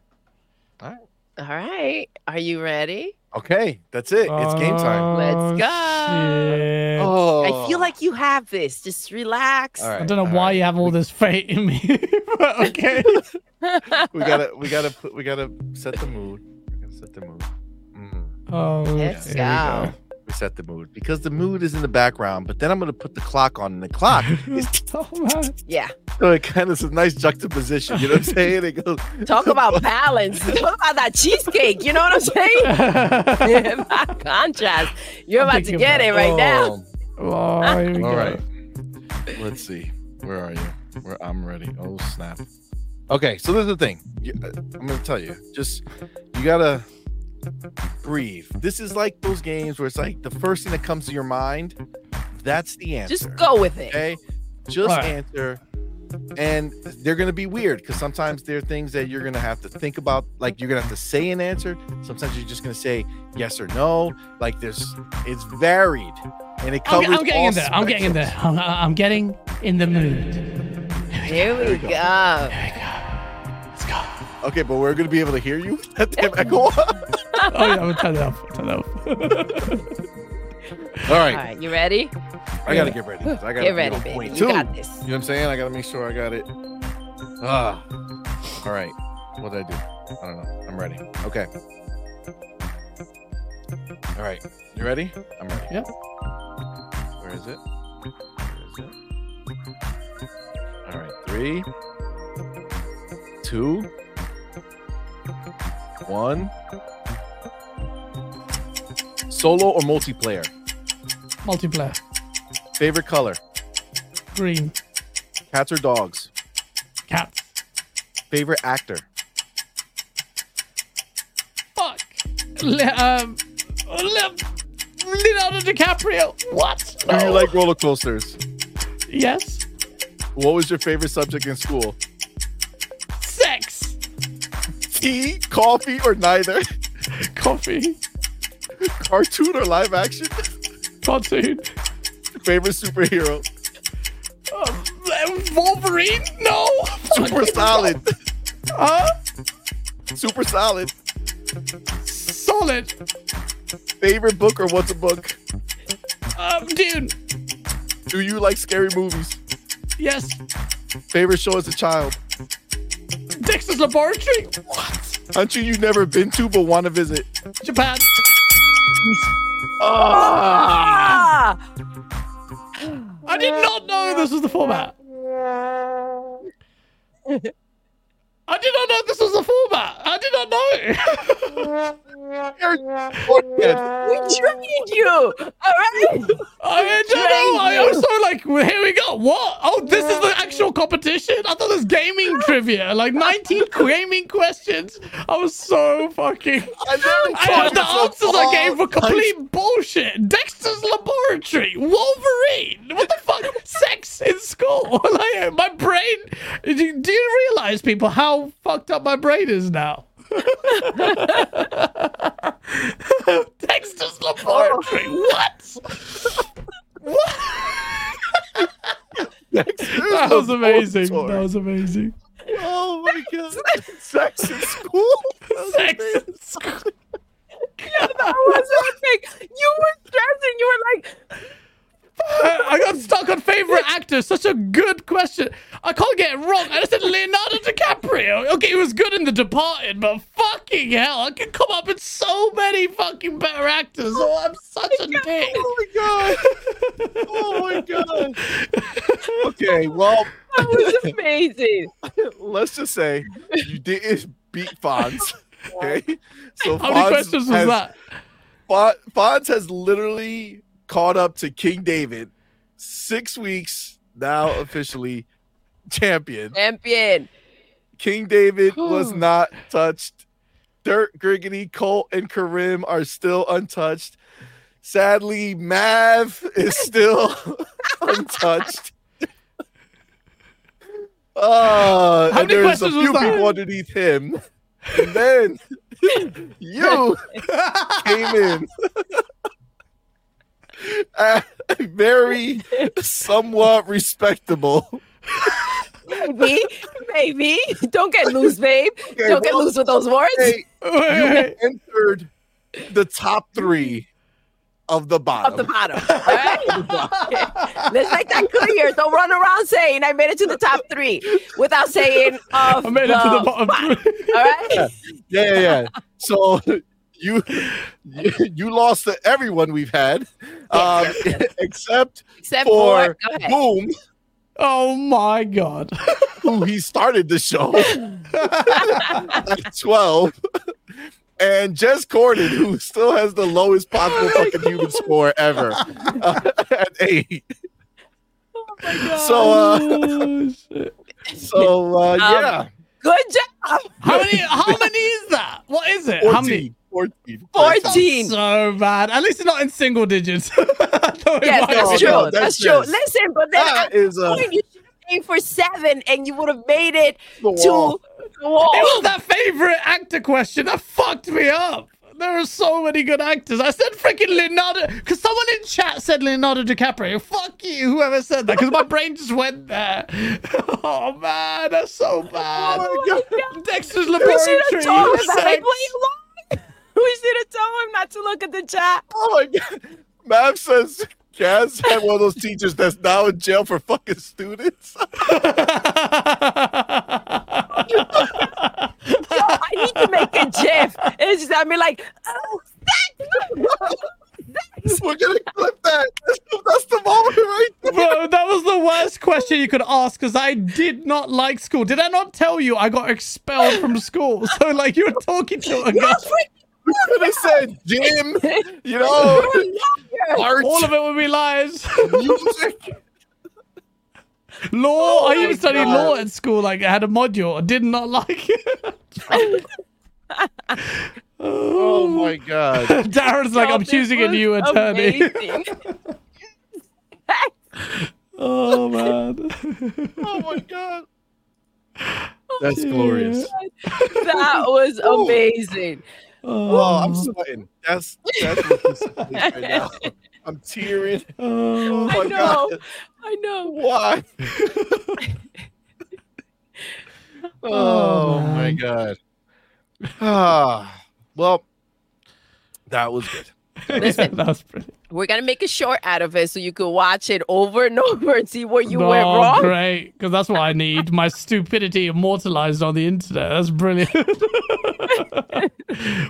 All right. All right. Are you ready? Okay, that's it. It's game time. Let's go. Oh, shit. Oh, I feel like you have this. Just relax. All right, I don't know all why right. you have all this faith in me. but okay. we gotta we gotta put we gotta set the mood. We gotta set the mood. Mhm. Oh, Let's here we go. We set the mood because the mood is in the background, but then I'm gonna put the clock on, and the clock is oh. Yeah. so it kind of is a nice juxtaposition. You know what I'm saying? It goes. Talk about balance. Talk about that cheesecake. You know what I'm saying? About Contrast. You're I'm about to thinking get it about- right now. Oh, oh, here we All go. right. Let's see. Where are you? Where I'm ready. Oh snap. Okay, so this is the thing. Uh, I'm gonna tell you. Just you gotta breathe. This is like those games where it's like the first thing that comes to your mind. That's the answer. Just go with it. Okay. Just All right. answer. And they're gonna be weird because sometimes there are things that you're gonna have to think about. Like you're gonna have to say an answer. Sometimes you're just gonna say yes or no. Like there's, it's varied, and it I'm, covers. I'm getting in there. I'm getting in there. I'm, I'm getting in the mood. Here we go. Let's go. Okay, but we're gonna be able to hear you. That damn echo. Oh yeah, I'm gonna turn it off. Turn it off. All All right, right. You ready? I gotta get ready. I gotta Get ready, on baby. point You too. got this. You know what I'm saying? I gotta make sure I got it. Ah. All right. What did I do? I don't know. I'm ready. Okay. All right. You ready? I'm ready. Yep. Where is it? Where is it? All right. Three, two, one. Solo or multiplayer? Multiplayer. Favorite color? Green. Cats or dogs? Cats. Favorite actor? Fuck. Le- um, Le- Leonardo DiCaprio. What? Do you like roller coasters? Yes. What was your favorite subject in school? Sex. Tea, coffee, or neither? Coffee. Cartoon or live action? Cartoon. Favorite superhero? Um, Wolverine? No. Super solid. Huh? Super solid. Solid. Favorite book or what's a book? Um, dude. Do you like scary movies? Yes. Favorite show as a child? Dexter's Laboratory. What? Country you've never been to but want to visit? Japan. Ah! I did not know this was the format. I did not know this was the format. I did not know. We trained you. All right. I don't know. I was so like, well, here we go. What? Oh, this is the actual competition. I thought it was gaming trivia. Like 19 gaming questions. I was so fucking. I told the answers I gave were complete bullshit. Dexter's Laboratory, Wolverine. What the fuck? Sex in school. like my brain. Do you realize, people, how fucked up my brain is now? Dexter's Laboratory. Oh. What? what? That was amazing. That was amazing. Oh my god. Sex in school? Sex in school. yeah, That was epic. You were stressing. You were like, I I got stuck on favorite actor. Such a good question. I can't get it wrong. I just said Leonardo DiCaprio. Okay, he was good in The Departed, but fucking hell, I could come up with so many fucking better actors. Oh, I'm such a dick. Oh my god! Oh my god! Okay, well, That was amazing. let's just say you didn't beat Fonz. Okay, so How many Fonz questions was that? Fonz has literally caught up to King David. Six weeks now, officially champion. Champion. King David was not touched. Dirt, Griggity, Colt, and Karim are still untouched. Sadly, Mav is still untouched. Uh, How and there's a questions was few that? people underneath him. And then you came in at very somewhat respectable. Maybe. Maybe. Don't get loose, babe. Okay, Don't get well, loose with those words. Hey, you entered the top three of the bottom. Of the bottom. All right? Let's make that clear. Don't run around saying I made it to the top three without saying of I made it to the bottom. five. All right? yeah, yeah, yeah. So you, you you lost to everyone we've had, um, except Except for, for. Boom, Oh my god. who he started the show at twelve. And Jez Corden, who still has the lowest possible fucking human score ever uh, at eight. So, uh, Oh, shit. so uh, yeah, Good job. How many? How many is that? What is it? How many? 14, 14. 14. So bad. At least it's not in single digits. I thought it Yes, that's true. no, that's, that's true. just- Listen, but then That at is that a point, you should have aimed for seven and you would have made it the to the wall. It was that favorite actor question that fucked me up. There are so many good actors. I said freaking Leonardo because someone in chat said Leonardo DiCaprio. Fuck you, whoever said that, because my brain just went there. Oh man, that's so oh bad. Oh my God. Dexter's We should laboratory. have told him We should have told him not to look at the chat. Oh my god. Mav says Gaz had one of those teachers that's now in jail for fucking students. Yo, I need to make a GIF. It's just, I mean, like, oh, We're gonna clip that. That's, that's the moment right there. Bro, that was the worst question you could ask because I did not like school. Did I not tell you I got expelled from school? So, like, you're talking to a guy. We could have said gym, you know, art, All of it would be lies. music. law. I oh even studied God. law at school. Like, I had a module. I did not like it. Oh my god. Darren's like, Yo, I'm choosing a new attorney. amazing. oh, man. Oh my god. That's glorious. Oh that was amazing. Oh, I'm sweating. That's that's what this is right now. I'm tearing. Oh Oh, I know. god. I know. Why? oh, Oh, my god. Ah, well, that was good. Listen. that was pretty. We're gonna make a short out of it so you can watch it over and over and see where you no, went wrong. great, because that's what I need. My stupidity immortalized on the internet. That's brilliant.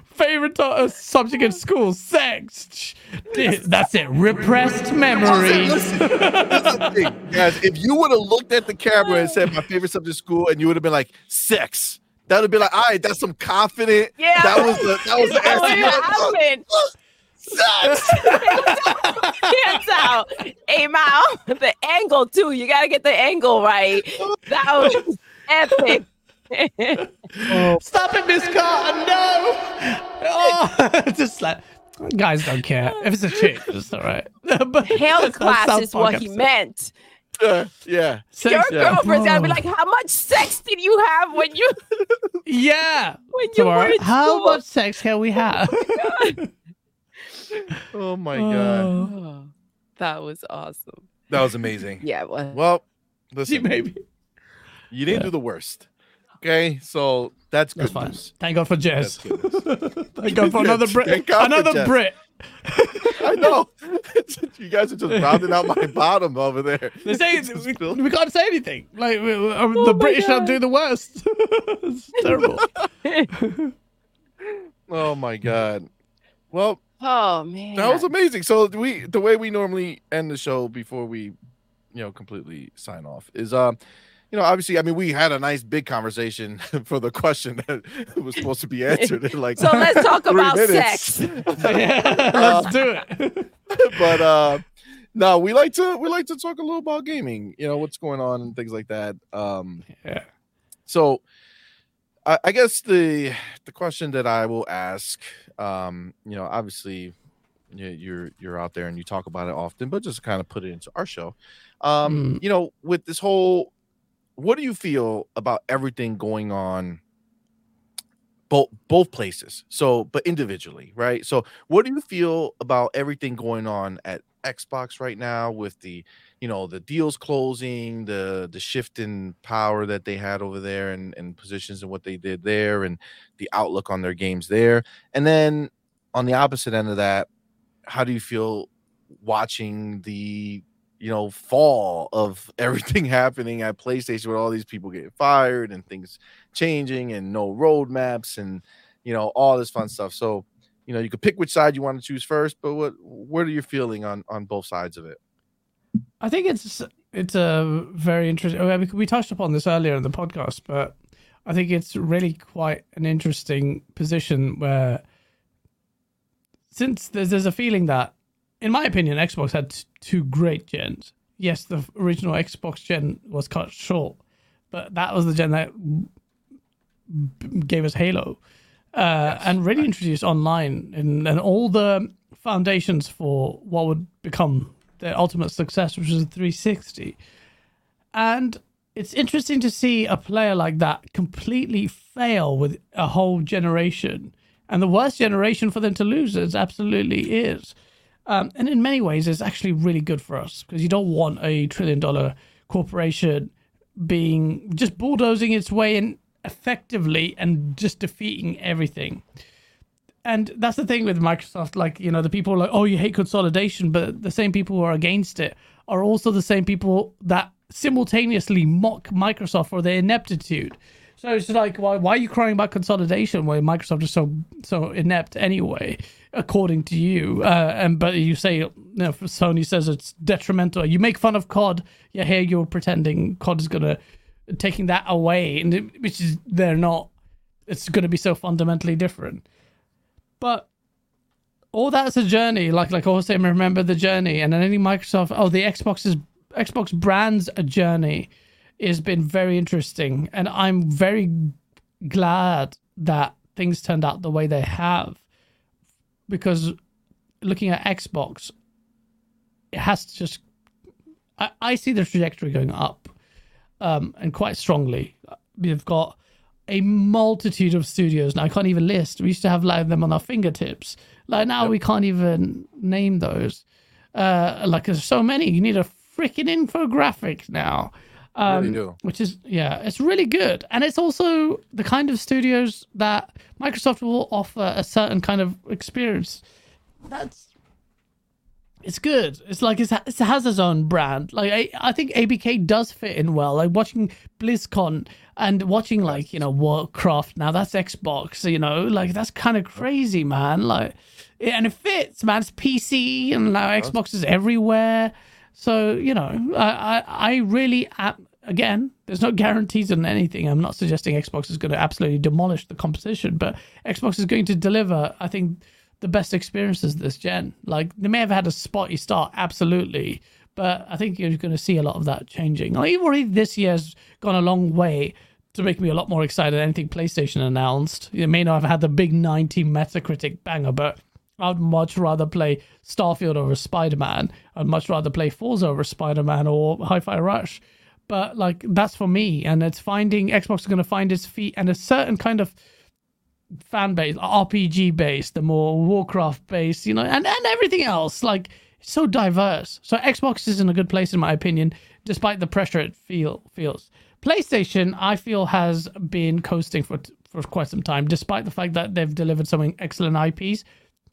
Favorite to- uh, subject in school: sex. That's it. Repressed memories. Listen, listen, here's the thing, guys. If you would have looked at the camera and said my favorite subject in school, and you would have been like sex, that would be like, all right, that's some confident. Yeah. that was the that was the what answer. You're like, happened. Sex. Hands out. Aim out. The angle too. You gotta get the angle right. That was epic. Oh. Stop it, Miss Carter! No. Oh, just like guys don't care if it's a chick. It's all right. but Hell that's class is what Park he episode. meant. Yeah, yeah. Sex- Your yeah. girlfriend's gonna be hmm. like, "How much sex did you have when you Yeah. when you Tomorrow. were in How school?" much sex can we have? Oh my god, Oh. Oh, that was awesome. that was amazing. Yeah, it was. Well, See, listen, maybe you didn't Yeah. do the worst. Okay, so that's good that's fine. news. Thank God for Jez. That's good news. Thank God for another Brit. Thank God for another Brit. I know. you guys are just rounding out my bottom over there. They say we, we can't say anything. Like we- we- um, Oh the British are God. do the worst. it's terrible. Oh my god. Well, Oh man. that was amazing. So we the way we normally end the show before we, you know, completely sign off is um, you know, obviously, I mean, we had a nice big conversation for the question that was supposed to be answered in like so let's talk about minutes. sex. yeah, let's do it. but uh no, we like to we like to talk a little about gaming, you know, what's going on and things like that. Um Yeah. so I, I guess the the question that I will ask, um, you know, obviously you- you're you're out there and you talk about it often, but just kind of put it into our show. Um, Mm. you know, with this whole what do you feel about everything going on both both places so but individually right so what do you feel about everything going on at xbox right now with the you know the deals closing the the shift in power that they had over there and and positions and what they did there and the outlook on their games there and then on the opposite end of that how do you feel watching the you know fall of everything happening at PlayStation with all these people getting fired and things changing and no roadmaps and you know all this fun mm-hmm. stuff. So you know you could pick which side you want to choose first, but what what are you feeling on on both sides of it? I think it's it's a very interesting. I mean, we touched upon this earlier in the podcast, but I think it's really quite an interesting position where, since there's there's a feeling that, in my opinion, Xbox had t- two great gens. Yes, the original Xbox gen was cut short, but that was the gen that gave us Halo, uh, and really introduced online and, and all the foundations for what would become their ultimate success, which was the 360. And it's interesting to see a player like that completely fail with a whole generation. And the worst generation for them to lose is absolutely is. Um, and in many ways, it's actually really good for us because you don't want a trillion dollar corporation being just bulldozing its way in effectively and just defeating everything. And that's the thing with Microsoft. Like, you know, the people are like, oh, you hate consolidation, but the same people who are against it are also the same people that simultaneously mock Microsoft for their ineptitude. So it's like, why, why are you crying about consolidation when Microsoft is so so inept anyway, according to you? Uh, and but you say, you know, Sony says it's detrimental. You make fun of COD. Yeah, here you're pretending COD is gonna taking that away, and it, which is they're not. It's gonna be so fundamentally different. But all that's a journey. Like like say, remember the journey. And then any Microsoft, oh, the Xbox's Xbox brand's a journey has been very interesting, and I'm very glad that things turned out the way they have. Because looking at Xbox, it has to just. I, I see the trajectory going up, um, and quite strongly. We've got a multitude of studios now. I can't even list. We used to have like them on our fingertips. Like now we can't even name those. Uh, like there's so many. You need a freaking infographic now. Um, Really. Which is yeah, it's really good, and it's also the kind of studios that Microsoft will offer a certain kind of experience. That's it's good. It's like it's, it has its own brand. Like I, I think ABK does fit in well. Like watching BlizzCon and watching like you know Warcraft. Now that's Xbox. You know, like that's kind of crazy, man. Like, and it fits, man. It's PC, and now Xbox is everywhere. So you know, I, I, I really, am, again, there's no guarantees on anything. I'm not suggesting Xbox is going to absolutely demolish the competition, but Xbox is going to deliver. I think the best experiences this gen. Like they may have had a spotty start, absolutely, but I think you're going to see a lot of that changing. Like already this year's gone a long way to make me a lot more excited than anything PlayStation announced. It may not have had the big 90 Metacritic banger, but I'd much rather play Starfield over Spider Man. I'd much rather play Forza over Spider Man or Hi Fi Rush. But like that's for me, and it's finding Xbox is going to find its feet and a certain kind of fan base, RPG based, the more Warcraft based, you know, and, and everything else. Like so diverse. So Xbox is in a good place in my opinion, despite the pressure it feel feels. PlayStation, I feel, has been coasting for for quite some time, despite the fact that they've delivered some excellent IPs.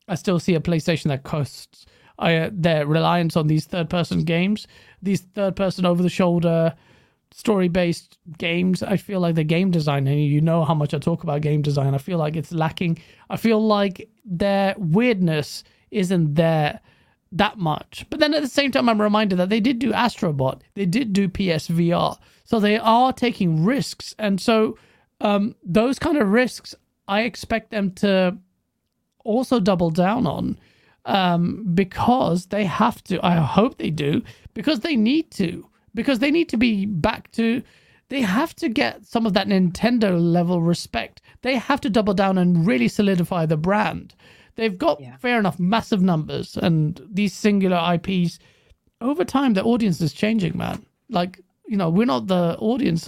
I still see a PlayStation that coasts. uh, their reliance on these third person games, these third person over the shoulder story based games. I feel like the game design, and you know how much I talk about game design, I feel like it's lacking. I feel like their weirdness isn't there that much. But then at the same time, I'm reminded that they did do Astrobot, they did do PSVR. So they are taking risks. And so um, those kind of risks, I expect them to also double down on um, because they have to. I hope they do because they need to. Because they need to be back to. They have to get some of that Nintendo level respect. They have to double down and really solidify the brand. They've got Yeah. fair enough massive numbers and these singular IPs. Over time, the audience is changing, man. Like you know, we're not the audience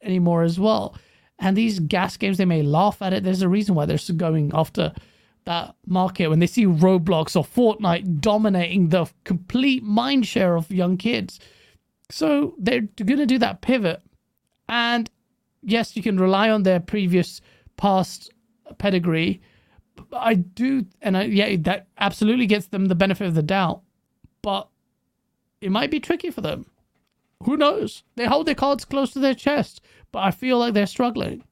anymore as well. And these GaaS games, they may laugh at it. There's a reason why they're going after that market when they see Roblox or Fortnite dominating the complete mind share of young kids. So they're going to do that pivot. And yes, you can rely on their previous past pedigree. I do, and I, yeah, that absolutely gets them the benefit of the doubt. But it might be tricky for them. Who knows? They hold their cards close to their chest, but I feel like they're struggling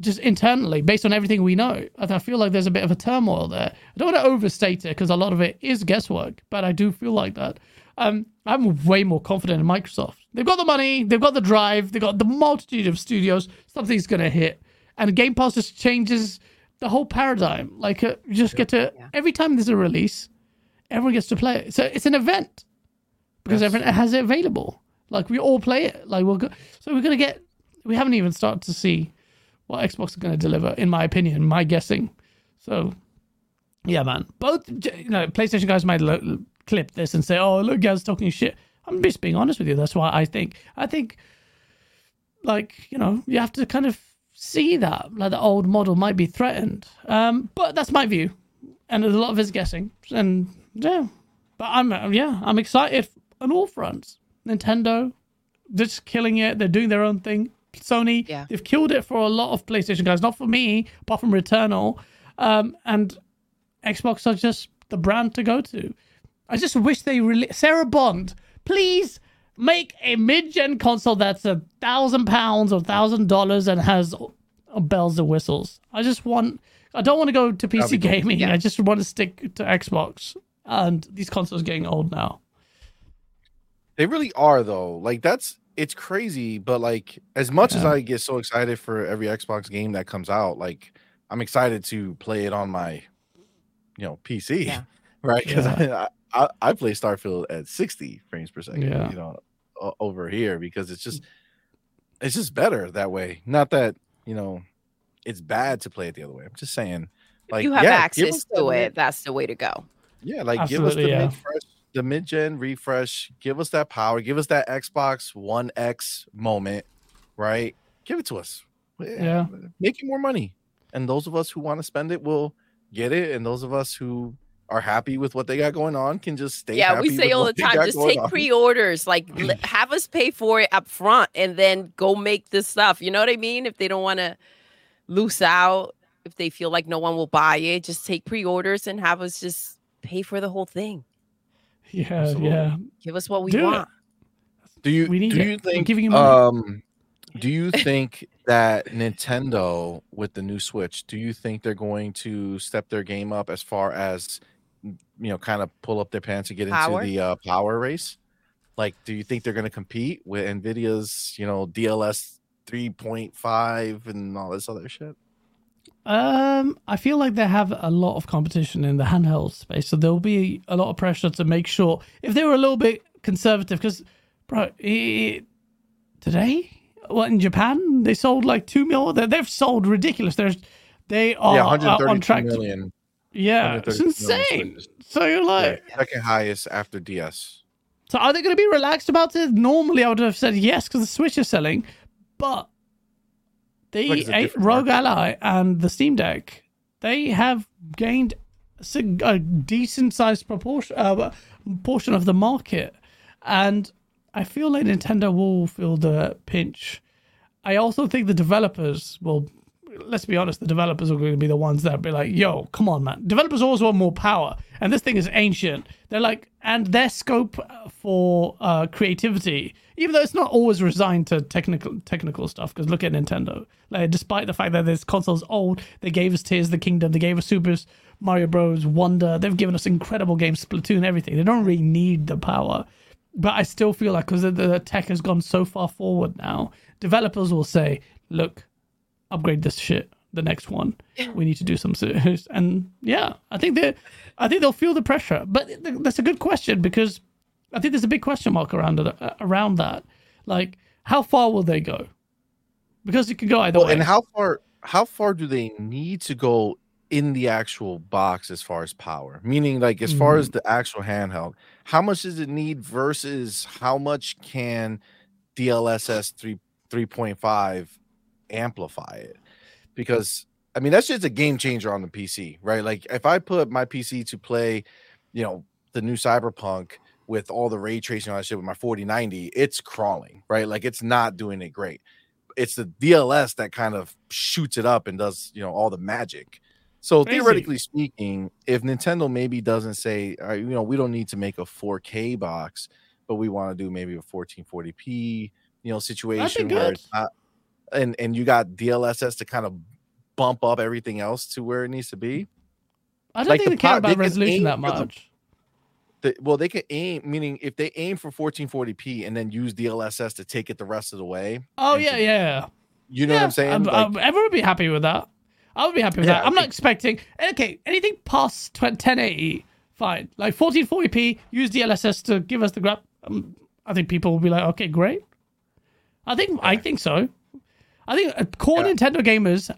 just internally, based on everything we know. I feel like there's a bit of a turmoil there. I don't want to overstate it because a lot of it is guesswork, but I do feel like that. Um, I'm way more confident in Microsoft. They've got the money, they've got the drive, they've got the multitude of studios. Something's going to hit, and Game Pass just changes the whole paradigm. Like uh, you just get to Yeah. every time there's a release, everyone gets to play it. So it's an event because Yes. everyone has it available. Like we all play it. Like we're go- so we're gonna get. We haven't even started to see what Xbox is going to deliver, in my opinion, my guessing. So, yeah, man. Both, you know, PlayStation guys might lo- clip this and say, "Oh, look, guys talking shit." I'm just being honest with you. That's why I think. I think, like, you know, you have to kind of see that, like, the old model might be threatened. Um, but that's my view, and there's a lot of it's guessing. And yeah, but I'm, uh, yeah, I'm excited on all fronts. Nintendo, just killing it. They're doing their own thing. Sony, Yeah. they've killed it for a lot of PlayStation guys. Not for me, apart from Returnal. Um, and Xbox are just the brand to go to. I just wish they release Sarah Bond. Please make a mid-gen console that's a thousand pounds or thousand dollars and has bells and whistles. I just want. I don't want to go to PC cool. gaming. Yeah. I just want to stick to Xbox. And these consoles are getting old now. They really are though. Like that's it's crazy, but like as much as I get so excited for every Xbox game that comes out, like I'm excited to play it on my you know PC, Yeah. right? Because I, I I play Starfield at 60 frames per second, Yeah. you know, over here because it's just mm. it's just better that way. Not that you know it's bad to play it the other way. I'm just saying, If like you have yeah, access us that to mid- it, that's the way to go. yeah, like give us the Absolutely, yeah. mid fresh, the mid gen refresh. Give us that power. Give us that Xbox One X moment, right? Give it to us. Eh, yeah. making more money, and those of us who want to spend it will get it, and those of us who are happy with what they got going on can just stay. yeah, we say with all the time, just take on. pre-orders. Like, have us pay for it up front, and then go make this stuff. You know what I mean? If they don't want to loose out, if they feel like no one will buy it, just take pre-orders and have us just pay for the whole thing. Yeah, Absolutely. yeah. Give us what we Do it. want. Do you We need do it. you think giving you um do you think that Nintendo with the new Switch, do you think they're going to step their game up as far as you know, kind of pull up their pants and get Power? into the uh, power race? Like, do you think they're going to compete with Nvidia's, you know, DLSS 3.5 and all this other shit? Um, I feel like they have a lot of competition in the handheld space, so there'll be a lot of pressure to make sure if they were a little bit conservative, because, bro, i today, what in Japan they sold like two mil. They- They've sold ridiculous. There's, they are yeah, uh, on 132 track. To, million. Yeah, it's insane. Switches. So you're like, Yeah, second highest after DS. So are they going to be relaxed about it? Normally, I would have said yes because the Switch is selling, but the Like a eight ROG market. Ally and the Steam Deck, they have gained a a decent sized proportion uh, portion of the market, and I feel like Nintendo will feel the pinch. I also think the developers will let's be honest, the developers are going to be the ones that be like, "Yo, come on, man." Developers always want more power, and this thing is ancient. They're like, and their scope for uh, creativity, even though it's not always resigned to technical technical stuff. Because look at Nintendo. Like, despite the fact that this console's old, they gave us Tears of the Kingdom, they gave us Super Mario Bros. Wonder. They've given us incredible games, Splatoon, everything. They don't really need the power. But I still feel like because the, the tech has gone so far forward now, developers will say, "Look, upgrade this shit." The next one, we need to do some serious. And yeah, I think they, I think they'll feel the pressure. But th- that's a good question because I think there's a big question mark around it, uh, around that. Like, how far will they go? Because it can go either Well, way. and how far how far do they need to go in the actual box as far as power? Meaning, like as far Mm-hmm. as the actual handheld, how much does it need versus how much can DLSS three three point five amplify it? Because I mean that's just a game changer on the PC, right? Like if I put my PC to play, you know, the new Cyberpunk with all the ray tracing on that shit with my 4090, it's crawling, right? Like it's not doing it great it's the DLSS that kind of shoots it up and does you know all the magic. So Crazy. theoretically speaking, if Nintendo maybe doesn't say, uh, you know, we don't need to make a 4K box, but we want to do maybe a 1440p, you know, situation where it's not, and and you got DLSS to kind of bump up everything else to where it needs to be. I don't like think the they care about they resolution that much. The, well, they can aim, meaning if they aim for 1440p and then use DLSS to take it the rest of the way. Oh yeah, to- yeah. You know yeah, what I'm saying? I'm- Like- I'm- everyone would be happy with that. I would be happy with Yeah, that. I'm not expecting. Okay, anything past 20 1080, fine. Like 1440p, use DLSS to give us the grab. Um, I think people will be like, okay, great. I think I think so. I think uh, core Yeah. Nintendo gamers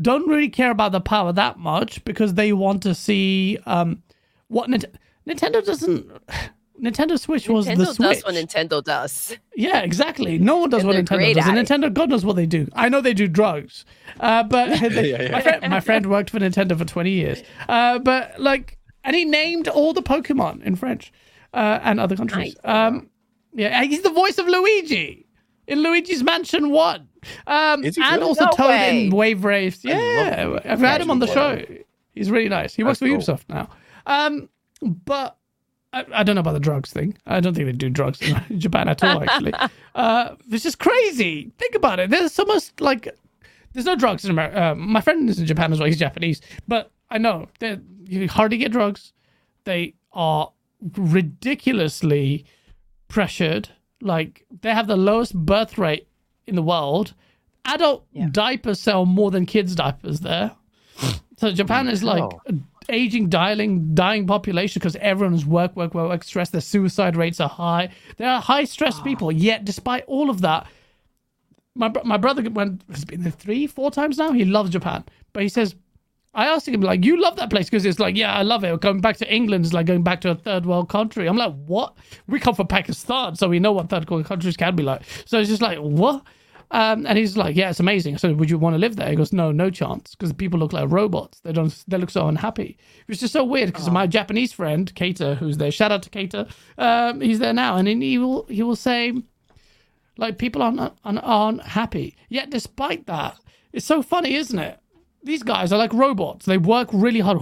don't really care about the power that much because they want to see um, what Nint- Nintendo doesn't. Nintendo Switch was Nintendo the Switch. Nintendo does what Nintendo does. Yeah, exactly. No one does And what Nintendo does. And. Nintendo, God knows what they do. I know they do drugs, uh, but they- Yeah, yeah. my friend, my friend worked for Nintendo for twenty years. Uh, but like, and he named all the Pokemon in French uh, and other countries. Nice. Um, yeah, he's the voice of Luigi in Luigi's Mansion One, um, Is he and really? also No Toad way. in Wave Race. Yeah, I've had him on the Wow. show. He's really nice. He works for That's Ubisoft now. Um, but I, I don't know about the drugs thing. I don't think they do drugs in Japan at all. Actually, uh, it's just crazy. Think about it. There's so much like there's no drugs in America. Uh, my friend is in Japan as well. He's Japanese, but I know that you hardly get drugs. They are ridiculously pressured. Like they have the lowest birth rate in the world. Adult Yeah. diapers sell more than kids' diapers there. So Japan is like hell? a aging, dying, dying population because everyone's work, work, work, work, stress. Their suicide rates are high. There are high stress ah. people. Yet, despite all of that, my my brother went has been there three, four times now. He loves Japan, but he says, I asked him like, "You love that place?" Because it's like, "Yeah, I love it." Going back to England is like going back to a third world country. I'm like, "What?" We come from Pakistan, so we know what third world countries can be like. So it's just like, "What?" Um, and he's like, "Yeah, it's amazing." So, would you want to live there? He goes, "No, no chance," because people look like robots. They don't. They look so unhappy. It's just so weird because my Japanese friend Kater, who's there, shout out to Kater, um, he's there now, and he will he will say, like people aren't, aren't happy. Yet, despite that, it's so funny, isn't it? These guys are like robots. They work really hard.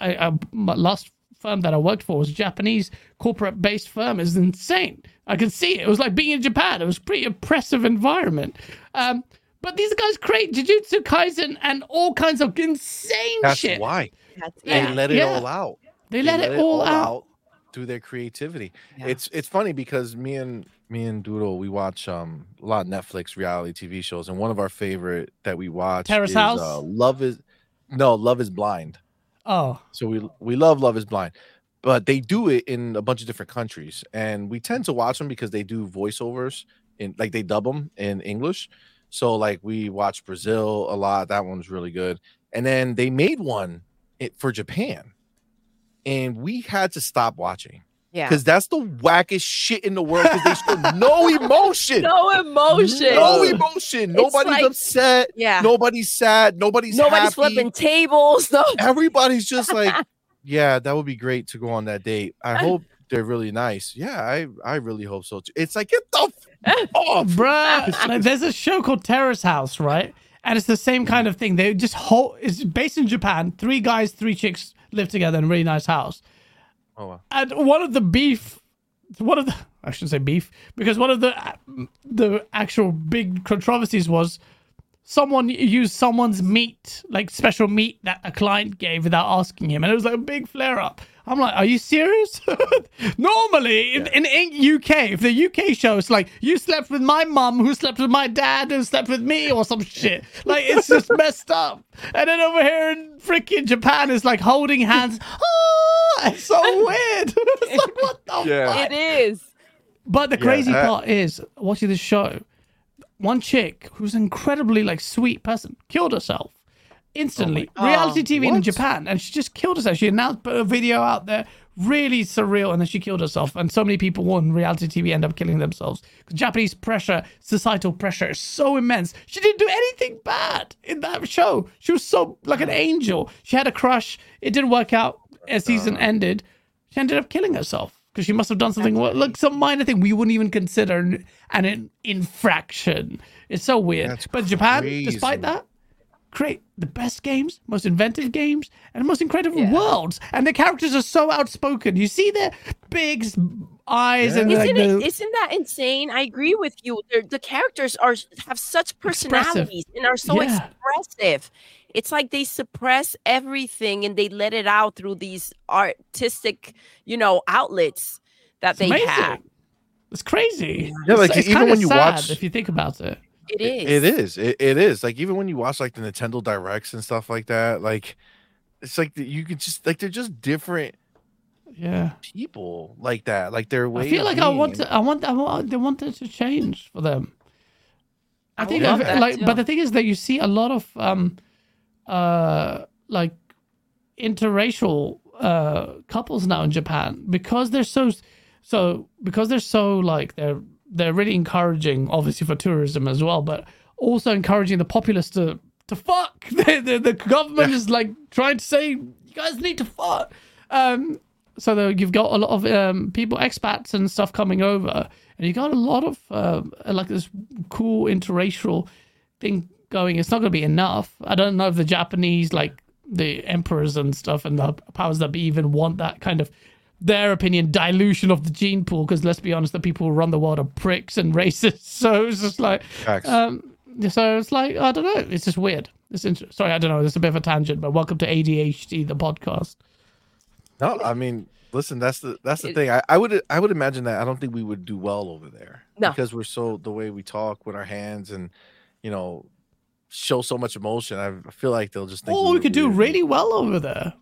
I, I, my last firm that I worked for was a Japanese corporate-based firm. It's insane. I can see it. It was like being in Japan. It was a pretty oppressive environment. Um, but these guys create Jujutsu Kaisen and all kinds of insane That's shit. why That's, they Yeah, let it yeah. all out. They let it all out. through their creativity. Yeah. It's it's funny because me and me and Doodle we watch um a lot of Netflix reality TV shows, and one of our favorite that we watch Terrace is House? uh, Love is no Love is Blind. Oh, So we we love Love is Blind, but they do it in a bunch of different countries, and we tend to watch them because they do voiceovers in like they dub them in English. So like we watch Brazil a lot. That one's really good. And then they made one for Japan, and we had to stop watching yeah. because that's the wackest shit in the world. Because they show no emotion, No emotion. no emotion. Nobody's like- upset. yeah. Nobody's sad. Nobody's Nobody's happy flipping tables. No. everybody's just like, yeah, that would be great to go on that date. I hope they're really nice. Yeah, I I really hope so too. It's like get the f- off. bruh. like, there's a show called Terrace House, right? and it's the same kind mm. of thing. They just hold. It's based in Japan. Three guys, three chicks live together in a really nice house. Oh wow. And one of the beef, one of the I shouldn't say beef because one of the the actual big controversies was someone used someone's meat, like special meat that a client gave without asking him, and it was like a big flare up. I'm like, are you serious? Normally, in, in, in UK, if the UK show is like, you slept with my mum, who slept with my dad, who slept with me, or some shit. Like, it's just messed up. And then over here in freaking Japan, it's like holding hands. Oh, it's so weird. it's like, what the Yeah. fuck? It is. But the Yeah, crazy uh, part is watching this show. One chick who's an incredibly like sweet person killed herself instantly. Oh, oh Reality Oh, TV in? Japan, and she just killed herself. She announced put a video out there, really surreal, and then she killed herself. And so many people on reality TV end up killing themselves. Japanese pressure, societal pressure, is so immense. She didn't do anything bad in that show. She was so like an angel. She had a crush. It didn't work out. As season uh. ended, she ended up killing herself because she must have done something well, like some minor thing we wouldn't even consider an, an infraction. It's so weird. That's but Japan, crazy. despite that, create the best games, most inventive games, and most incredible Yeah. worlds. And the characters are so outspoken. You see their big eyes and Yeah. like Isn't the, it? Isn't that insane? I agree with you. They're, the characters are have such personalities and are so Yeah. expressive. It's like they suppress everything and they let it out through these artistic, you know, outlets that it's they amazing. have. It's crazy. Yeah, like, it's even when you sad watch- if you think about it. It is. It is. It, it is. Like even when you watch like the Nintendo Directs and stuff like that, like it's like you could just like they're just different Yeah. people like that. Like their way. I feel of like I want, to, I want, I want, they want it to change for them. I I think, would love I've- that like, too. but the thing is that you see a lot of, um, uh, like interracial uh couples now in Japan because they're so, so because they're so like they're they're really encouraging, obviously for tourism as well, but also encouraging the populace to to fuck. the, the, the government is like trying to say you guys need to fuck. Um, so the, you've got a lot of um, people, expats and stuff coming over, and you got a lot of um, like this cool interracial thing going. It's not going to be enough. I don't know if the Japanese, like the emperors and stuff, and the powers that be, even want that kind of their opinion dilution of the gene pool. Because let's be honest, the people who run the world are pricks and racists. So it's just like, Facts. um, so it's like I don't know. It's just weird. It's inter- sorry, I don't know. It's a bit of a tangent, but welcome to ADHD, the podcast. No, I mean, listen, that's the that's the It- thing. I, I would I would imagine that I don't think we would do well over there. No. Because we're so the way we talk with our hands and you know show so much emotion. I feel like they'll just think Oh, we we're could do really well over there.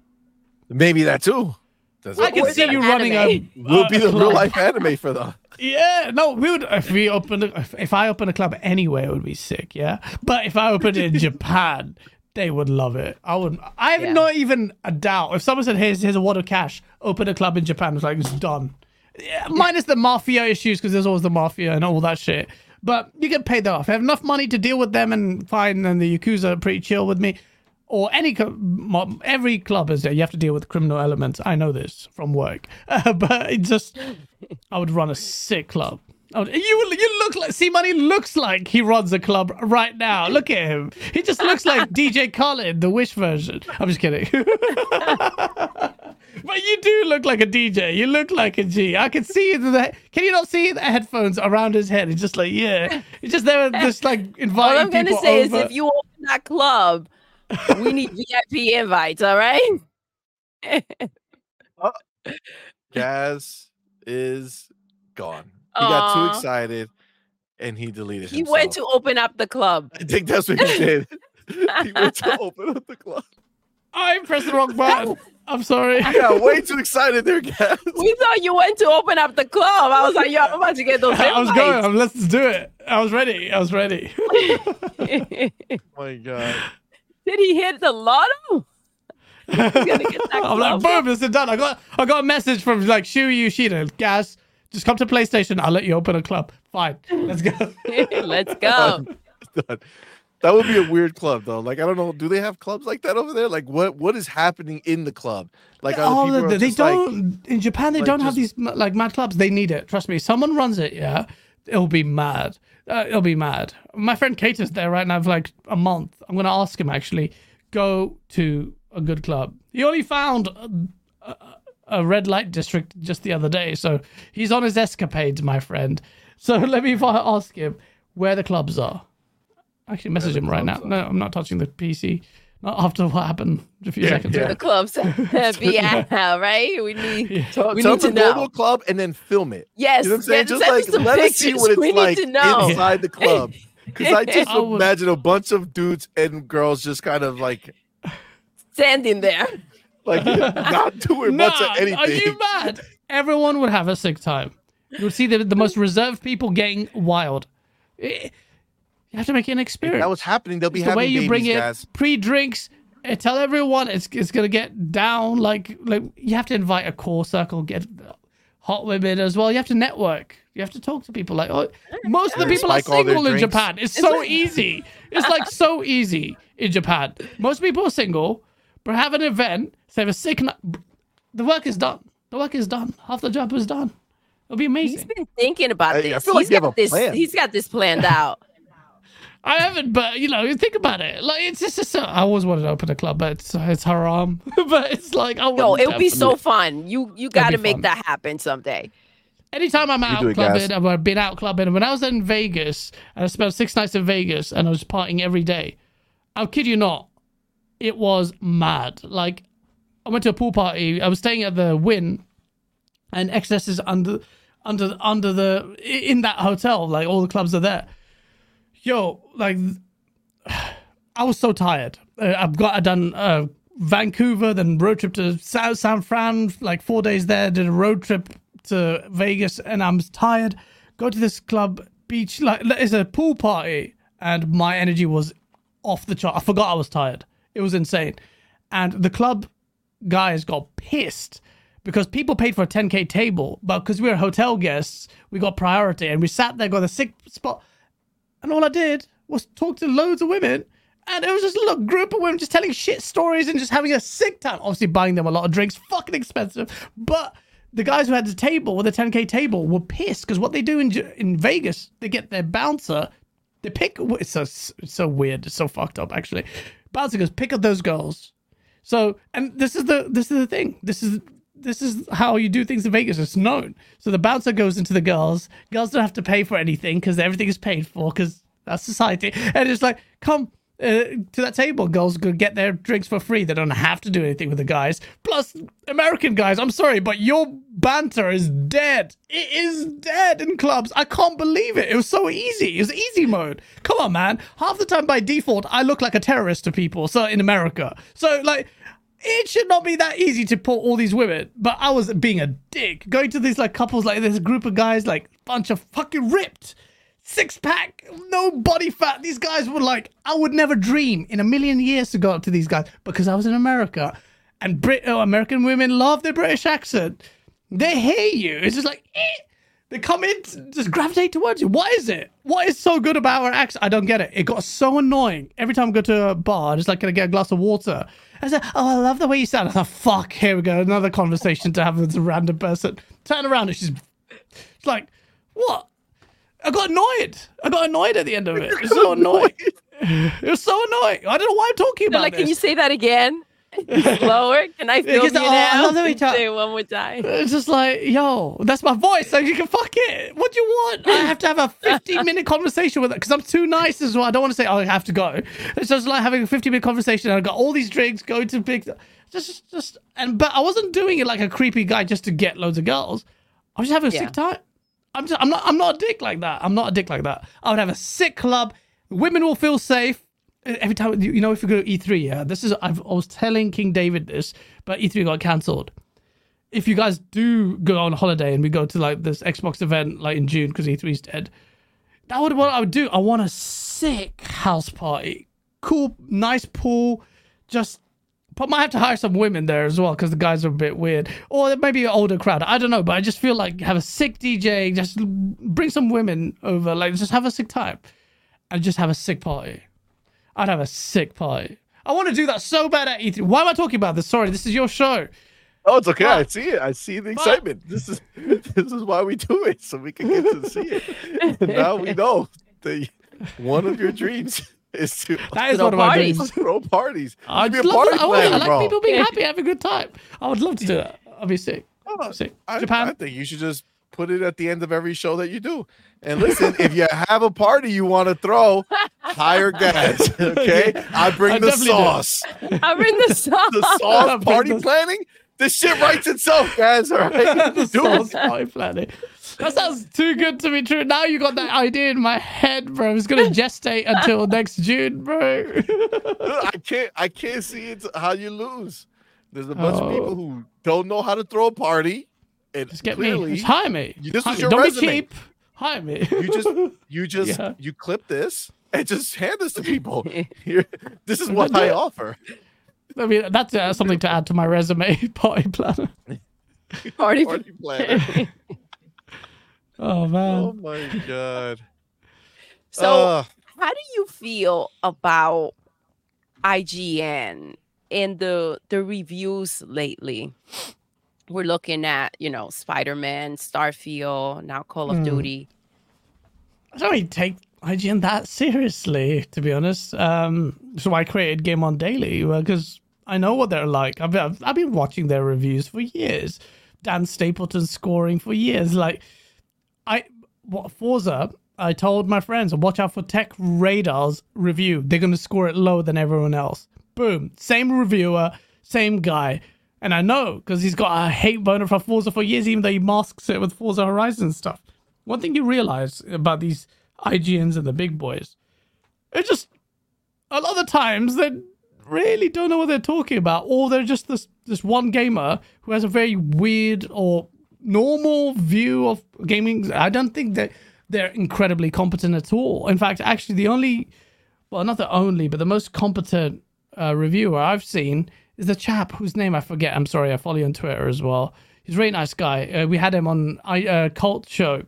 maybe that too. Does I can see you an running a. anime? We'll be the real club. life anime for them. Yeah, no, we would if we opened a, if, if I open a club anywhere, it would be sick. Yeah, but if I opened it in Japan, they would love it. I would. I have Yeah. not even a doubt. If someone said, "Here's here's a wad of cash," open a club in Japan, it's like it's done. Yeah, minus the mafia issues because there's always the mafia and all that shit. But you get paid off. I have enough money to deal with them and fine. And the yakuza are pretty chill with me. Or any every club is there. You have to deal with criminal elements. I know this from work, uh, but it just I would run a sick club. Would- you you look like see money looks like he runs a club right now. Look at him. He just looks like DJ Khaled, the Wish version. I'm just kidding. but you do look like a DJ. You look like a G. I can see the. Can you not see the headphones around his head? He's just like yeah. He's just there, just like inviting All inviting I'm gonna say over. is, if you open that club, we need VIP invites. All right. Oh, Gaz is gone. He got too excited and he deleted He himself. went to open up the club. I think that's what he did. he went to open up the club. I pressed the wrong button. I'm sorry. I got way too excited there, Gaz. We thought you went to open up the club. I was like, yo, I'm about to get those I was going. I'm, let's do it. I was ready. I was ready. Oh my god. Did he hit the lotto? He's gonna get that I'm like, club. boom, this is done. I got I got a message from like Shu Yoshida. Guys, just come to PlayStation. I'll let you open a club. Fine. Let's go. Let's go. Done. That would be a weird club though. Like I don't know, do they have clubs like that over there? Like what what is happening in the club? Like are the oh, people they, just like- in Japan. They like, don't have these like mad clubs. They need it. Trust me. Someone runs it. Yeah. it'll be mad. Uh, it'll be mad. My friend Kate is there right now for like a month. I'm gonna ask him actually. Go to a good club. He only found a, a, a red light district just the other day, so he's on his escapades, my friend. So let me ask him where the clubs are. Actually, message him right now. are. No, I'm not touching the PC. Not after what happened a few Yeah, seconds yeah. ago. The clubs be at, right? We need Tell, we tell need to go to know. a club and then film it. Yes, You know what I'm saying? yeah, Just send like us some let us see what it's We like inside the club. Because I just I would- imagine a bunch of dudes and girls just kind of like Standing there. like not doing much of Nah, anything. Are you mad? Everyone would have a sick time. You would see the, the most reserved people getting wild. Eh, You have to make it an if experience. that was happening, they'll be It's the having way you babies, bring it, guys. pre-drinks. eh, tell everyone it's it's gonna get down. Like like you have to invite a core circle, get hot women as well. You have to network. You have to talk to people. Like oh, most of the people are spike single in drinks. Japan. It's so easy. It's like so easy in Japan. Most people are single, but have an event. Say have a sick. night. The work is done. The work is done. Half the job is done. It'll be amazing. He's been thinking about I- I this. feel like He's you have got this. plan. He's got this planned out. I haven't, but you know, think about it. Like it's just, it's I always wanted to open a club, but it's it's haram. but it's like I want No, it'll be so fun. You you got to make fun. that happen someday. Anytime I'm out it, guys. clubbing, I've been out clubbing. When I was in Vegas, and I spent six nights in Vegas, and I was partying every day. I'll kid you not, it was mad. Like I went to a pool party. I was staying at the Wynn, and XS is under, under, under the in that hotel. Like all the clubs are there. Yo, like I was so tired. Uh, I've got I done uh, Vancouver, then road trip to South San Fran, like four days there. Did a road trip to Vegas, and I'm tired. Go to this club beach, like it's a pool party, and my energy was off the chart. I forgot I was tired. It was insane, and the club guys got pissed because people paid for a 10k table, but because we were hotel guests, we got priority, and we sat there, got a sick spot. And all I did was talk to loads of women. And it was just a little group of women just telling shit stories and just having a sick time. Obviously, buying them a lot of drinks, fucking expensive. But the guys who had the table with the 10K table were pissed because what they do in, in Vegas, they get their bouncer, they pick, it's so, it's so weird, it's so fucked up actually. Bouncer goes, pick up those girls. So, and this is the, this is the thing. This is, this is how you do things in Vegas. It's known. So the bouncer goes into the girls. Girls don't have to pay for anything because everything is paid for because that's society. And it's like, come uh, to that table. Girls could get their drinks for free. They don't have to do anything with the guys. Plus, American guys, I'm sorry, but your banter is dead. It is dead in clubs. I can't believe it. It was so easy. It was easy mode. Come on, man. Half the time by default, I look like a terrorist to people. So in America. So like it should not be that easy to pull all these women, but I was being a dick. Going to these like couples, like this group of guys, like bunch of fucking ripped, six pack, no body fat. These guys were like, I would never dream in a million years to go up to these guys because I was in America, and Brit oh, American women love their British accent. They hate you. It's just like. Eh. They come in, just gravitate towards you. What is it? What is so good about our accent? I don't get it. It got so annoying. Every time I go to a bar, I just like, can I get a glass of water? I said, oh, I love the way you sound. I thought, fuck, here we go. Another conversation to have with a random person. Turn around and she's, she's like, what? I got annoyed. I got annoyed at the end of it. It was so annoying. It was so annoying. I don't know why I'm talking They're about like, this. can you say that again? Slower? Can I film you oh, I now? love the way talk. Say it one more time. It's just like, yo, that's my voice. So you can fuck it. What do you want? I have to have a 15 minute conversation with it because I'm too nice as well. I don't want to say, oh, I have to go. It's just like having a 15 minute conversation. And I got all these drinks, going to big, just, just, and, but I wasn't doing it like a creepy guy just to get loads of girls. I was just having a Yeah. sick time. I'm just, I'm not, I'm not a dick like that. I'm not a dick like that. I would have a sick club. Women will feel safe. Every time, you know, if you go to E3, yeah, this is, I've, I was telling King David this, but E3 got cancelled if you guys do go on holiday and we go to like this Xbox event like in June because E3's dead, that would what I would do. I want a sick house party, cool, nice pool, just. But might have to hire some women there as well because the guys are a bit weird, or maybe an older crowd. I don't know, but I just feel like have a sick DJ, just bring some women over, like just have a sick time, and just have a sick party. I'd have a sick party. I want to do that so bad at E3. Why am I talking about this? Sorry, this is your show. Oh, it's okay. I see it. I see the Fuck. excitement. This is this is why we do it, so we can get to see it. And now we know that one of your dreams is to That is Throw one of my parties. dreams. throw parties. I'd Be a party to, I, would- I like people being happy, having a good time. I would love to do that. I'd be sick. Oh, sick. I, Japan. I think you should just put it at the end of every show that you do. And listen, if you have a party you want to throw, hire Gaz. Okay, I bring I the definitely do. sauce. I bring the sauce. The I sauce bring party the- planning. This shit writes itself, guys. All right, the do sauce it. party planning. That sounds too good to be true. Now you got that idea in my head, bro. It's gonna gestate until next June, bro. I can't. I can't see it. How you lose? There's a bunch of Oh. people who don't know how to throw a party, and Just get clearly, me. Just hire me. this Hire is me. your Don't resume. be cheap. Hire me. you just you just Yeah. you clip this and just hand this to people. Here, this is what I offer. I mean, that's uh, something to add to my resume. Party planner. Party. Party planner. Oh man. Oh my god. so, Uh, how do you feel about IGN and the the reviews lately? We're looking at, you know, Spider-Man, Starfield, now Call of Hmm. Duty. I don't really take IGN that seriously, to be honest. Um, so I created GameOnDaily because I know what they're like. I've, I've, I've been watching their reviews for years. Dan Stapleton scoring for years. Like, I what Forza. I told my friends, watch out for Tech Radar's review. They're going to score it lower than everyone else. Boom, same reviewer, same guy. And I know because he's got a hate boner for Forza for years, even though he masks it with Forza Horizon stuff. One thing you realize about these IGNs and the big boys, it's just a lot of times they really don't know what they're talking about, or they're just this this one gamer who has a very weird or normal view of gaming. I don't think that they're incredibly competent at all. In fact, actually, the only well, not the only, but the most competent uh, reviewer I've seen is the chap whose name I forget. I'm sorry, I follow you on Twitter as well. He's a very nice guy. Uh, we had him on a uh, Cult Show,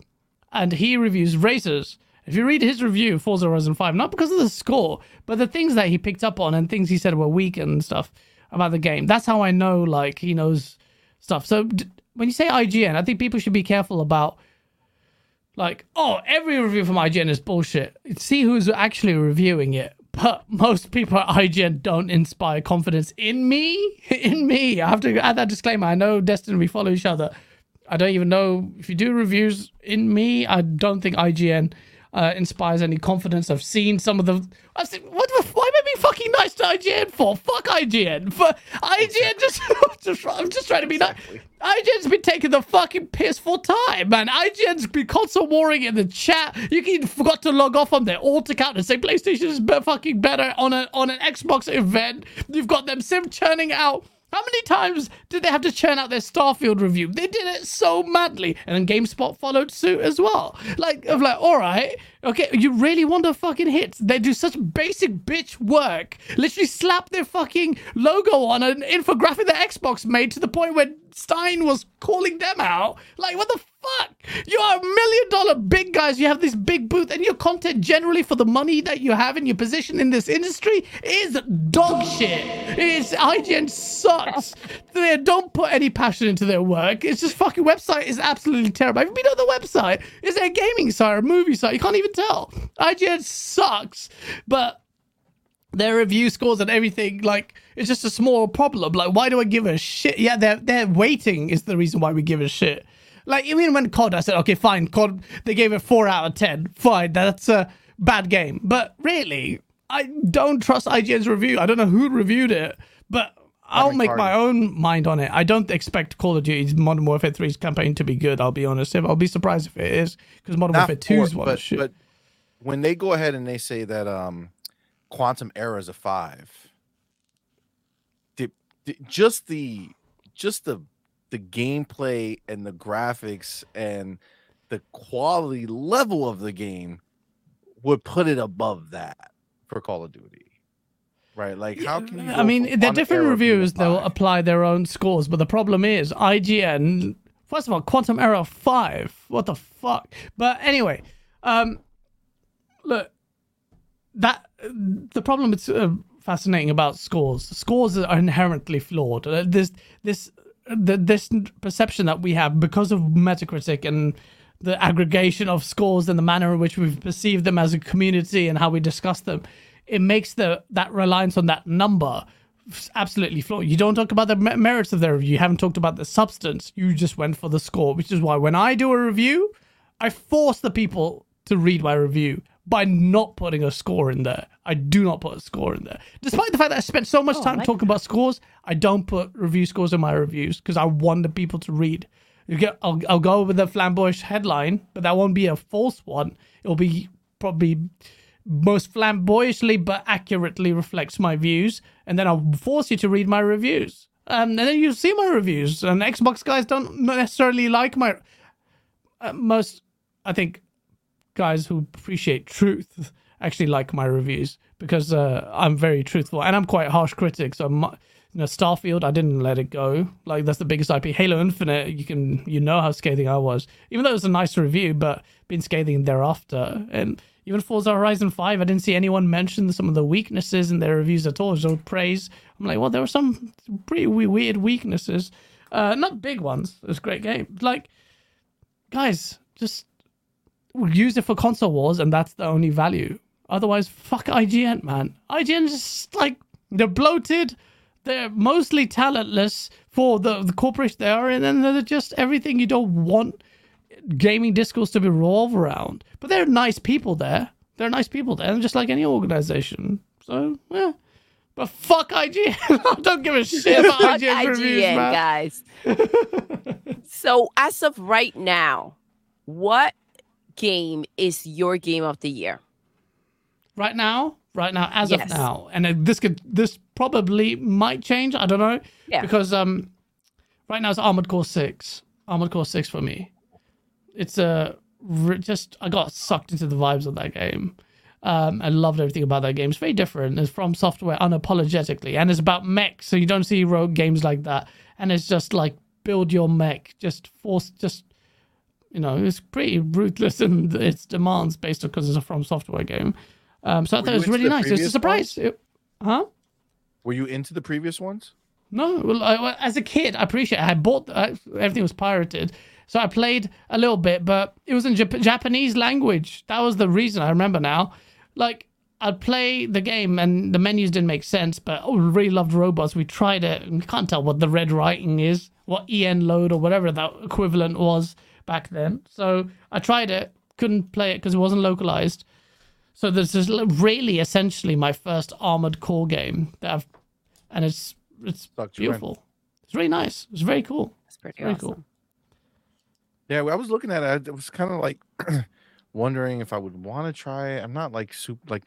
and he reviews races. If you read his review, Forza Horizon 5, not because of the score, but the things that he picked up on and things he said were weak and stuff about the game. That's how I know, like, he knows stuff. So d- when you say IGN, I think people should be careful about like, oh, every review from IGN is bullshit. See who's actually reviewing it. But most people at IGN don't inspire confidence in me. In me. I have to add that disclaimer. I know Destiny, we follow each other. I don't even know if you do reviews in me. I don't think IGN uh, inspires any confidence. I've seen some of the. I said, what the? Why fucking nice to IGN for? Fuck IGN. For IGN, just, just I'm just trying to be nice. IGN's been taking the fucking piss for time, man. IGN's been constant warring in the chat. You can forgot to log off on their alt account and say PlayStation is be- fucking better on a on an Xbox event. You've got them sim churning out. How many times did they have to churn out their Starfield review? They did it so madly, and then GameSpot followed suit as well. Like, I'm like, all right, okay, you really want a fucking hit? They do such basic bitch work. Literally slap their fucking logo on an infographic that Xbox made to the point where Stein was calling them out. Like, what the fuck? You are a million dollar big guys. You have this big booth, and your content generally for the money that you have in your position in this industry is dog shit. It's IGN sucks. they don't put any passion into their work. It's just fucking website is absolutely terrible. Have you been on the website? Is it a gaming site or a movie site? You can't even tell. IGN sucks. But their review scores and everything like it's just a small problem like why do i give a shit yeah their their weighting is the reason why we give a shit like even when cod i said okay fine cod they gave it 4 out of 10 fine that's a bad game. But really i don't trust ign's review. I don't know who reviewed it but I'll make my own mind on it. I don't expect Call of Duty's Modern Warfare 3's campaign to be good, I'll be honest. I'll be surprised if it is, because Modern not Warfare 2's for- one but, but when they go ahead and they say that um Quantum Error is a five the, the, just the just the the gameplay and the graphics and the quality level of the game would put it above that for call of duty right like how can you I mean, they're different error being a reviews. They'll apply their own scores, but the problem is IGN. First of all, Quantum Error five. What the fuck? But anyway, um, look, that the problem that's uh, fascinating about scores. Scores are inherently flawed. Uh, This this the, this perception that we have because of Metacritic and the aggregation of scores and the manner in which we've perceived them as a community and how we discuss them, it makes the that reliance on that number absolutely flawed. You don't talk about the merits of their review. You haven't talked about the substance. You just went for the score, which is why when I do a review, I force the people to read my review by not putting a score in there. I do not put a score in there. Despite the fact that I spent so much oh, time like talking that. about scores, I don't put review scores in my reviews because I want the people to read. You get, I'll, I'll go with the flamboyant headline, but that won't be a false one. It'll be probably most flamboyantly but accurately reflects my views, and then I'll force you to read my reviews. Um, and then you see my reviews. And Xbox guys don't necessarily like my uh, most. I think guys who appreciate truth actually like my reviews because uh, I'm very truthful and I'm quite harsh critic. So I'm, you know, Starfield, I didn't let it go. Like that's the biggest IP. Halo Infinite, you can you know how scathing I was, even though it was a nice review, but been scathing thereafter. And even Forza Horizon 5, I didn't see anyone mention some of the weaknesses in their reviews at all. So praise. I'm like, well, there were some pretty weird weaknesses. Uh, not big ones. It was a great game. Like, guys, just use it for console wars, and that's the only value. Otherwise, fuck IGN, man. IGN just like they're bloated. They're mostly talentless for the, the corporation they are in, and they're just everything you don't want gaming discourse to revolve around. But they're nice people there. They're nice people there, and just like any organization. So, yeah. But fuck IGN. I don't give a shit about fuck IGN, reviews, IGN guys. so, as of right now, what game is your game of the year? Right now, right now, as yes. of now, and this could this probably might change. I don't know. Yeah. Because um, right now it's Armored Core Six. Armored Core Six for me it's a just I got sucked into the vibes of that game. Um, I loved everything about that game. It's very different. It's FromSoftware unapologetically, and it's about mech, so you don't see rogue games like that. And it's just like build your mech, just force, just you know, it's pretty ruthless in its demands based on because it's a FromSoftware game. Um, so I thought it was really nice. It's a surprise, it, huh? Were you into the previous ones? No, well, I, as a kid, I appreciate. It. I bought I, everything was pirated, so I played a little bit, but it was in Jap- Japanese language. That was the reason I remember now. Like I'd play the game and the menus didn't make sense, but oh, we really loved robots. We tried it and can't tell what the red writing is, what EN load or whatever that equivalent was back then. So I tried it, couldn't play it because it wasn't localized. So this is really essentially my first Armored Core game that I've, and it's it's beautiful. It's really nice. It's very cool. It's pretty very awesome. cool. Yeah, I was looking at it. I was kind of like wondering if I would want to try it. I'm not like super like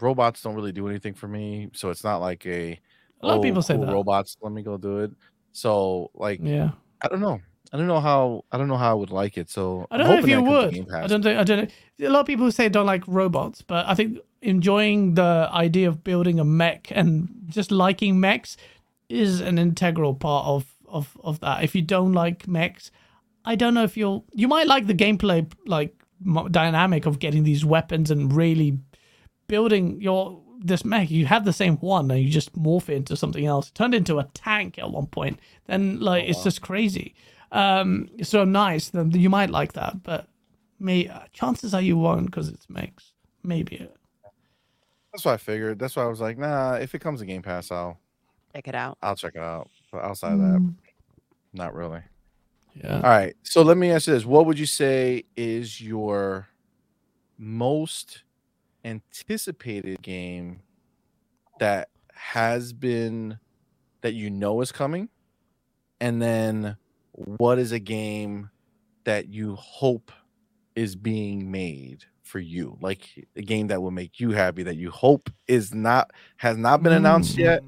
robots don't really do anything for me, so it's not like a a lot oh, of people say that robots. Let me go do it. So like, yeah, I don't know. I don't know how I don't know how I would like it. So I don't know if you would. I don't think I don't know. A lot of people say don't like robots, but I think enjoying the idea of building a mech and just liking mechs is an integral part of of of that. If you don't like mechs, I don't know if you'll you might like the gameplay like dynamic of getting these weapons and really building your this mech. You have the same one and you just morph it into something else. It turned into a tank at one point. Then like oh, it's just crazy. Um, so nice. Then you might like that, but may chances are you won't because it's mechs. Maybe. That's what I figured. That's why I was like, nah. If it comes to Game Pass, I'll check it out. I'll check it out. But outside of that, mm. not really. Yeah. All right. So let me ask you this: What would you say is your most anticipated game that has been that you know is coming? And then what is a game that you hope is being made for you? Like a game that will make you happy that you hope is not has not been announced mm. yet,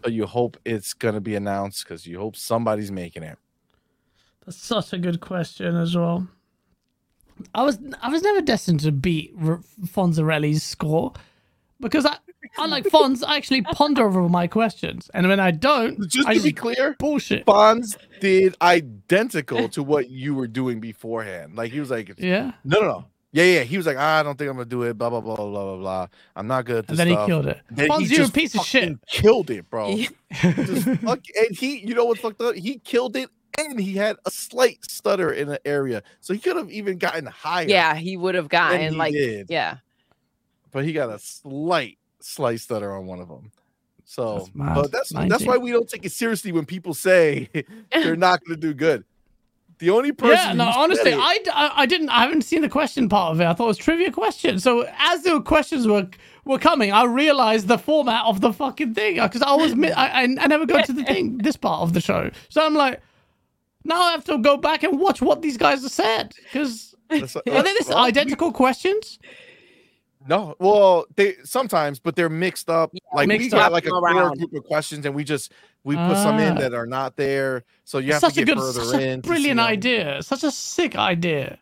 but you hope it's going to be announced cuz you hope somebody's making it. That's such a good question as well. I was I was never destined to beat R- Fonzarelli's score because I, unlike Fonz, I actually ponder over my questions, and when I don't, just I to be clear, bullshit. Fonz did identical to what you were doing beforehand. Like he was like, "Yeah, no, no, no, Yeah, yeah. He was like, "Ah, I don't think I'm gonna do it. Blah blah blah blah blah blah. I'm not good at this And then stuff. he killed it. Then Fonz, you're a piece of shit. fucking Killed it, bro. Yeah. Just fuck- and he, you know what's fucked up? He killed it, and he had a slight stutter in the area, so he could have even gotten higher. Yeah, he would have than gotten he like did. yeah. but he got a slight, slight are on one of them. So, That's mad. but that's that's 19. why we don't take it seriously when people say they're not going to do good. The only person, Yeah, no, honestly, it- I, I, I didn't, I haven't seen the question part of it. I thought it was trivia question. So as the questions were were coming, I realized the format of the fucking thing uh, because I was, I, I, I never go to the thing, this part of the show. So I'm like, now I have to go back and watch what these guys have said because are they uh, this well, we- identical questions? No, well, they sometimes, but they're mixed up. like we got like a core group of questions, and we just we put some in Ah. that are not there. So you have such to a good, further such a in. see brilliant idea, such a sick idea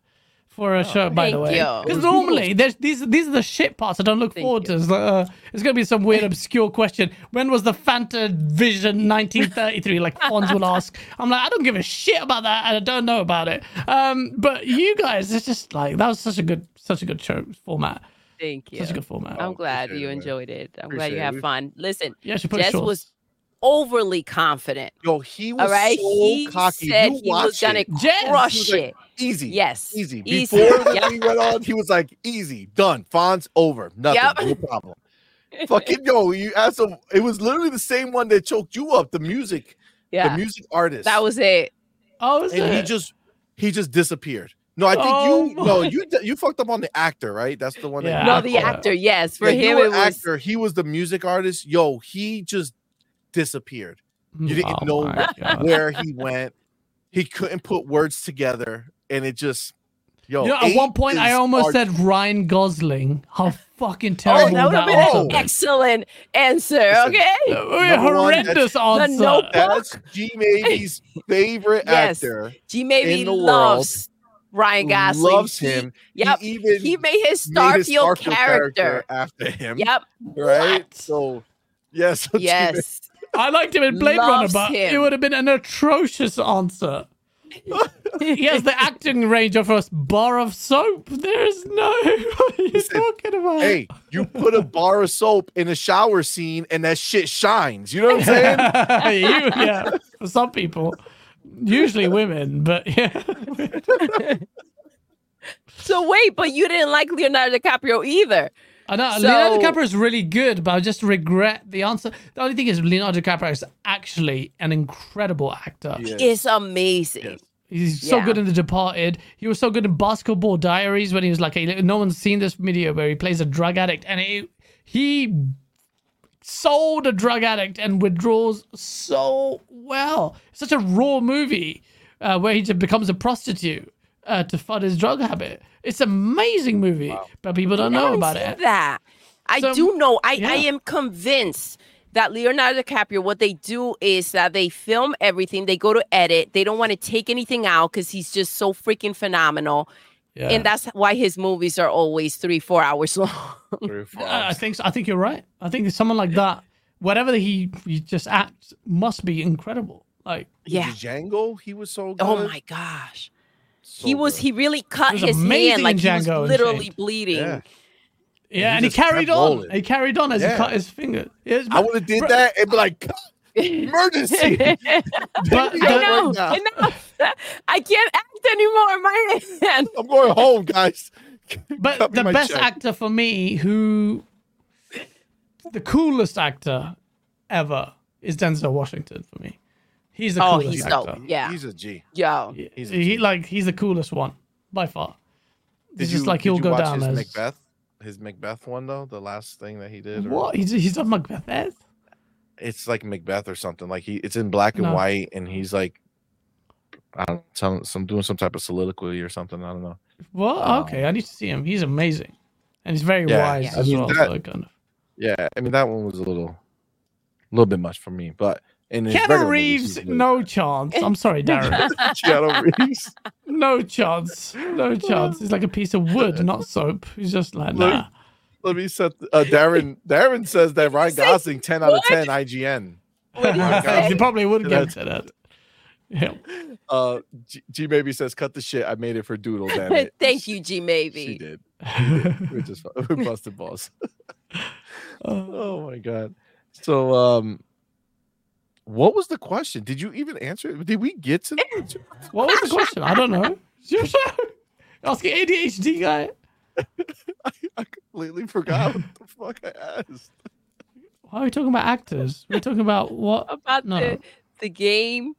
for a show. By the way, because normally there's these these are the shit parts I don't look Thank forward you. to. It's, like, uh, it's gonna be some weird obscure question. When was the FantaVision 1933? Like Fonz will ask. I'm like, I don't give a shit about that, and I don't know about it. Um, but you guys, it's just like that was such a good, such a good show format. Thank you. Such a good format. Oh, I'm glad appreciate you it, man. enjoyed it. I'm glad you it. had fun. Listen, Yeah, I put Jez shorts. was overly confident. Yo, he was All right, so he cocky. said you he was gonna it. Jez, crush was like, it. Easy. Yes, Easy. Easy. Before the Yep. thing went on, he was like, easy, done. Fonz over. Nothing. Yep. No problem. Fucking yo, you asked him. It was literally the same one that choked you up, the music, Yeah. the music artist. that was it. Oh, and it? he just he just disappeared. No, I think Oh you no, you you fucked up on the actor, right? That's the one Yeah. that No, the fucked up. actor. Yes, for Yeah, him were it was. actor. He was the music artist. Yo, he just disappeared. You didn't Oh know where he went. He couldn't put words together, and it just yo. You know, at one point, I almost hard- said Ryan Gosling. How fucking Oh, terrible that would have been an was. excellent answer. Listen, Okay. Uh, Number one, horrendous answer. Notebook. That's G Maybe's favorite Yes. actor. G maybe in world, loves Ryan Gosling. Loves He- him. Yep. He even He made his made his Starfield Starfield character. after him. Yep. Right. What? So yes. Yeah, so Yes. I liked him in Blade Runner, Loves but it would have been an atrocious answer. he has the acting range of a bar of soap. There's no. What are you Listen, talking about? hey, you put a bar of soap in a shower scene, and that shit shines. You know what I'm saying? you, yeah, for some people, usually women, but yeah. So wait, but you didn't like Leonardo DiCaprio either. I know So- Leonardo DiCaprio is really good, but I just regret the answer. The only thing is, Leonardo DiCaprio is actually an incredible actor. Yeah. It's amazing. Yes. He's so Yeah. good in The Departed. He was so good in Basketball Diaries when he was like, a, no one's seen this video where he plays a drug addict, and it, he sold a drug addict and withdraws so well. Such a raw movie uh, where he just becomes a prostitute uh, to fund his drug habit. It's an amazing movie, but people don't I know about seen it. That I So, do know. I, yeah. I am convinced that Leonardo DiCaprio, what they do is that they film everything. They go to edit. They don't want to take anything out because he's just so freaking phenomenal. Yeah. And that's why his movies are always three, four hours long. Three four I I think so. I think you're right. I think someone like that, whatever he he just acts, must be incredible. Like yeah. Django, he was so oh good. Oh my gosh. So he was. good. He really cut He was his amazing hand like in he was Django literally Unchained. bleeding. Yeah. yeah, he and he carried on. rolling. He carried on as he cut his finger. Yes, I would have did Bro- that and be like, emergency. but me the- out I know. right. Enough. I can't act anymore. My hand. I'm going home, guys. But Cut the best check. actor for me, who the coolest actor ever, is Denzel Washington for me. He's the Oh, coolest he's actor. dope. Yeah. He's a G. Yo. He- He's a he like he's the coolest one by far. Did It's just you- like he'll you go watch down his as Macbeth. His Macbeth one though, the last thing that he did. or- what? He's he's on Macbeth. It's like Macbeth or something. Like he, it's in black and No. white, and he's like, I don't, some, some doing some type of soliloquy or something. I don't know. Well, Um, okay, I need to see him. He's amazing, and he's very Yeah, wise yeah. as I mean, well. that- so kind of. Yeah, I mean that one was a little, a little bit much for me, but in his Keanu regular movies, Reeves, no chance. I'm sorry, Darren. Keanu Reeves. no chance. No chance. He's like a piece of wood, not soap. He's just like nah. Let me set. Uh, Darren. Darren says that Ryan Say Gosling ten out of ten IGN. What you he probably would get That's- to that. Yeah. Uh, G, G maybe says, "Cut the shit." I made it for Doodle. Damn it. Thank you, G maybe. She maybe. did. We're just we're busted balls. oh my god. So um, what was the question? Did you even answer it? Did we get to the? What was the question? I don't know. Your show. Asking ADHD guy. I, I completely forgot what the fuck I asked. Why are we talking about actors? We're talking about what? About No. the, the game.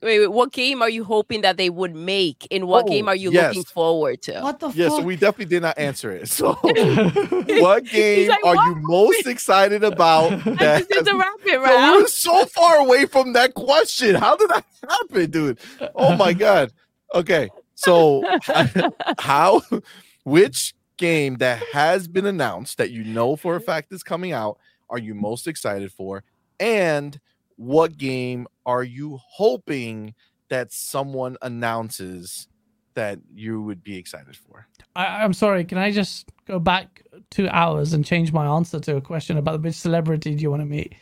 Wait, wait, what game are you hoping that they would make? And what Oh, game are you yes. looking forward to? What the Yeah, fuck? so we definitely did not answer it. So, what game like, are "What you most excited about? I That just did the rapid Yo, we round. were so far away from that question. How did that happen, dude? Oh my god. Okay, so how? Which game that has been announced that you know for a fact is coming out are you most excited for? And what game are you hoping that someone announces that you would be excited for? I, I'm sorry. Can I just go back two hours and change my answer to a question about which celebrity do you want to meet?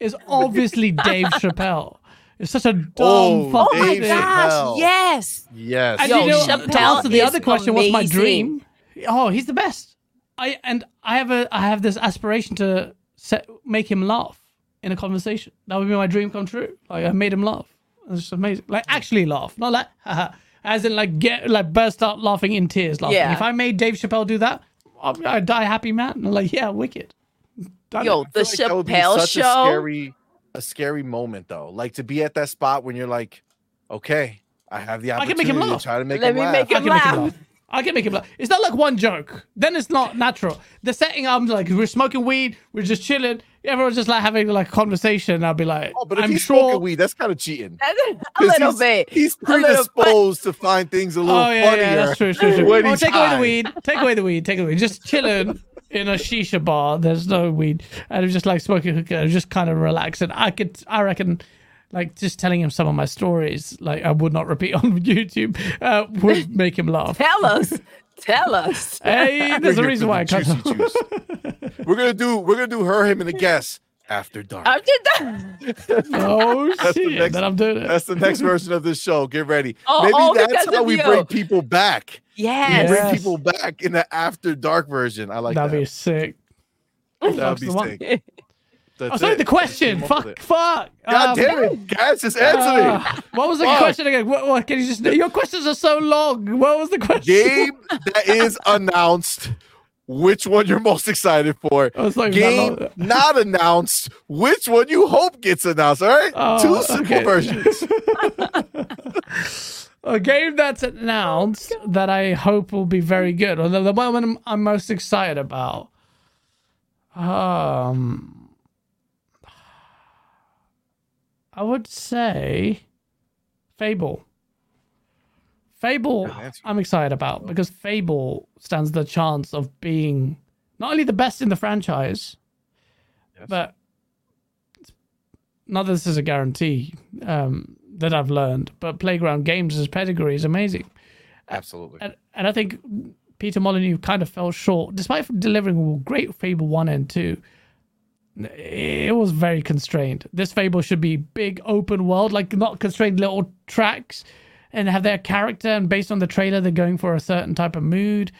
It's obviously Dave Chappelle. It's such a dumb Oh, fucking Oh my thing. gosh, Chappelle. yes. Yes. And Yo, you know, to Chappelle answer the is other question, what's my dream? Oh, he's the best. I and I have a I have this aspiration to set, make him laugh in a conversation. That would be my dream come true. Like I made him laugh. It's just amazing. Like actually laugh, not like haha, as in like get like burst out laughing in tears. Laughing. Yeah. If I made Dave Chappelle do that, I'd, I'd die happy man. I'm like yeah, wicked. Done Yo, it. the like that would be Chappelle such a show. scary, a scary moment though. Like to be at that spot when you're like, okay, I have the opportunity I can opportunity make him to laugh. try to make Let him me laugh. make I him can make him laugh. Laugh. I can make him laugh. It's not like one joke. Then it's not natural. The setting, I'm like, we're smoking weed, we're just chilling. Everyone's just like having like a conversation. I'll be like, Oh, but if I'm he's sure. smoking weed, that's kind of cheating. a 'Cause little he's, bit. He's A little bit. predisposed to find things a little Oh yeah, funnier. yeah, that's true, true, true. when Oh, he's take away the weed. Take away the weed. Take away. Just chilling in a shisha bar. There's no weed, and I'm just like smoking hookah, just kind of relaxing. I could, I reckon, like just telling him some of my stories, like I would not repeat on YouTube, uh, would make him laugh. Tell us. Tell us. Hey, there's a reason why I the can't. juicy juice. we're gonna do we're gonna do her, him, and the guest after dark. I'm just Oh That's the next- Then I'm doing it. That's the next version of this show. Get ready. Oh, Maybe all that's how we you. bring people back. We yes. bring people back in the after dark version. I like That'd that. be sick. That'd be the one. sick. I That's sorry, it. the question. Come up with Fuck, fuck. God Um, damn it, guys, just answer me. uh, what was the Fuck. question again? What, what can you just? Your questions are so long. What was the question? Game that is announced. Which one you're most excited for? I like, Game not- not announced. Which one you hope gets announced? All right, Oh, two simple okay. versions. a game that's announced that I hope will be very good, or the, the one I'm, I'm most excited about. Um, I would say Fable. Fable. I'm excited about because Fable stands the chance of being not only the best in the franchise, Yes. but not that this is a guarantee um, that I've learned, but Playground Games' pedigree is amazing. Absolutely. And, and I think Peter Molyneux kind of fell short, despite delivering great Fable 1 and 2. It was very constrained. This Fable should be big open world, like not constrained little tracks, and have their character. And based on the trailer, they're going for a certain type of mood.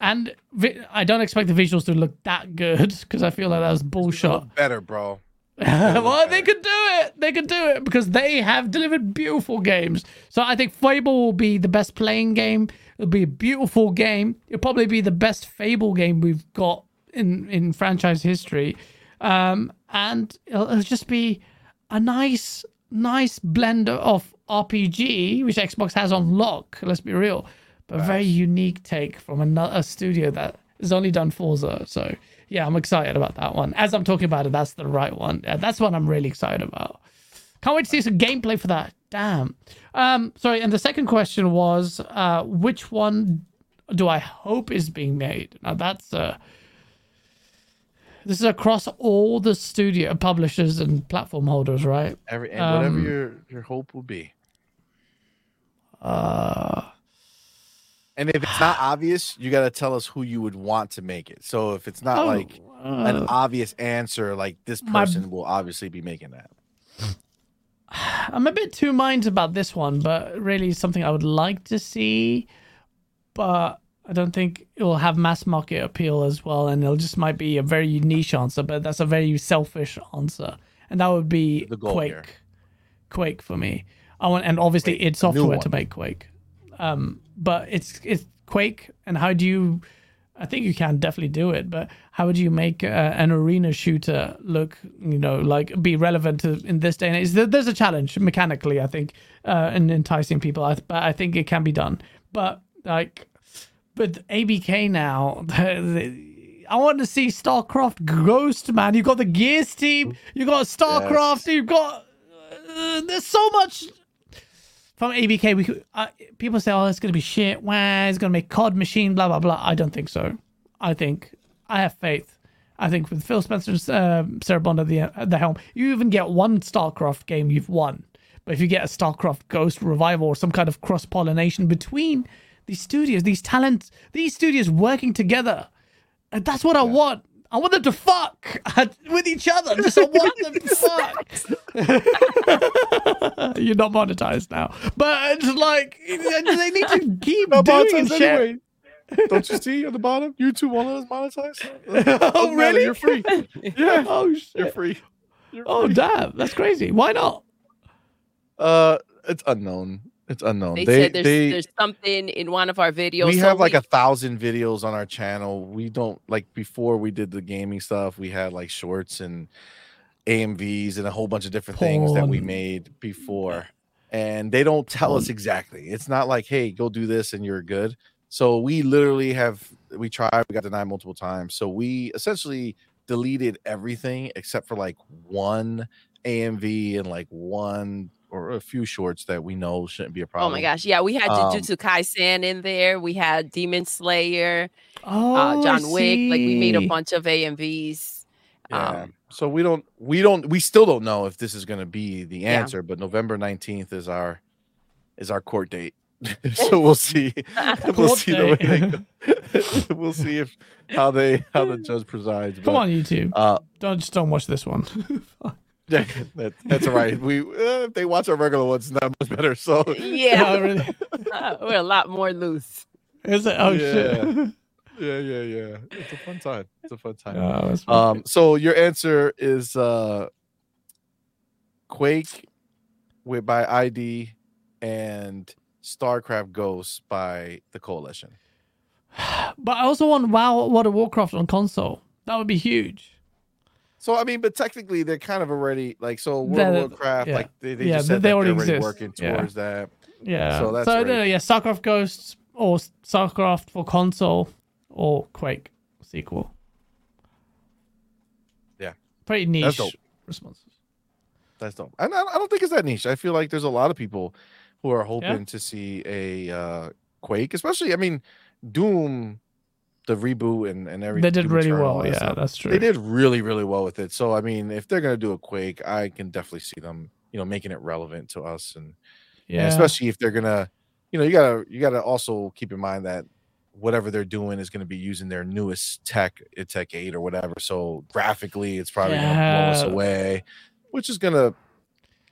And vi- I don't expect the visuals to look that good because I feel like that was bullshit. Better, bro. well, they could do it. They could do it because they have delivered beautiful games. So I think Fable will be the best playing game. It'll be a beautiful game. It'll probably be the best Fable game we've got in in franchise history. Um, and it'll, it'll just be a nice, nice blend of RPG, which Xbox has on lock. Let's be real, but a very unique take from another a studio that has only done Forza. So yeah, I'm excited about that one. As I'm talking about it, that's the right one. Yeah, that's one I'm really excited about. Can't wait to see some gameplay for that. Damn. Um, sorry. And the second question was, uh, which one do I hope is being made? Now that's uh, this is across all the studio publishers and platform holders, right? Every and whatever Um, your your hope will be. Uh, And if it's not obvious, you got to tell us who you would want to make it. So if it's not oh, like an uh, obvious answer, like this My- person will obviously be making that. I'm a bit two minds about this one, but really something I would like to see. But I don't think it will have mass market appeal as well, and it'll just might be a very niche answer. But that's a very selfish answer, and that would be The goal Quake. here. Quake for me. I want, and obviously Quake, id Software to make Quake. Um, but it's it's Quake, and how do you? I think you can definitely do it, but how would you make uh, an arena shooter look, you know, like be relevant to in this day and age? There's a challenge mechanically, I think, uh, in enticing people. But I think it can be done. But like, with ABK now, I want to see StarCraft Ghost, man. You've got the Gears team, you've got StarCraft, you've got. Uh, there's so much from ABK, we could, uh, people say, "Oh, it's gonna be shit. Wow, it's gonna make COD machine." Blah blah blah. I don't think so. I think I have faith. I think with Phil Spencer's uh, Sarah Bond at the at the helm, you even get one StarCraft game, you've won. But if you get a StarCraft Ghost revival or some kind of cross pollination between these studios, these talents, these studios working together, and that's what I want. I want them to fuck with each other. Just I want them to fuck. You're not monetized now, but it's like they need to keep No doing monetized shit. anyway. Don't you see on the bottom? YouTube won't let us monetize. Oh, Doesn't matter, really? You're free. Yeah, Oh you're free. You're Oh free. damn, that's crazy. Why not? Uh, it's unknown. It's unknown. They, They said there's they there's something in one of our videos. we so have like a thousand videos on our channel. We don't like before we did the gaming stuff. We had like shorts and AMVs and a whole bunch of different things that we made before, and they don't tell us exactly. It's not like, hey, go do this and you're good. So we literally have we tried. We got denied multiple times. So we essentially deleted everything except for like one AMV and like one or a few shorts that we know shouldn't be a problem. Oh my gosh, yeah, we had Um, Jujutsu Kaisen in there. We had Demon Slayer, Oh, uh, John Wick. Like we made a bunch of AMVs. Yeah. Um, so we don't we don't we still don't know if this is going to be the Yeah. answer, but November 19th is our is our court date. so we'll see. we'll see the way they go. we'll see if how they how the judge presides. Come on, YouTube. Uh Don't just don't watch this one. Yeah, that, that's all right. We uh, if they watch our regular ones, it's not much better. So yeah, Oh, really? we're a lot more loose. Is it? Oh Yeah. shit. yeah, yeah, yeah. It's a fun time. It's a fun time. Oh, Um, so your answer is uh Quake with by ID and StarCraft Ghost by the Coalition. but I also want WoW World of Warcraft on console. That would be huge. So I mean, but technically they're kind of already like so World They're- of Warcraft, yeah. like they, they Yeah, just they- said they that already they're already exist. working Yeah. towards that. Yeah. So that's so great. uh, yeah, StarCraft Ghosts or StarCraft for console or Quake sequel. Yeah. Pretty That's niche dope. responses. That's dope. And I, I don't think it's that niche. I feel like there's a lot of people who are hoping to see a uh Quake, especially I mean Doom, the reboot and and everything. They did really well. Yeah, Yeah, that's true. they did really really well with it so i mean if they're gonna do a quake i can definitely see them you know making it relevant to us and, and especially if they're gonna you know you gotta you gotta also keep in mind that whatever they're doing is going to be using their newest tech uh, tech 8 or whatever so graphically it's probably going to blow us away which is going to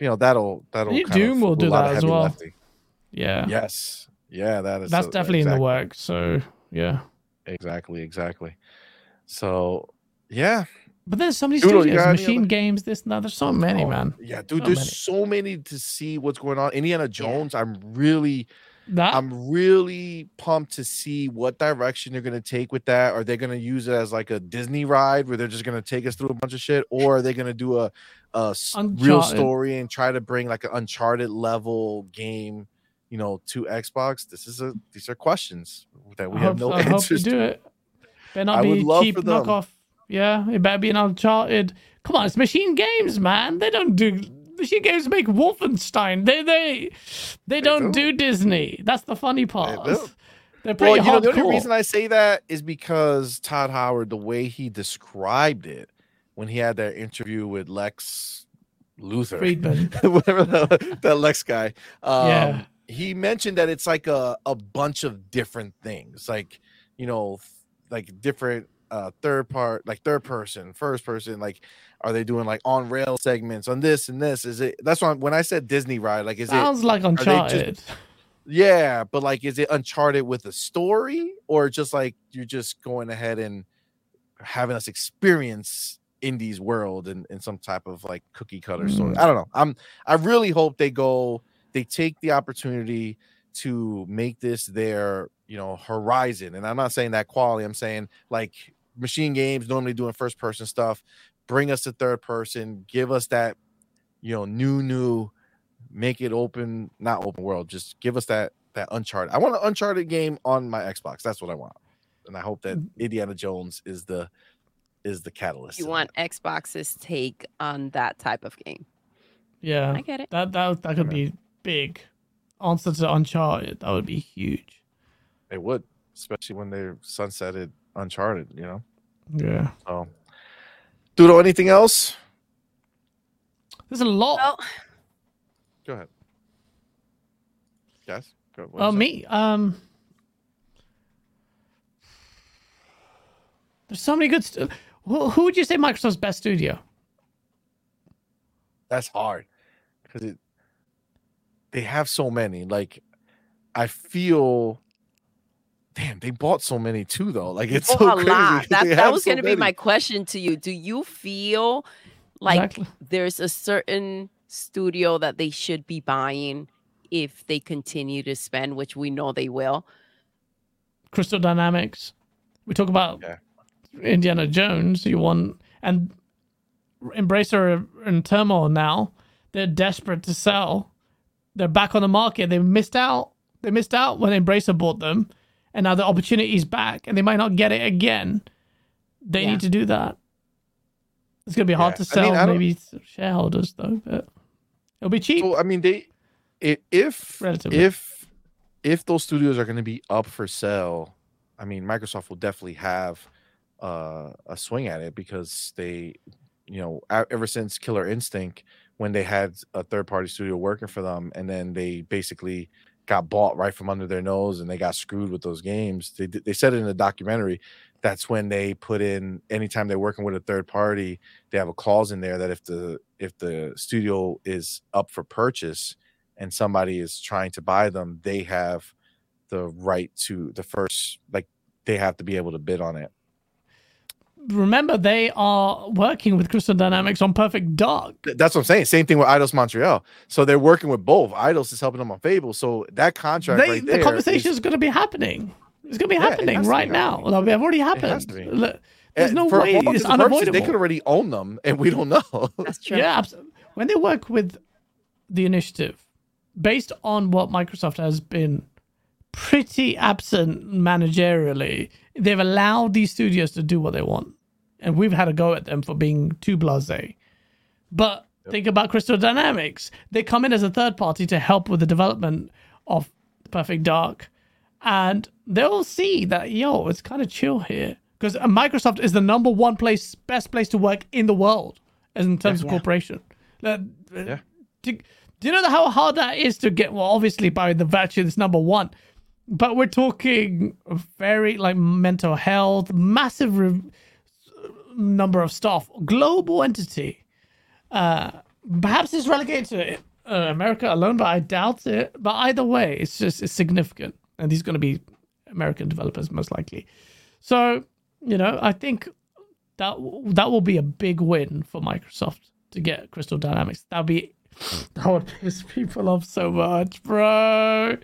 you know that'll that'll Maybe kind of Doom will do that as well. lifting. yeah. yes yeah that is That's definitely in the work. So yeah. Exactly exactly so yeah But there's so many you studios, machine other- games, this and that. There's so many, Oh, man. Yeah, dude, So there's many. so many to see what's going on. Indiana Jones, I'm really, That I'm really pumped to see what direction they're gonna take with that. Are they gonna use it as like a Disney ride where they're just gonna take us through a bunch of shit, or are they gonna do a a real story and try to bring like an Uncharted level game, you know, to Xbox? This is a these are questions that we I have hope, no I hope you do to. it. Better not I be would love cheap knockoff. Yeah, it better be an Uncharted. Come on, it's Machine Games, man. They don't do Machine Games make Wolfenstein. They they they, don't do. do Disney. That's the funny part. do. They're pretty Well, you know, the only reason I say that is because Todd Howard, the way he described it when he had that interview with Lex Luthor, Fridman. whatever that, that Lex guy, um, Yeah. He mentioned that it's like a, a bunch of different things, like, you know, like different uh third part like third person first person like Are they doing like on rail segments on this and this? Is it that's why when I said Disney ride, like is it? Sounds it like they just- Uncharted. yeah, but like is it Uncharted with a story or just like you're just going ahead and having us experience Indy's world in, in some type of like cookie cutter story? Mm. I don't know. I'm I really hope they go they take the opportunity to make this their you know horizon and i'm not saying that quality i'm saying like machine games normally doing first person stuff bring us to third person give us that you know new new make it open not open world just give us that that uncharted i want an uncharted game on my xbox that's what i want and i hope that mm. indiana jones is the is the catalyst You in want Xbox's take on that type of game. Yeah, I get it. that that that could be big. Answer to Uncharted, that would be huge. that. it would especially when they're sunsetted uncharted you know Yeah, so Doodle, anything else there's a lot. Well, Go ahead. Yes. Go. what Oh, was me. Um, there's so many good. St- who, who would you say Microsoft's best studio? That's hard because it. They have so many. Like, I feel. Damn, they bought so many too, though. Like it's oh, so a crazy. lot. 'cause That, that was so going to be my question to you. Do you feel like Exactly. there's a certain studio that they should be buying if they continue to spend, which we know they will? Crystal Dynamics. We talk about Yeah. Indiana Jones. You want and Embracer are in turmoil now. They're desperate to sell. They're back on the market. They missed out. They missed out when Embracer bought them, and now the opportunity is back, and they might not get it again. They Yeah. need to do that. It's gonna be hard Yeah. to I mean, sell, I maybe shareholders though, but it'll be cheap. So I mean, they, if Relatively. if if those studios are going to be up for sale, I mean, Microsoft will definitely have uh, a swing at it because they, you know, ever since Killer Instinct, when they had a third party studio working for them, and then they basically got bought right from under their nose, and they got screwed with those games. They they said it in the documentary. That's when they put in anytime they're working with a third party, they have a clause in there that if the if the studio is up for purchase and somebody is trying to buy them, they have the right to the first like they have to be able to bid on it. Remember, they are working with Crystal Dynamics on Perfect Dark. That's what I'm saying. Same thing with Eidos Montreal. So they're working with both. Eidos is helping them on Fable. So that contract They, right the conversation is- is going to be happening. It's going to be Yeah, happening has be right now. happening. Well, they've already has happened. to be. Look, There's no for way. It's and purposes, unavoidable. They could already own them, and we don't know. That's true. Yeah, abs- when they work with the initiative, based on what Microsoft has been pretty absent managerially, they've allowed these studios to do what they want, and we've had a go at them for being too blasé. But think about Crystal Dynamics; they come in as a third party to help with the development of Perfect Dark, and they'll see that yo, it's kind of chill here because Microsoft is the number one place, best place to work in the world, as in terms of Yeah. corporation. Uh, Yeah. Do, do you know how hard that is to get? Well, obviously by the virtue it's number one, but we're talking very like mental health, massive re- number of staff, global entity. Uh, perhaps it's relegated to uh, America alone, but I doubt it. But either way, it's just it's significant, and these going to be American developers most likely. So you know, I think that that will be a big win for Microsoft to get Crystal Dynamics. That'll be that would piss people off so much, bro.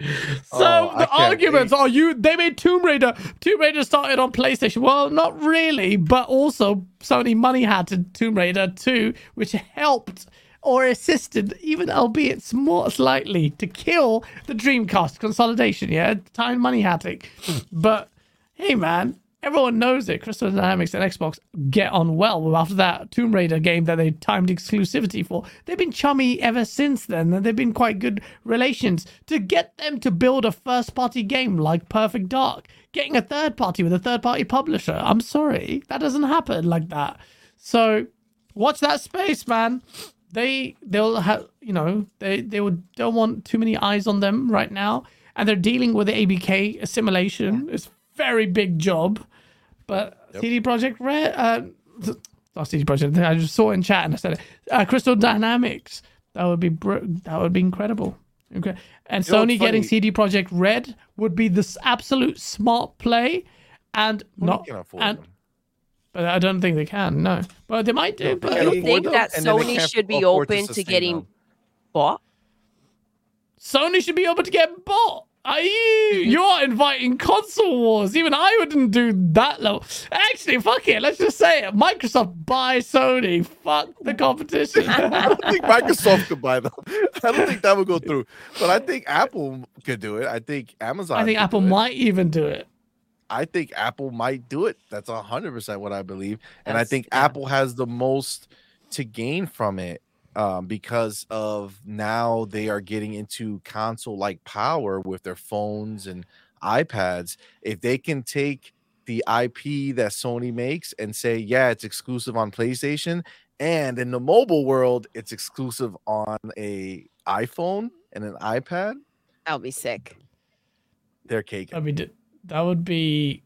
So Oh, the arguments are you they made Tomb Raider. Tomb Raider started on PlayStation. Well, not really, but also Sony money had to Tomb Raider 2, which helped or assisted, even albeit more slightly, to kill the Dreamcast consolidation. Yeah, time money had it. But hey, man, everyone knows it. Crystal Dynamics and Xbox get on well after that Tomb Raider game that they timed exclusivity for. They've been chummy ever since then, and they've been quite good relations. To get them to build a first party game like Perfect Dark, getting a third party with a third party publisher, I'm sorry, that doesn't happen like that. So watch that space, man. They they'll have you know they they would don't want too many eyes on them right now, and they're dealing with the ABK assimilation. It's very big job, but CD Projekt Red, uh, not CD Projekt. I just saw it in chat and I said, it. Uh, Crystal Dynamics. That would be br- that would be incredible. Okay. And You Sony getting CD Projekt Red would be the s- absolute smart play, and Who not. can afford and- them? But I don't think they can. No, but they might do. No, but You think them, that and Sony should be afford to open to getting them. bought? Sony should be able to get bought. Are you? You're inviting console wars. Even I wouldn't do that low. Actually, fuck it. Let's just say it. Microsoft buy Sony. Fuck the competition. I don't think Microsoft could buy them. I don't think that would go through. But I think Apple could do it. I think Amazon. I think Apple might even do it. I think Apple might do it. That's hundred percent what I believe, and I think yeah. Apple has the most to gain from it um, because of now they are getting into console-like power with their phones and iPads. If they can take the IP that Sony makes and say, yeah, it's exclusive on PlayStation, and in the mobile world, it's exclusive on a iPhone and an iPad, That would be sick. they're caking. That'd be that would be.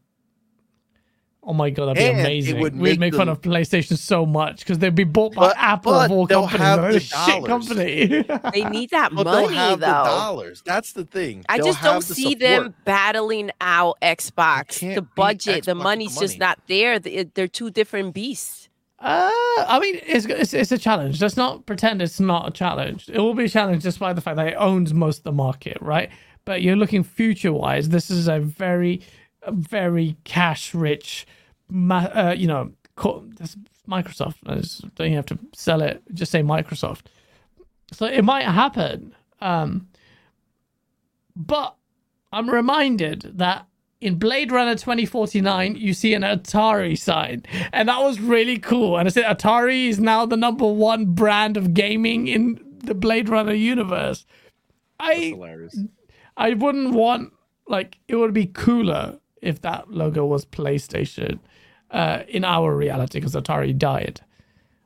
Oh my god, that'd be And it amazing. would We'd make make fun of PlayStation so much because they'd be bought by But- Apple but of all companies. have the shit dollars. company. They need that But they'll money have though. the dollars. That's the thing. I They'll just don't the see support. them battling out Xbox. The budget, Xbox the money's the just not there. They're two different beasts. Uh, I mean, it's, it's it's a challenge. Let's not pretend it's not a challenge. It will be a challenge just by the fact that it owns most of the market, right? But you're looking future wise. This is a very, a very cash rich, uh, you know, Microsoft. Don't even have to sell it. Just say Microsoft. So it might happen. Um, but I'm reminded that in Blade Runner 2049, you see an Atari sign, and that was really cool. And I said, Atari is now the number one brand of gaming in the Blade Runner universe. That's I hilarious. I wouldn't want like it would be cooler if that logo was PlayStation uh, in our reality because Atari died.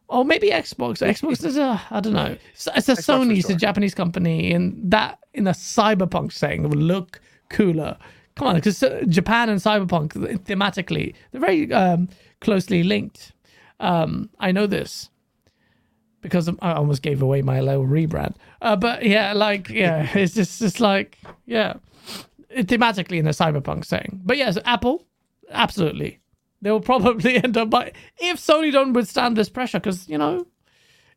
Or maybe Xbox. Xbox is a I don't know. It's, it's a Xbox Sony, it's a. Japanese company, and that in a cyberpunk setting would look cooler. Come on, because Japan and cyberpunk thematically they're very um, closely linked. Um, I know this because I almost gave away my little rebrand. Uh, but yeah, like yeah, it's just it's like yeah, thematically in a cyberpunk setting. But yes, Apple, absolutely, they will probably end up by if Sony don't withstand this pressure because you know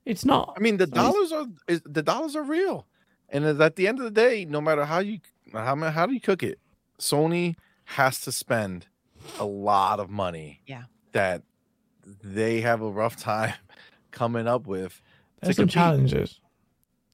it's not. I mean, the Sony's- dollars are is, the dollars are real, and at the end of the day, no matter how you how ma- how do you cook it, Sony has to spend a lot of money. Yeah. that they have a rough time coming up with. to There's some compete. challenges.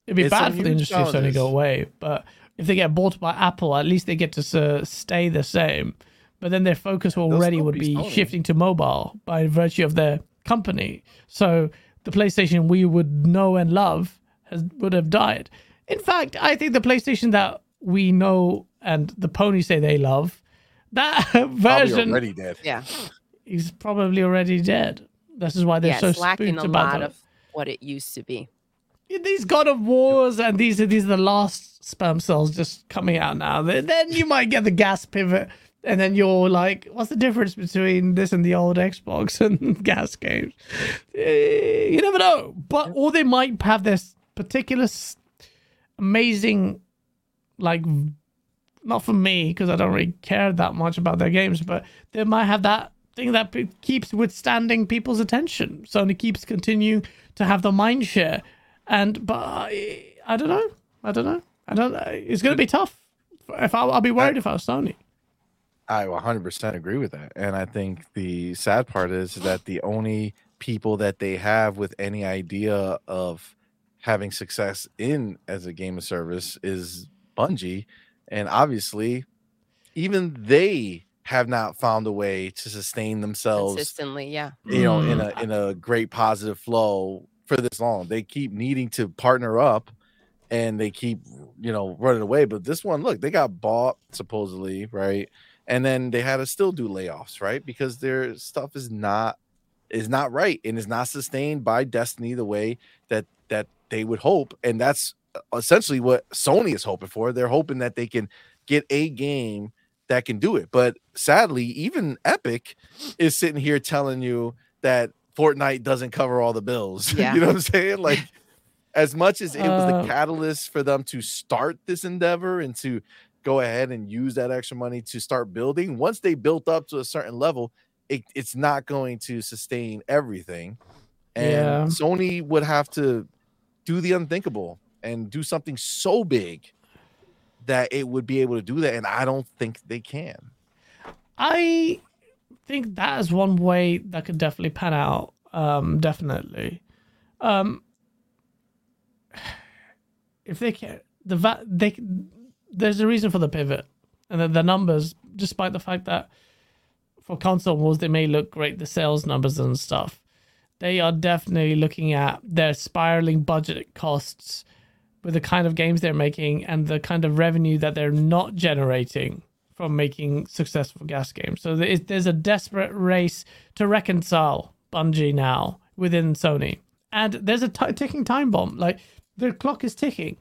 It'd be It's bad for the huge industry if Sony go away, but if they get bought by Apple, at least they get to uh, stay the same. But then their focus already would be be shifting to mobile by virtue of their company. So the PlayStation we would know and love has, would have died. In fact, I think the PlayStation that we know and the ponies say they love, that Probably version already dead. Yeah. is probably already dead. This is why they're yeah, so it's lacking spooked a about lot it. of what it used to be. These God of Wars and these are these are the last sperm cells just coming out now. Then you might get the GaaS pivot, and then you're like, what's the difference between this and the old Xbox and GaaS games? Eh, You never know. But or they might have this particular amazing, like, not for me because I don't really care that much about their games, but they might have that thing that keeps withstanding people's attention. Sony keeps continuing to have the mind share, and but I, I don't know. I don't know. I don't. Know. It's going to be tough. If I, I'll be worried if I was Sony. I 100% agree with that. And I think the sad part is that the only people that they have with any idea of having success in as a game of service is Bungie. And obviously, even they have not found a way to sustain themselves, Consistently, yeah. you know, in Mm. a in a great positive flow for this long. They keep needing to partner up and they keep, you know, running away. But this one, look, they got bought supposedly, right? and then they had to still do layoffs right because their stuff is not is not right and is not sustained by destiny the way that that they would hope and that's essentially what sony is hoping for they're hoping that they can get a game that can do it but sadly even epic is sitting here telling you that Fortnite doesn't cover all the bills. Yeah. you know what I'm saying? Like as much as it was Uh, the catalyst for them to start this endeavor and to go ahead and use that extra money to start building, once they built up to a certain level, it, it's not going to sustain everything. And Yeah. Sony would have to do the unthinkable and do something so big that it would be able to do that. And I don't think they can. I think that is one way that could definitely pan out. Um, definitely. Um, if they can, the va- they there's a reason for the pivot, and the, the numbers, despite the fact that for console wars they may look great, the sales numbers and stuff, they are definitely looking at their spiraling budget costs with the kind of games they're making and the kind of revenue that they're not generating from making successful GaaS games. So there is, a desperate race to reconcile Bungie now within Sony. And there's a t- ticking time bomb. Like the clock is ticking.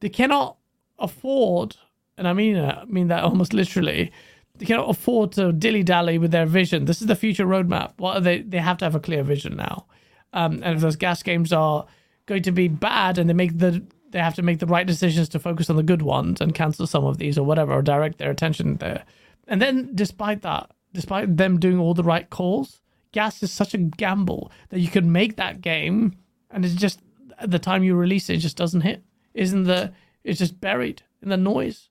They cannot afford, and I mean uh, I mean that almost literally. They cannot afford to dilly dally with their vision. This is the future roadmap. What they? They have to have a clear vision now. Um, and if those GaaS games are going to be bad, and they make the they have to make the right decisions to focus on the good ones and cancel some of these or whatever, or direct their attention there. And then, despite that, despite them doing all the right calls, GaaS is such a gamble that you could make that game, and it's just at the time you release it, it just doesn't hit. Isn't the it's just buried in the noise,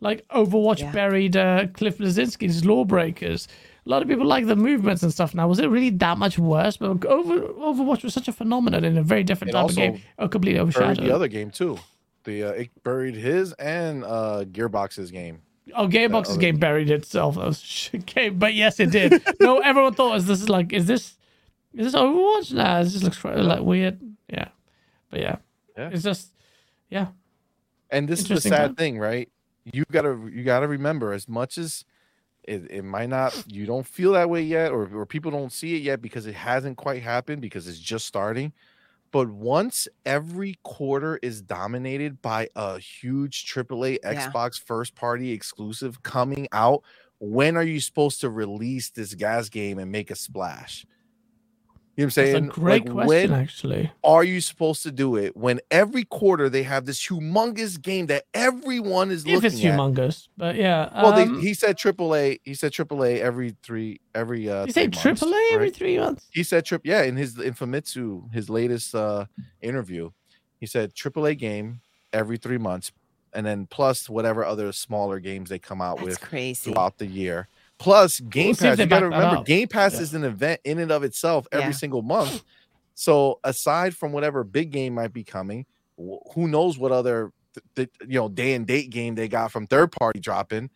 like Overwatch Yeah. buried uh, Cliff Bleszinski's Lawbreakers. A lot of people like the movements and stuff. Now, was it really that much worse? But Over, Overwatch was such a phenomenon in a very different It type of game. Oh, completely overshadowed. the other game too. The uh, it buried his and uh Gearbox's game. Oh, other game buried itself. That was a shit game, but yes, it did. no, everyone thought is this is like is this is this Overwatch? Nah, it just looks like weird. Yeah, but yeah, Yeah. it's just yeah. And this is the sad time. thing, right? You gotta you gotta remember as much as it, it might not you don't feel that way yet, or, or people don't see it yet because it hasn't quite happened because it's just starting. But once every quarter is dominated by a huge AAA Yeah. Xbox first party exclusive coming out, when are you supposed to release this GaaS game and make a splash? You know what I'm saying? That's a great Like, question, when actually. are you supposed to do it when every quarter they have this humongous game that everyone is If looking it's at? humongous, but yeah. Well, um, they, he said AAA. He said AAA every three every. uh you say three months, AAA every right? three months. He said trip. Yeah, in his in Famitsu, his latest uh interview, he said AAA game every three months, and then plus whatever other smaller games they come out That's with crazy. throughout the year. Plus Game see if Pass. You got to remember. Game Pass Yeah. is an event in and of itself every Yeah. single month. So aside from whatever big game might be coming, wh- who knows what other th- th- you know day and date game they got from third party dropping.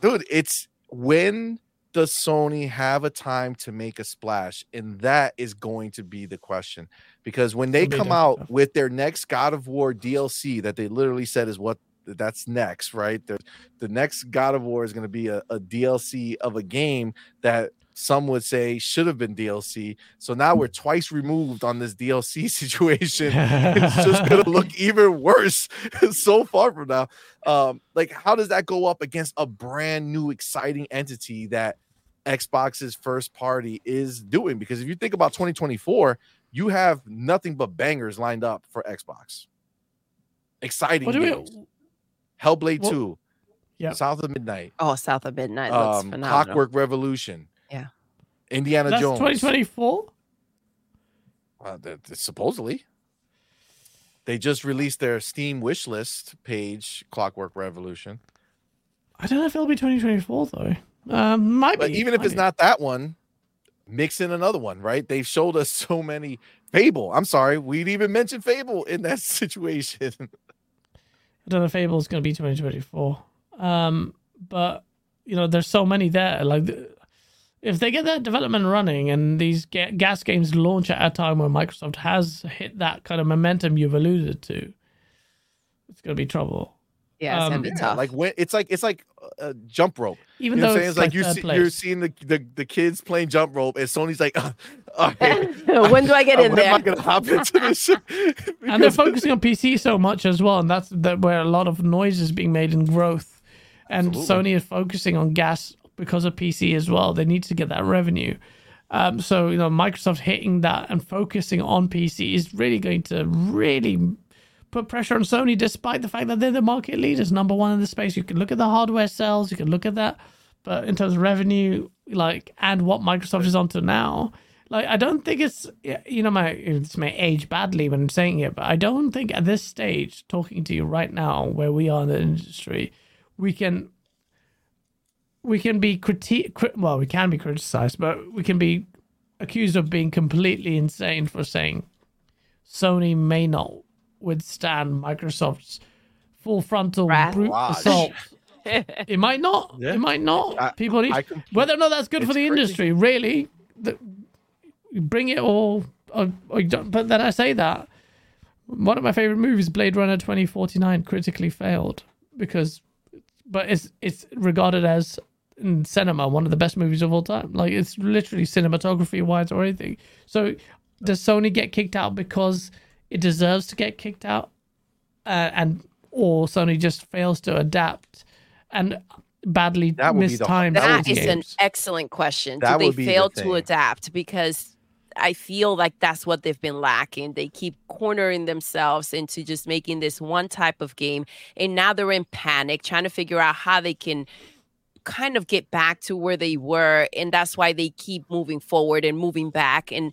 Dude, it's when does Sony have a time to make a splash? And that is going to be the question. Because when they It'll come different. out with their next God of War DLC that they literally said is what that's next, right? The, the next God of War is going to be a, a DLC of a game that some would say should have been DLC. So now we're twice removed on this DLC situation. it's just going to look even worse so far from now. Um, like, how does that go up against a brand new, exciting entity that Xbox's first party is doing? Because if you think about 2024, you have nothing but bangers lined up for Xbox. Exciting What do games. we? Hellblade Well, 2, yeah. South of Midnight, Oh, South of Midnight looks um, phenomenal. Clockwork Revolution, Yeah. Indiana That's Jones. 2024. Uh, th- th- supposedly, they just released their Steam wish list page, Clockwork Revolution. I don't know if it'll be 2024 though. Um, might But be. even if might it's be. not that one, mix in another one, right? They've showed us so many. Fable. I'm sorry, we'd even mention Fable in that situation. I don't know if Fable's going to be 2024. Um, but you know, there's so many there. Like, if they get that development running and these ga- GaaS games launch at a time where Microsoft has hit that kind of momentum you've alluded to, it's going to be trouble. Yeah, it's um, gonna be Yeah, like when it's like it's like a jump rope. Even You know though what I'm saying? it's It's like, like, you third see, place. you're seeing the, the the kids playing jump rope, and Sony's like, uh, uh, when do I get in when am I there? gonna hop into this? shit? and they're focusing on PC so much as well, and that's that where a lot of noise is being made in growth. And Absolutely. Sony is focusing on GaaS because of PC as well. They need to get that revenue. Um, so you know, Microsoft hitting that and focusing on PC is really going to really put pressure on Sony, despite the fact that they're the market leaders, number one in the space. You can look at the hardware sales, you can look at that, but in terms of revenue, like and what Microsoft is onto now, like I don't think it's you know my it's may age badly when I'm saying it, but I don't think at this stage, talking to you right now, where we are in the industry, we can we can be critique well we can be criticized, but we can be accused of being completely insane for saying Sony may not withstand Microsoft's full frontal brute assault. it might not. Yeah. It might not. I, People need whether or not that's good for the crazy. industry. Really, the, bring it all. Uh, uh, or, or but then I say that one of my favorite movies, Blade Runner twenty forty nine, critically failed because, but it's it's regarded as in cinema one of the best movies of all time. Like it's literally cinematography wise or anything. So does Sony get kicked out because it deserves to get kicked out, uh, and or Sony just fails to adapt and badly that mistimed. That is games. an excellent question. That Do they fail the to adapt because I feel like that's what they've been lacking. They keep cornering themselves into just making this one type of game, and now they're in panic, trying to figure out how they can kind of get back to where they were, and that's why they keep moving forward and moving back, and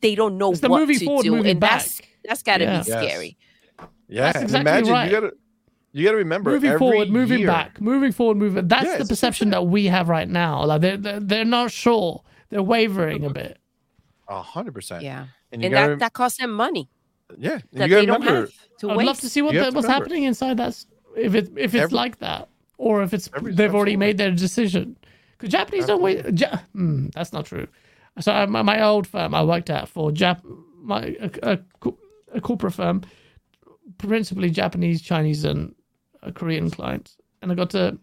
they don't know the what to forward, do, and back. that's that's got to yeah. be scary. Yeah, exactly imagine right. you got to you got to remember moving forward, moving year, back, moving forward, moving. That's yeah, the perception that we have right now. Like they're, they're they're not sure. They're wavering a bit. A hundred percent. Yeah, and, and that rem- that costs them money. Yeah, that they don't have to I'd waste. love to see what the, what's happening inside that. If it if it's Every, like that, or if it's they've absolutely. already made their decision. Because Japanese absolutely. don't wait. Ja- mm, that's not true. So my, my, old firm I worked at for Jap, my a, a, a corporate firm, principally Japanese, Chinese, and uh, Korean clients, and I got to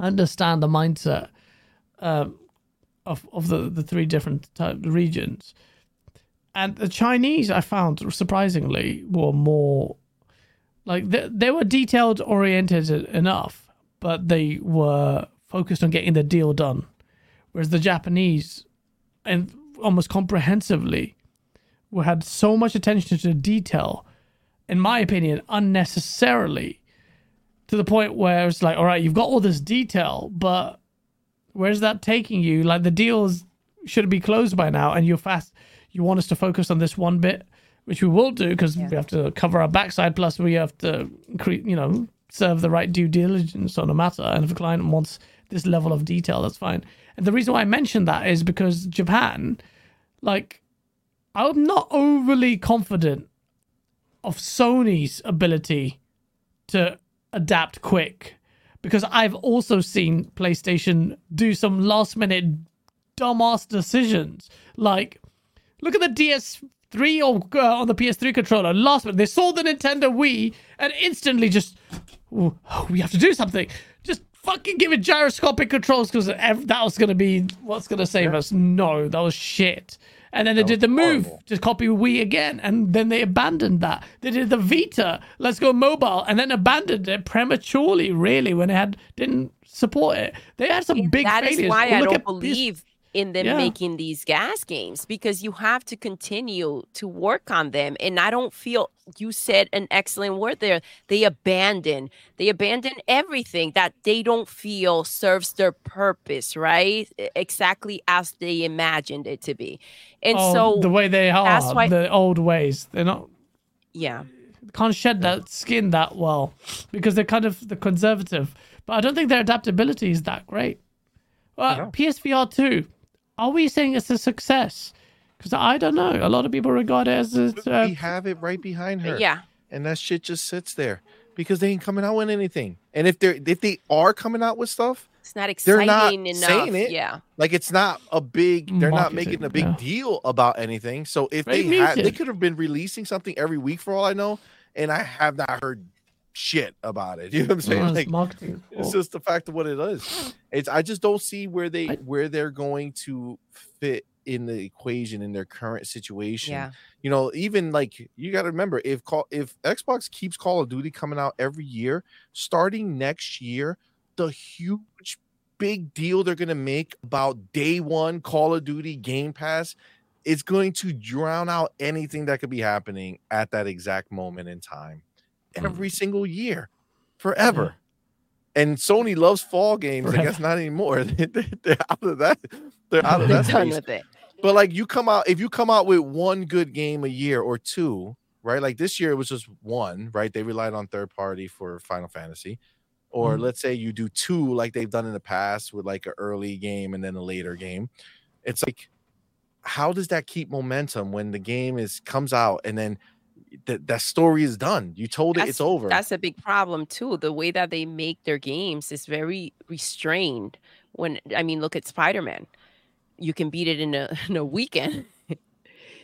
understand the mindset um, of of the the three different type, regions. And the Chinese, I found surprisingly, were more like they, they were detailed oriented enough, but they were focused on getting the deal done. Whereas the Japanese and almost comprehensively we had so much attention to detail in my opinion unnecessarily to the point where it's like all right you've got all this detail but where's that taking you like the deals should be closed by now and you're fast you want us to focus on this one bit which we will do because yeah. we have to cover our backside plus we have to you know serve the right due diligence on a matter and if a client wants this level of detail that's fine the reason why I mention that is because Japan, like, I'm not overly confident of Sony's ability to adapt quick because I've also seen PlayStation do some last minute dumbass decisions. Like, look at the DS3 or uh, on the PS3 controller. Last minute, they saw the Nintendo Wii and instantly just, oh, we have to do something fucking give it gyroscopic controls because that was going to be what's going to save yeah. us. No, that was shit. And then they that did the move horrible. to copy Wii again, and then they abandoned that. They did the Vita, let's go mobile, and then abandoned it prematurely, really, when it had didn't support it. They had some big that failures. That is why oh, I don't believe in them yeah. making these GaaS games because you have to continue to work on them. And i don't feel you said an excellent word there they abandon they abandon everything that they don't feel serves their purpose right? Exactly as they imagined it to be. And oh, so the way they are that's why, the old ways they're not yeah. can't shed that skin that well because they're kind of the conservative. But i don't think their adaptability is that great. Well, PSVR 2, are we saying it's a success? Because I don't know. A lot of people regard it as a. Uh, we have it right behind her. Yeah. And that shit just sits there because they ain't coming out with anything. And if they're if they are coming out with stuff, it's not exciting they're not enough. Saying it. Yeah. Like it's not a big. They're Marketing, not making a big yeah. deal about anything. So if they had, they could have been releasing something every week for all I know, and I have not heard shit about it. You know what I'm mm-hmm. saying? like marketing. It's just the fact of what it is. It's I just don't see where they I, where they're going to fit in the equation in their current situation. Yeah. You know, even like you got to remember if call if Xbox keeps Call of Duty coming out every year, starting next year, the huge big deal they're gonna make about day one Call of Duty Game Pass is going to drown out anything that could be happening at that exact moment in time every single year forever. And Sony loves fall games. I guess not anymore. They- they- They're out of that. They're out of that done with it. But like you come out, if you come out with one good game a year or two, right? Like this year it was just one, right? They relied on third party for Final Fantasy. Or Mhm. let's say you do two like they've done in the past with like an early game and then a later game. It's like how does that keep momentum when the game is comes out and then that that story is done? You told it, it's over. That's a big problem too. The way that they make their games is very restrained. When I mean, look at Spider Man. You can beat it in a in a weekend.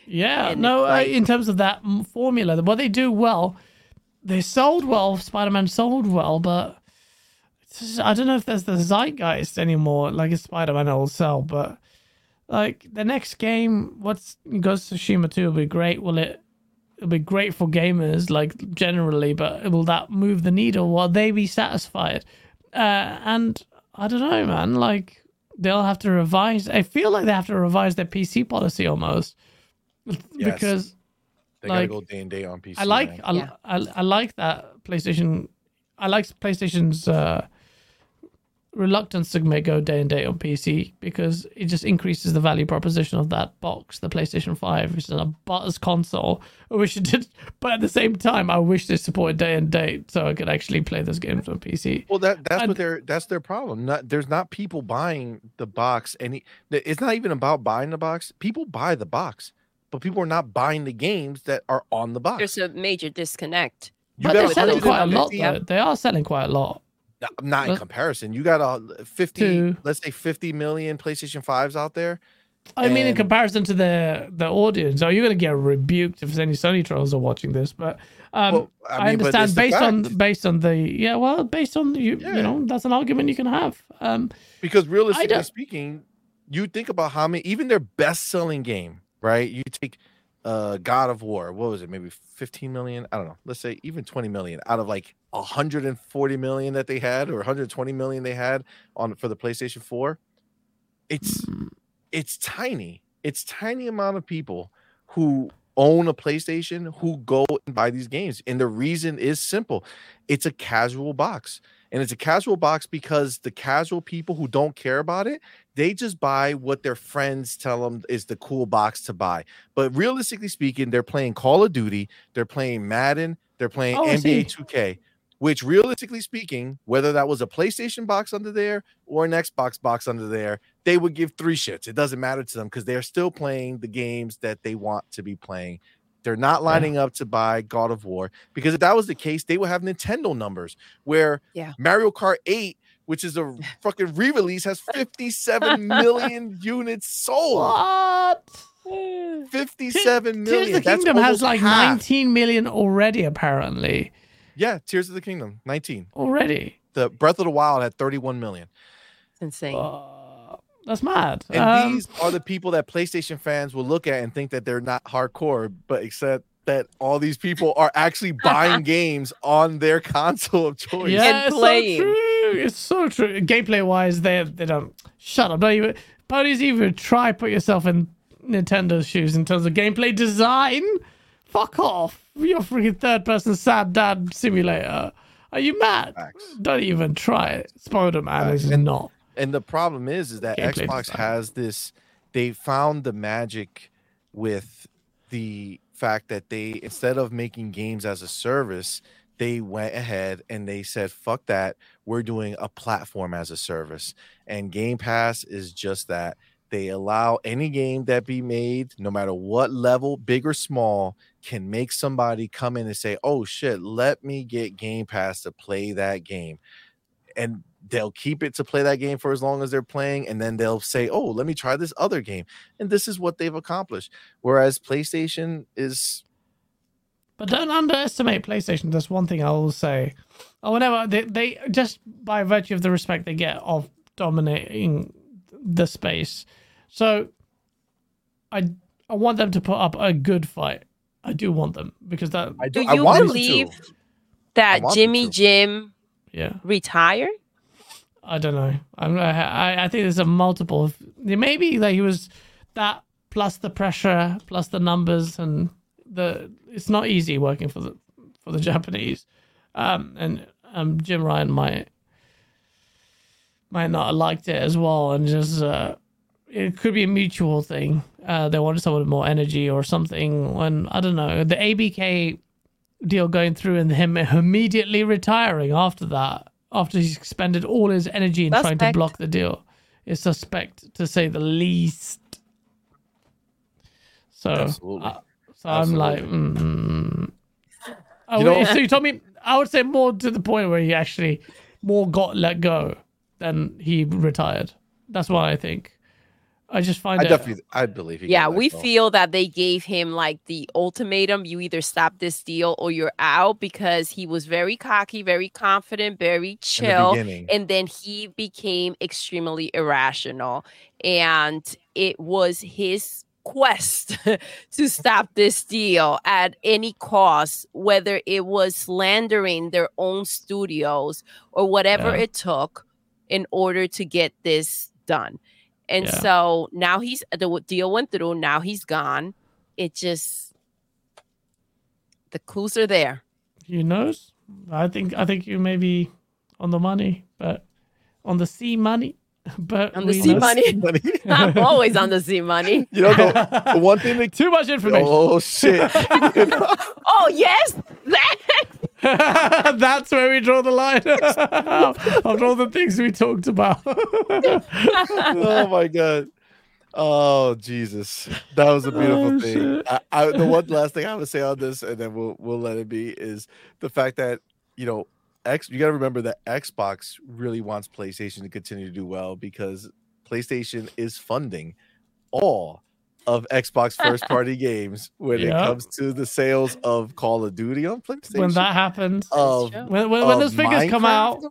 Yeah, And no, like- uh, in terms of that formula, what they do well, they sold well. Spider Man sold well, but just- I don't know if there's the zeitgeist anymore. Like a Spider Man will sell, but like the next game, what's Ghost of Tsushima 2 will be great. Will it? It'll be great for gamers, like generally, but will that move the needle? Will they be satisfied? Uh, and I don't know, man. Like they'll have to revise. I feel like they have to revise their PC policy almost Yes. because they gotta go day and day on PC. I like. I, Yeah. I, I like that PlayStation. I like PlayStation's uh, reluctance to make go day and day on PC because it just increases the value proposition of that box, the PlayStation Five, which is a buzz console. I wish it did, but at the same time, I wish they supported day and date so I could actually play those games on PC. Well, that that's And- what their that's their problem. Not there's not people buying the box. Any it's not even about buying the box. People buy the box, but people are not buying the games that are on the box. There's a major disconnect. You but they're selling quite a lot 150 though. They are selling quite a lot. No, Not in comparison. You got a 50, Two. let's say 50 million PlayStation 5s out there. I mean, in comparison to the the audience, are you going to get rebuked if any Sony trolls are watching this? But um, Well, I, mean, but understand the based on based on the yeah, well, based on you, Yeah. you know, that's an argument you can have. Um, because realistically speaking, you think about how many even their best selling game, right? You take uh God of War, what was it, maybe 15 million? I don't know. Let's say even 20 million out of like 140 million that they had or 120 million they had on for the PlayStation 4. It's it's tiny. It's tiny amount of people who own a PlayStation who go and buy these games. And the reason is simple. It's a casual box. And it's a casual box because the casual people who don't care about it, they just buy what their friends tell them is the cool box to buy. But realistically speaking, they're playing Call of Duty, they're playing Madden, they're playing Oh, NBA 2K, which realistically speaking, whether that was a PlayStation box under there or an Xbox box under there, they would give three shits. It doesn't matter to them because they're still playing the games that they want to be playing. They're not lining up to buy God of War because if that was the case, they would have Nintendo numbers where Yeah. Mario Kart 8, which is a fucking re-release, has 57 million units sold. what? 57 Tears million. of the Kingdom has like half. 19 million already, apparently. Yeah, Tears of the Kingdom, 19. Already. The Breath of the Wild had 31 million. It's insane. Uh, that's mad. And Um, these are the people that PlayStation fans will look at and think that they're not hardcore, but except that all these people are actually buying games on their console of choice. yeah, it's playing. so true. It's so true. Gameplay wise, they they don't shut up. Don't even ponies even try put yourself in Nintendo's shoes in terms of gameplay design. Fuck off. You're freaking third person sad dad simulator. Are you mad? Facts. Don't even try it. Spider Man Facts. is not. And the problem is, is that Xbox has this. They found the magic with the fact that they instead of making games as a service, they went ahead and they said, "Fuck that! We're doing a platform as a service." And Game Pass is just that. They allow any game that be made, no matter what level, big or small, can make somebody come in and say, "Oh shit, let me get Game Pass to play that game." and they'll keep it to play that game for as long as they're playing and then they'll say oh let me try this other game and this is what they've accomplished whereas playstation is But don't underestimate PlayStation. That's one thing I will say. Or whatever they, they just by virtue of the respect they get of dominating the space. So I I want them to put up a good fight. I do want them because that i Do I you want believe to. that Jimmy. Jim yeah. retired? I don't know. I'm, I I think there's a multiple. Of, maybe like he was that plus the pressure plus the numbers and the. It's not easy working for the for the Japanese, um, and um, Jim Ryan might might not have liked it as well, and just uh, it could be a mutual thing. Uh, they wanted someone with more energy or something. When I don't know the ABK deal going through and him immediately retiring after that, after he's expended all his energy in trying to block the deal, is suspect to say the least. So, uh, so I'm like, mm, oh, you know, so you told me I would say more to the point where he actually more got let go than he retired. That's what I think. I just find I it, definitely I believe he Yeah, we feel that they gave him like the ultimatum. You either stop this deal or you're out because he was very cocky, very confident, very chill. The and then he became extremely irrational. And it was his quest to stop this deal at any cost, whether it was slandering their own studios or whatever yeah. it took in order to get this done. And yeah. so now he's the deal went through. Now he's gone. It just the clues are there. Who knows? I think I think you may be on the money, but on the CMoney. But on the CMoney. money. I'm always on the CMoney. You know the, the one thing that too much information. Oh shit! oh yes, That's where we draw the line of all the things we talked about. oh my god. Oh Jesus, that was a beautiful oh, thing. I, I, the one last thing I would say on this, and then we'll we'll let it be, is the fact that you know, X. You got to remember that Xbox really wants PlayStation to continue to do well because PlayStation is funding all of Xbox first party games when yep. it comes to the sales of Call of Duty on PlayStation. When that happens, of, when, when, when those figures Minecraft come out,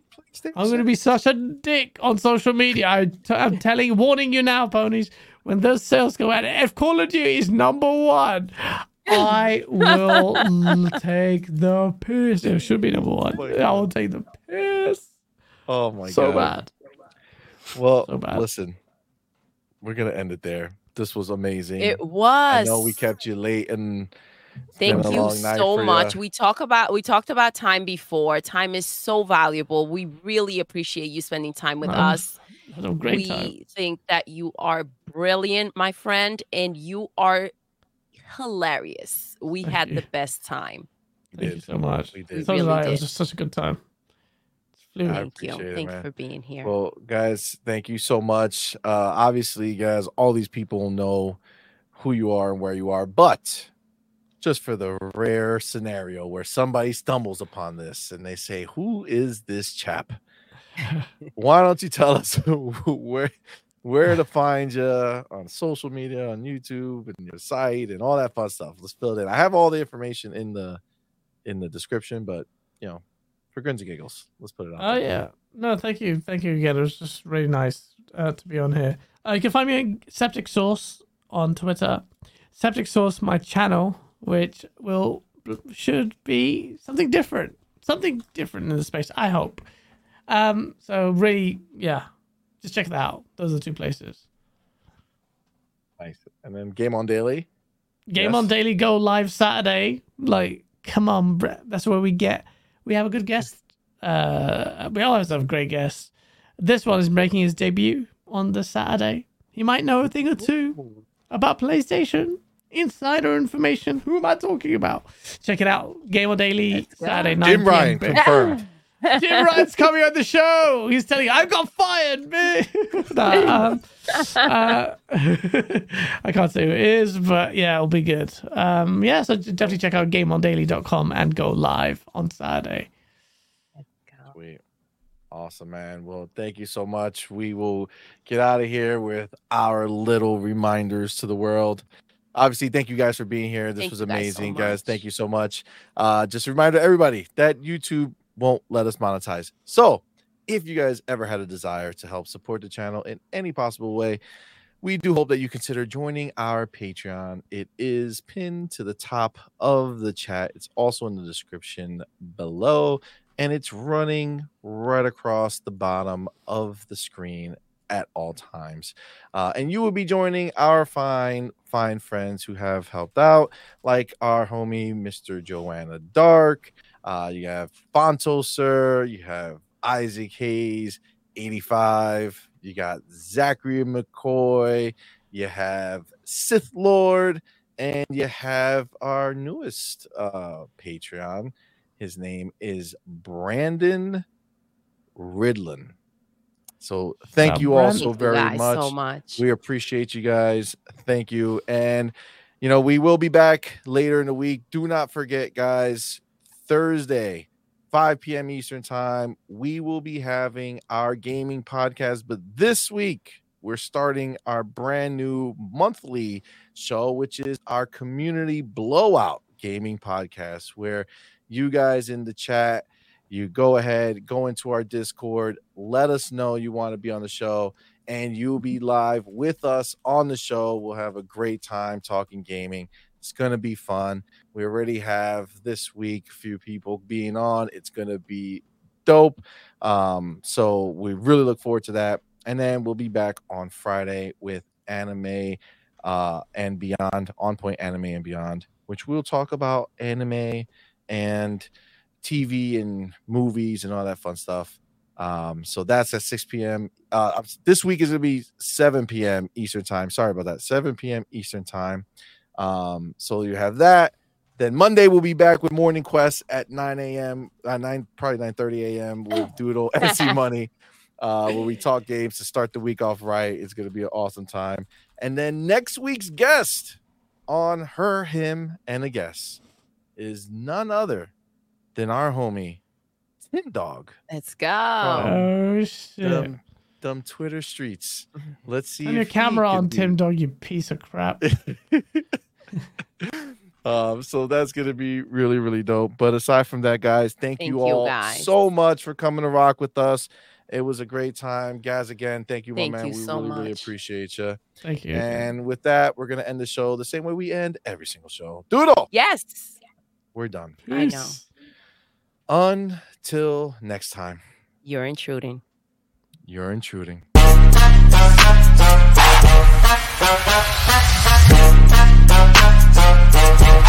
I'm going to be such a dick on social media. I t- I'm telling, warning you now, ponies. When those sales go out, if Call of Duty is number one, I will take the piss. It should be number one. Oh I will take the piss. Oh my so god. So bad. Well, so bad. listen, we're gonna end it there this was amazing. It was. I know we kept you late and Thank you so much. You. We talk about we talked about time before. Time is so valuable. We really appreciate you spending time with us. a great we time. think that you are brilliant, my friend, and you are hilarious. We Thank had you. the best time. Thank you so much. We did. So really It was just such a good time. Thank you. It, Thank you for being here. Well, guys, thank you so much. Uh, obviously, guys, all these people know who you are and where you are, but just for the rare scenario where somebody stumbles upon this and they say, "Who is this chap?" Why don't you tell us where where to find you on social media, on YouTube, and your site, and all that fun stuff? Let's fill it in. I have all the information in the in the description, but you know, for grins and giggles. Let's put it on. Oh uh, yeah. No, thank you, thank you again. It was just really nice uh, to be on here. Uh, you can find me at Septic Sauce on Twitter. Septic Sauce, my channel, which will should be something different, something different in the space. I hope. Um. So really, yeah, just check that out. Those are the two places. Nice. And then GameOnDaily. Game yes. on Daily go live Saturday. Like, come on, Brett. That's where we get we have a good guest. Uh, we always have great guests. This one is making his debut on the Saturday. He might know a thing or two about PlayStation. Insider information. Who am I talking about? Check it out. GameOnDaily Saturday night. Jim Ryan confirmed. Jim Ryan's coming on the show. He's telling you, I got fired, man. nah, um, uh, I can't say who it is, but yeah, it'll be good. Um, yeah, so definitely check out gameondaily.com and go live on Saturday. Sweet. Awesome, man. Well, thank you so much. We will get out of here with our little reminders to the world obviously thank you guys for being here this thank was amazing guys, so guys, thank you so much uh just a reminder to everybody that youtube won't let us monetize. So, if you guys ever had a desire to help support the channel in any possible way, we do hope that you consider joining our Patreon. It is pinned to the top of the chat. It's also in the description below. and it's running right across the bottom of the screen at all times. Uh, and you will be joining our fine, fine friends who have helped out, like our homie, Mr. Joanna Dark. Uh, you have Bonto Sir, you have Isaac Hayes, 85. You got Zachary McCoy, you have Sith Lord, and you have our newest uh, Patreon. His name is Brandon Ridlin. So thank Wow, you all so very much. so much. We appreciate you guys. Thank you. And you know, we will be back later in the week. Do not forget, guys, Thursday, 5 p.m. Eastern time, we will be having our gaming podcast. But this week, we're starting our brand new monthly show, which is our community blowout gaming podcast, where you guys in the chat, you go ahead, go into our Discord, let us know you want to be on the show and you'll be live with us on the show. We'll have a great time talking gaming. It's going to be fun. We already have this week a few people being on. It's going to be dope. Um, so we really look forward to that. And then we'll be back on Friday with anime uh, and beyond, on point anime and beyond, which we'll talk about anime and TV and movies and all that fun stuff. Um, so that's at 6 p.m. Uh, this week is gonna be 7 p.m. Eastern time. Sorry about that. 7 p.m. Eastern time. Um, so you have that. Then Monday we'll be back with Morning Quest at 9 a.m. Uh, 9 probably 9 30 a.m. with Doodle and CMoney, uh, where we talk games to start the week off right. It's gonna be an awesome time. And then next week's guest on her, him, and a guest is none other than our homie Tim Dog. Let's go. Oh shit! Them, them Twitter streets. Let's see. Turn your camera on, do- Tim Dog, you piece of crap. um, so that's gonna be really, really dope. But aside from that, guys, thank, Thank you you, all guys. so much for coming to rock with us. It was a great time, guys. Again, thank you, Thank my man. you we so really, really appreciate you. Thank you. And with that, we're gonna end the show the same way we end every single show. Doodle, Yes. we're done. I know. Until next time, You're intruding. you're intruding. Thank you. Bye.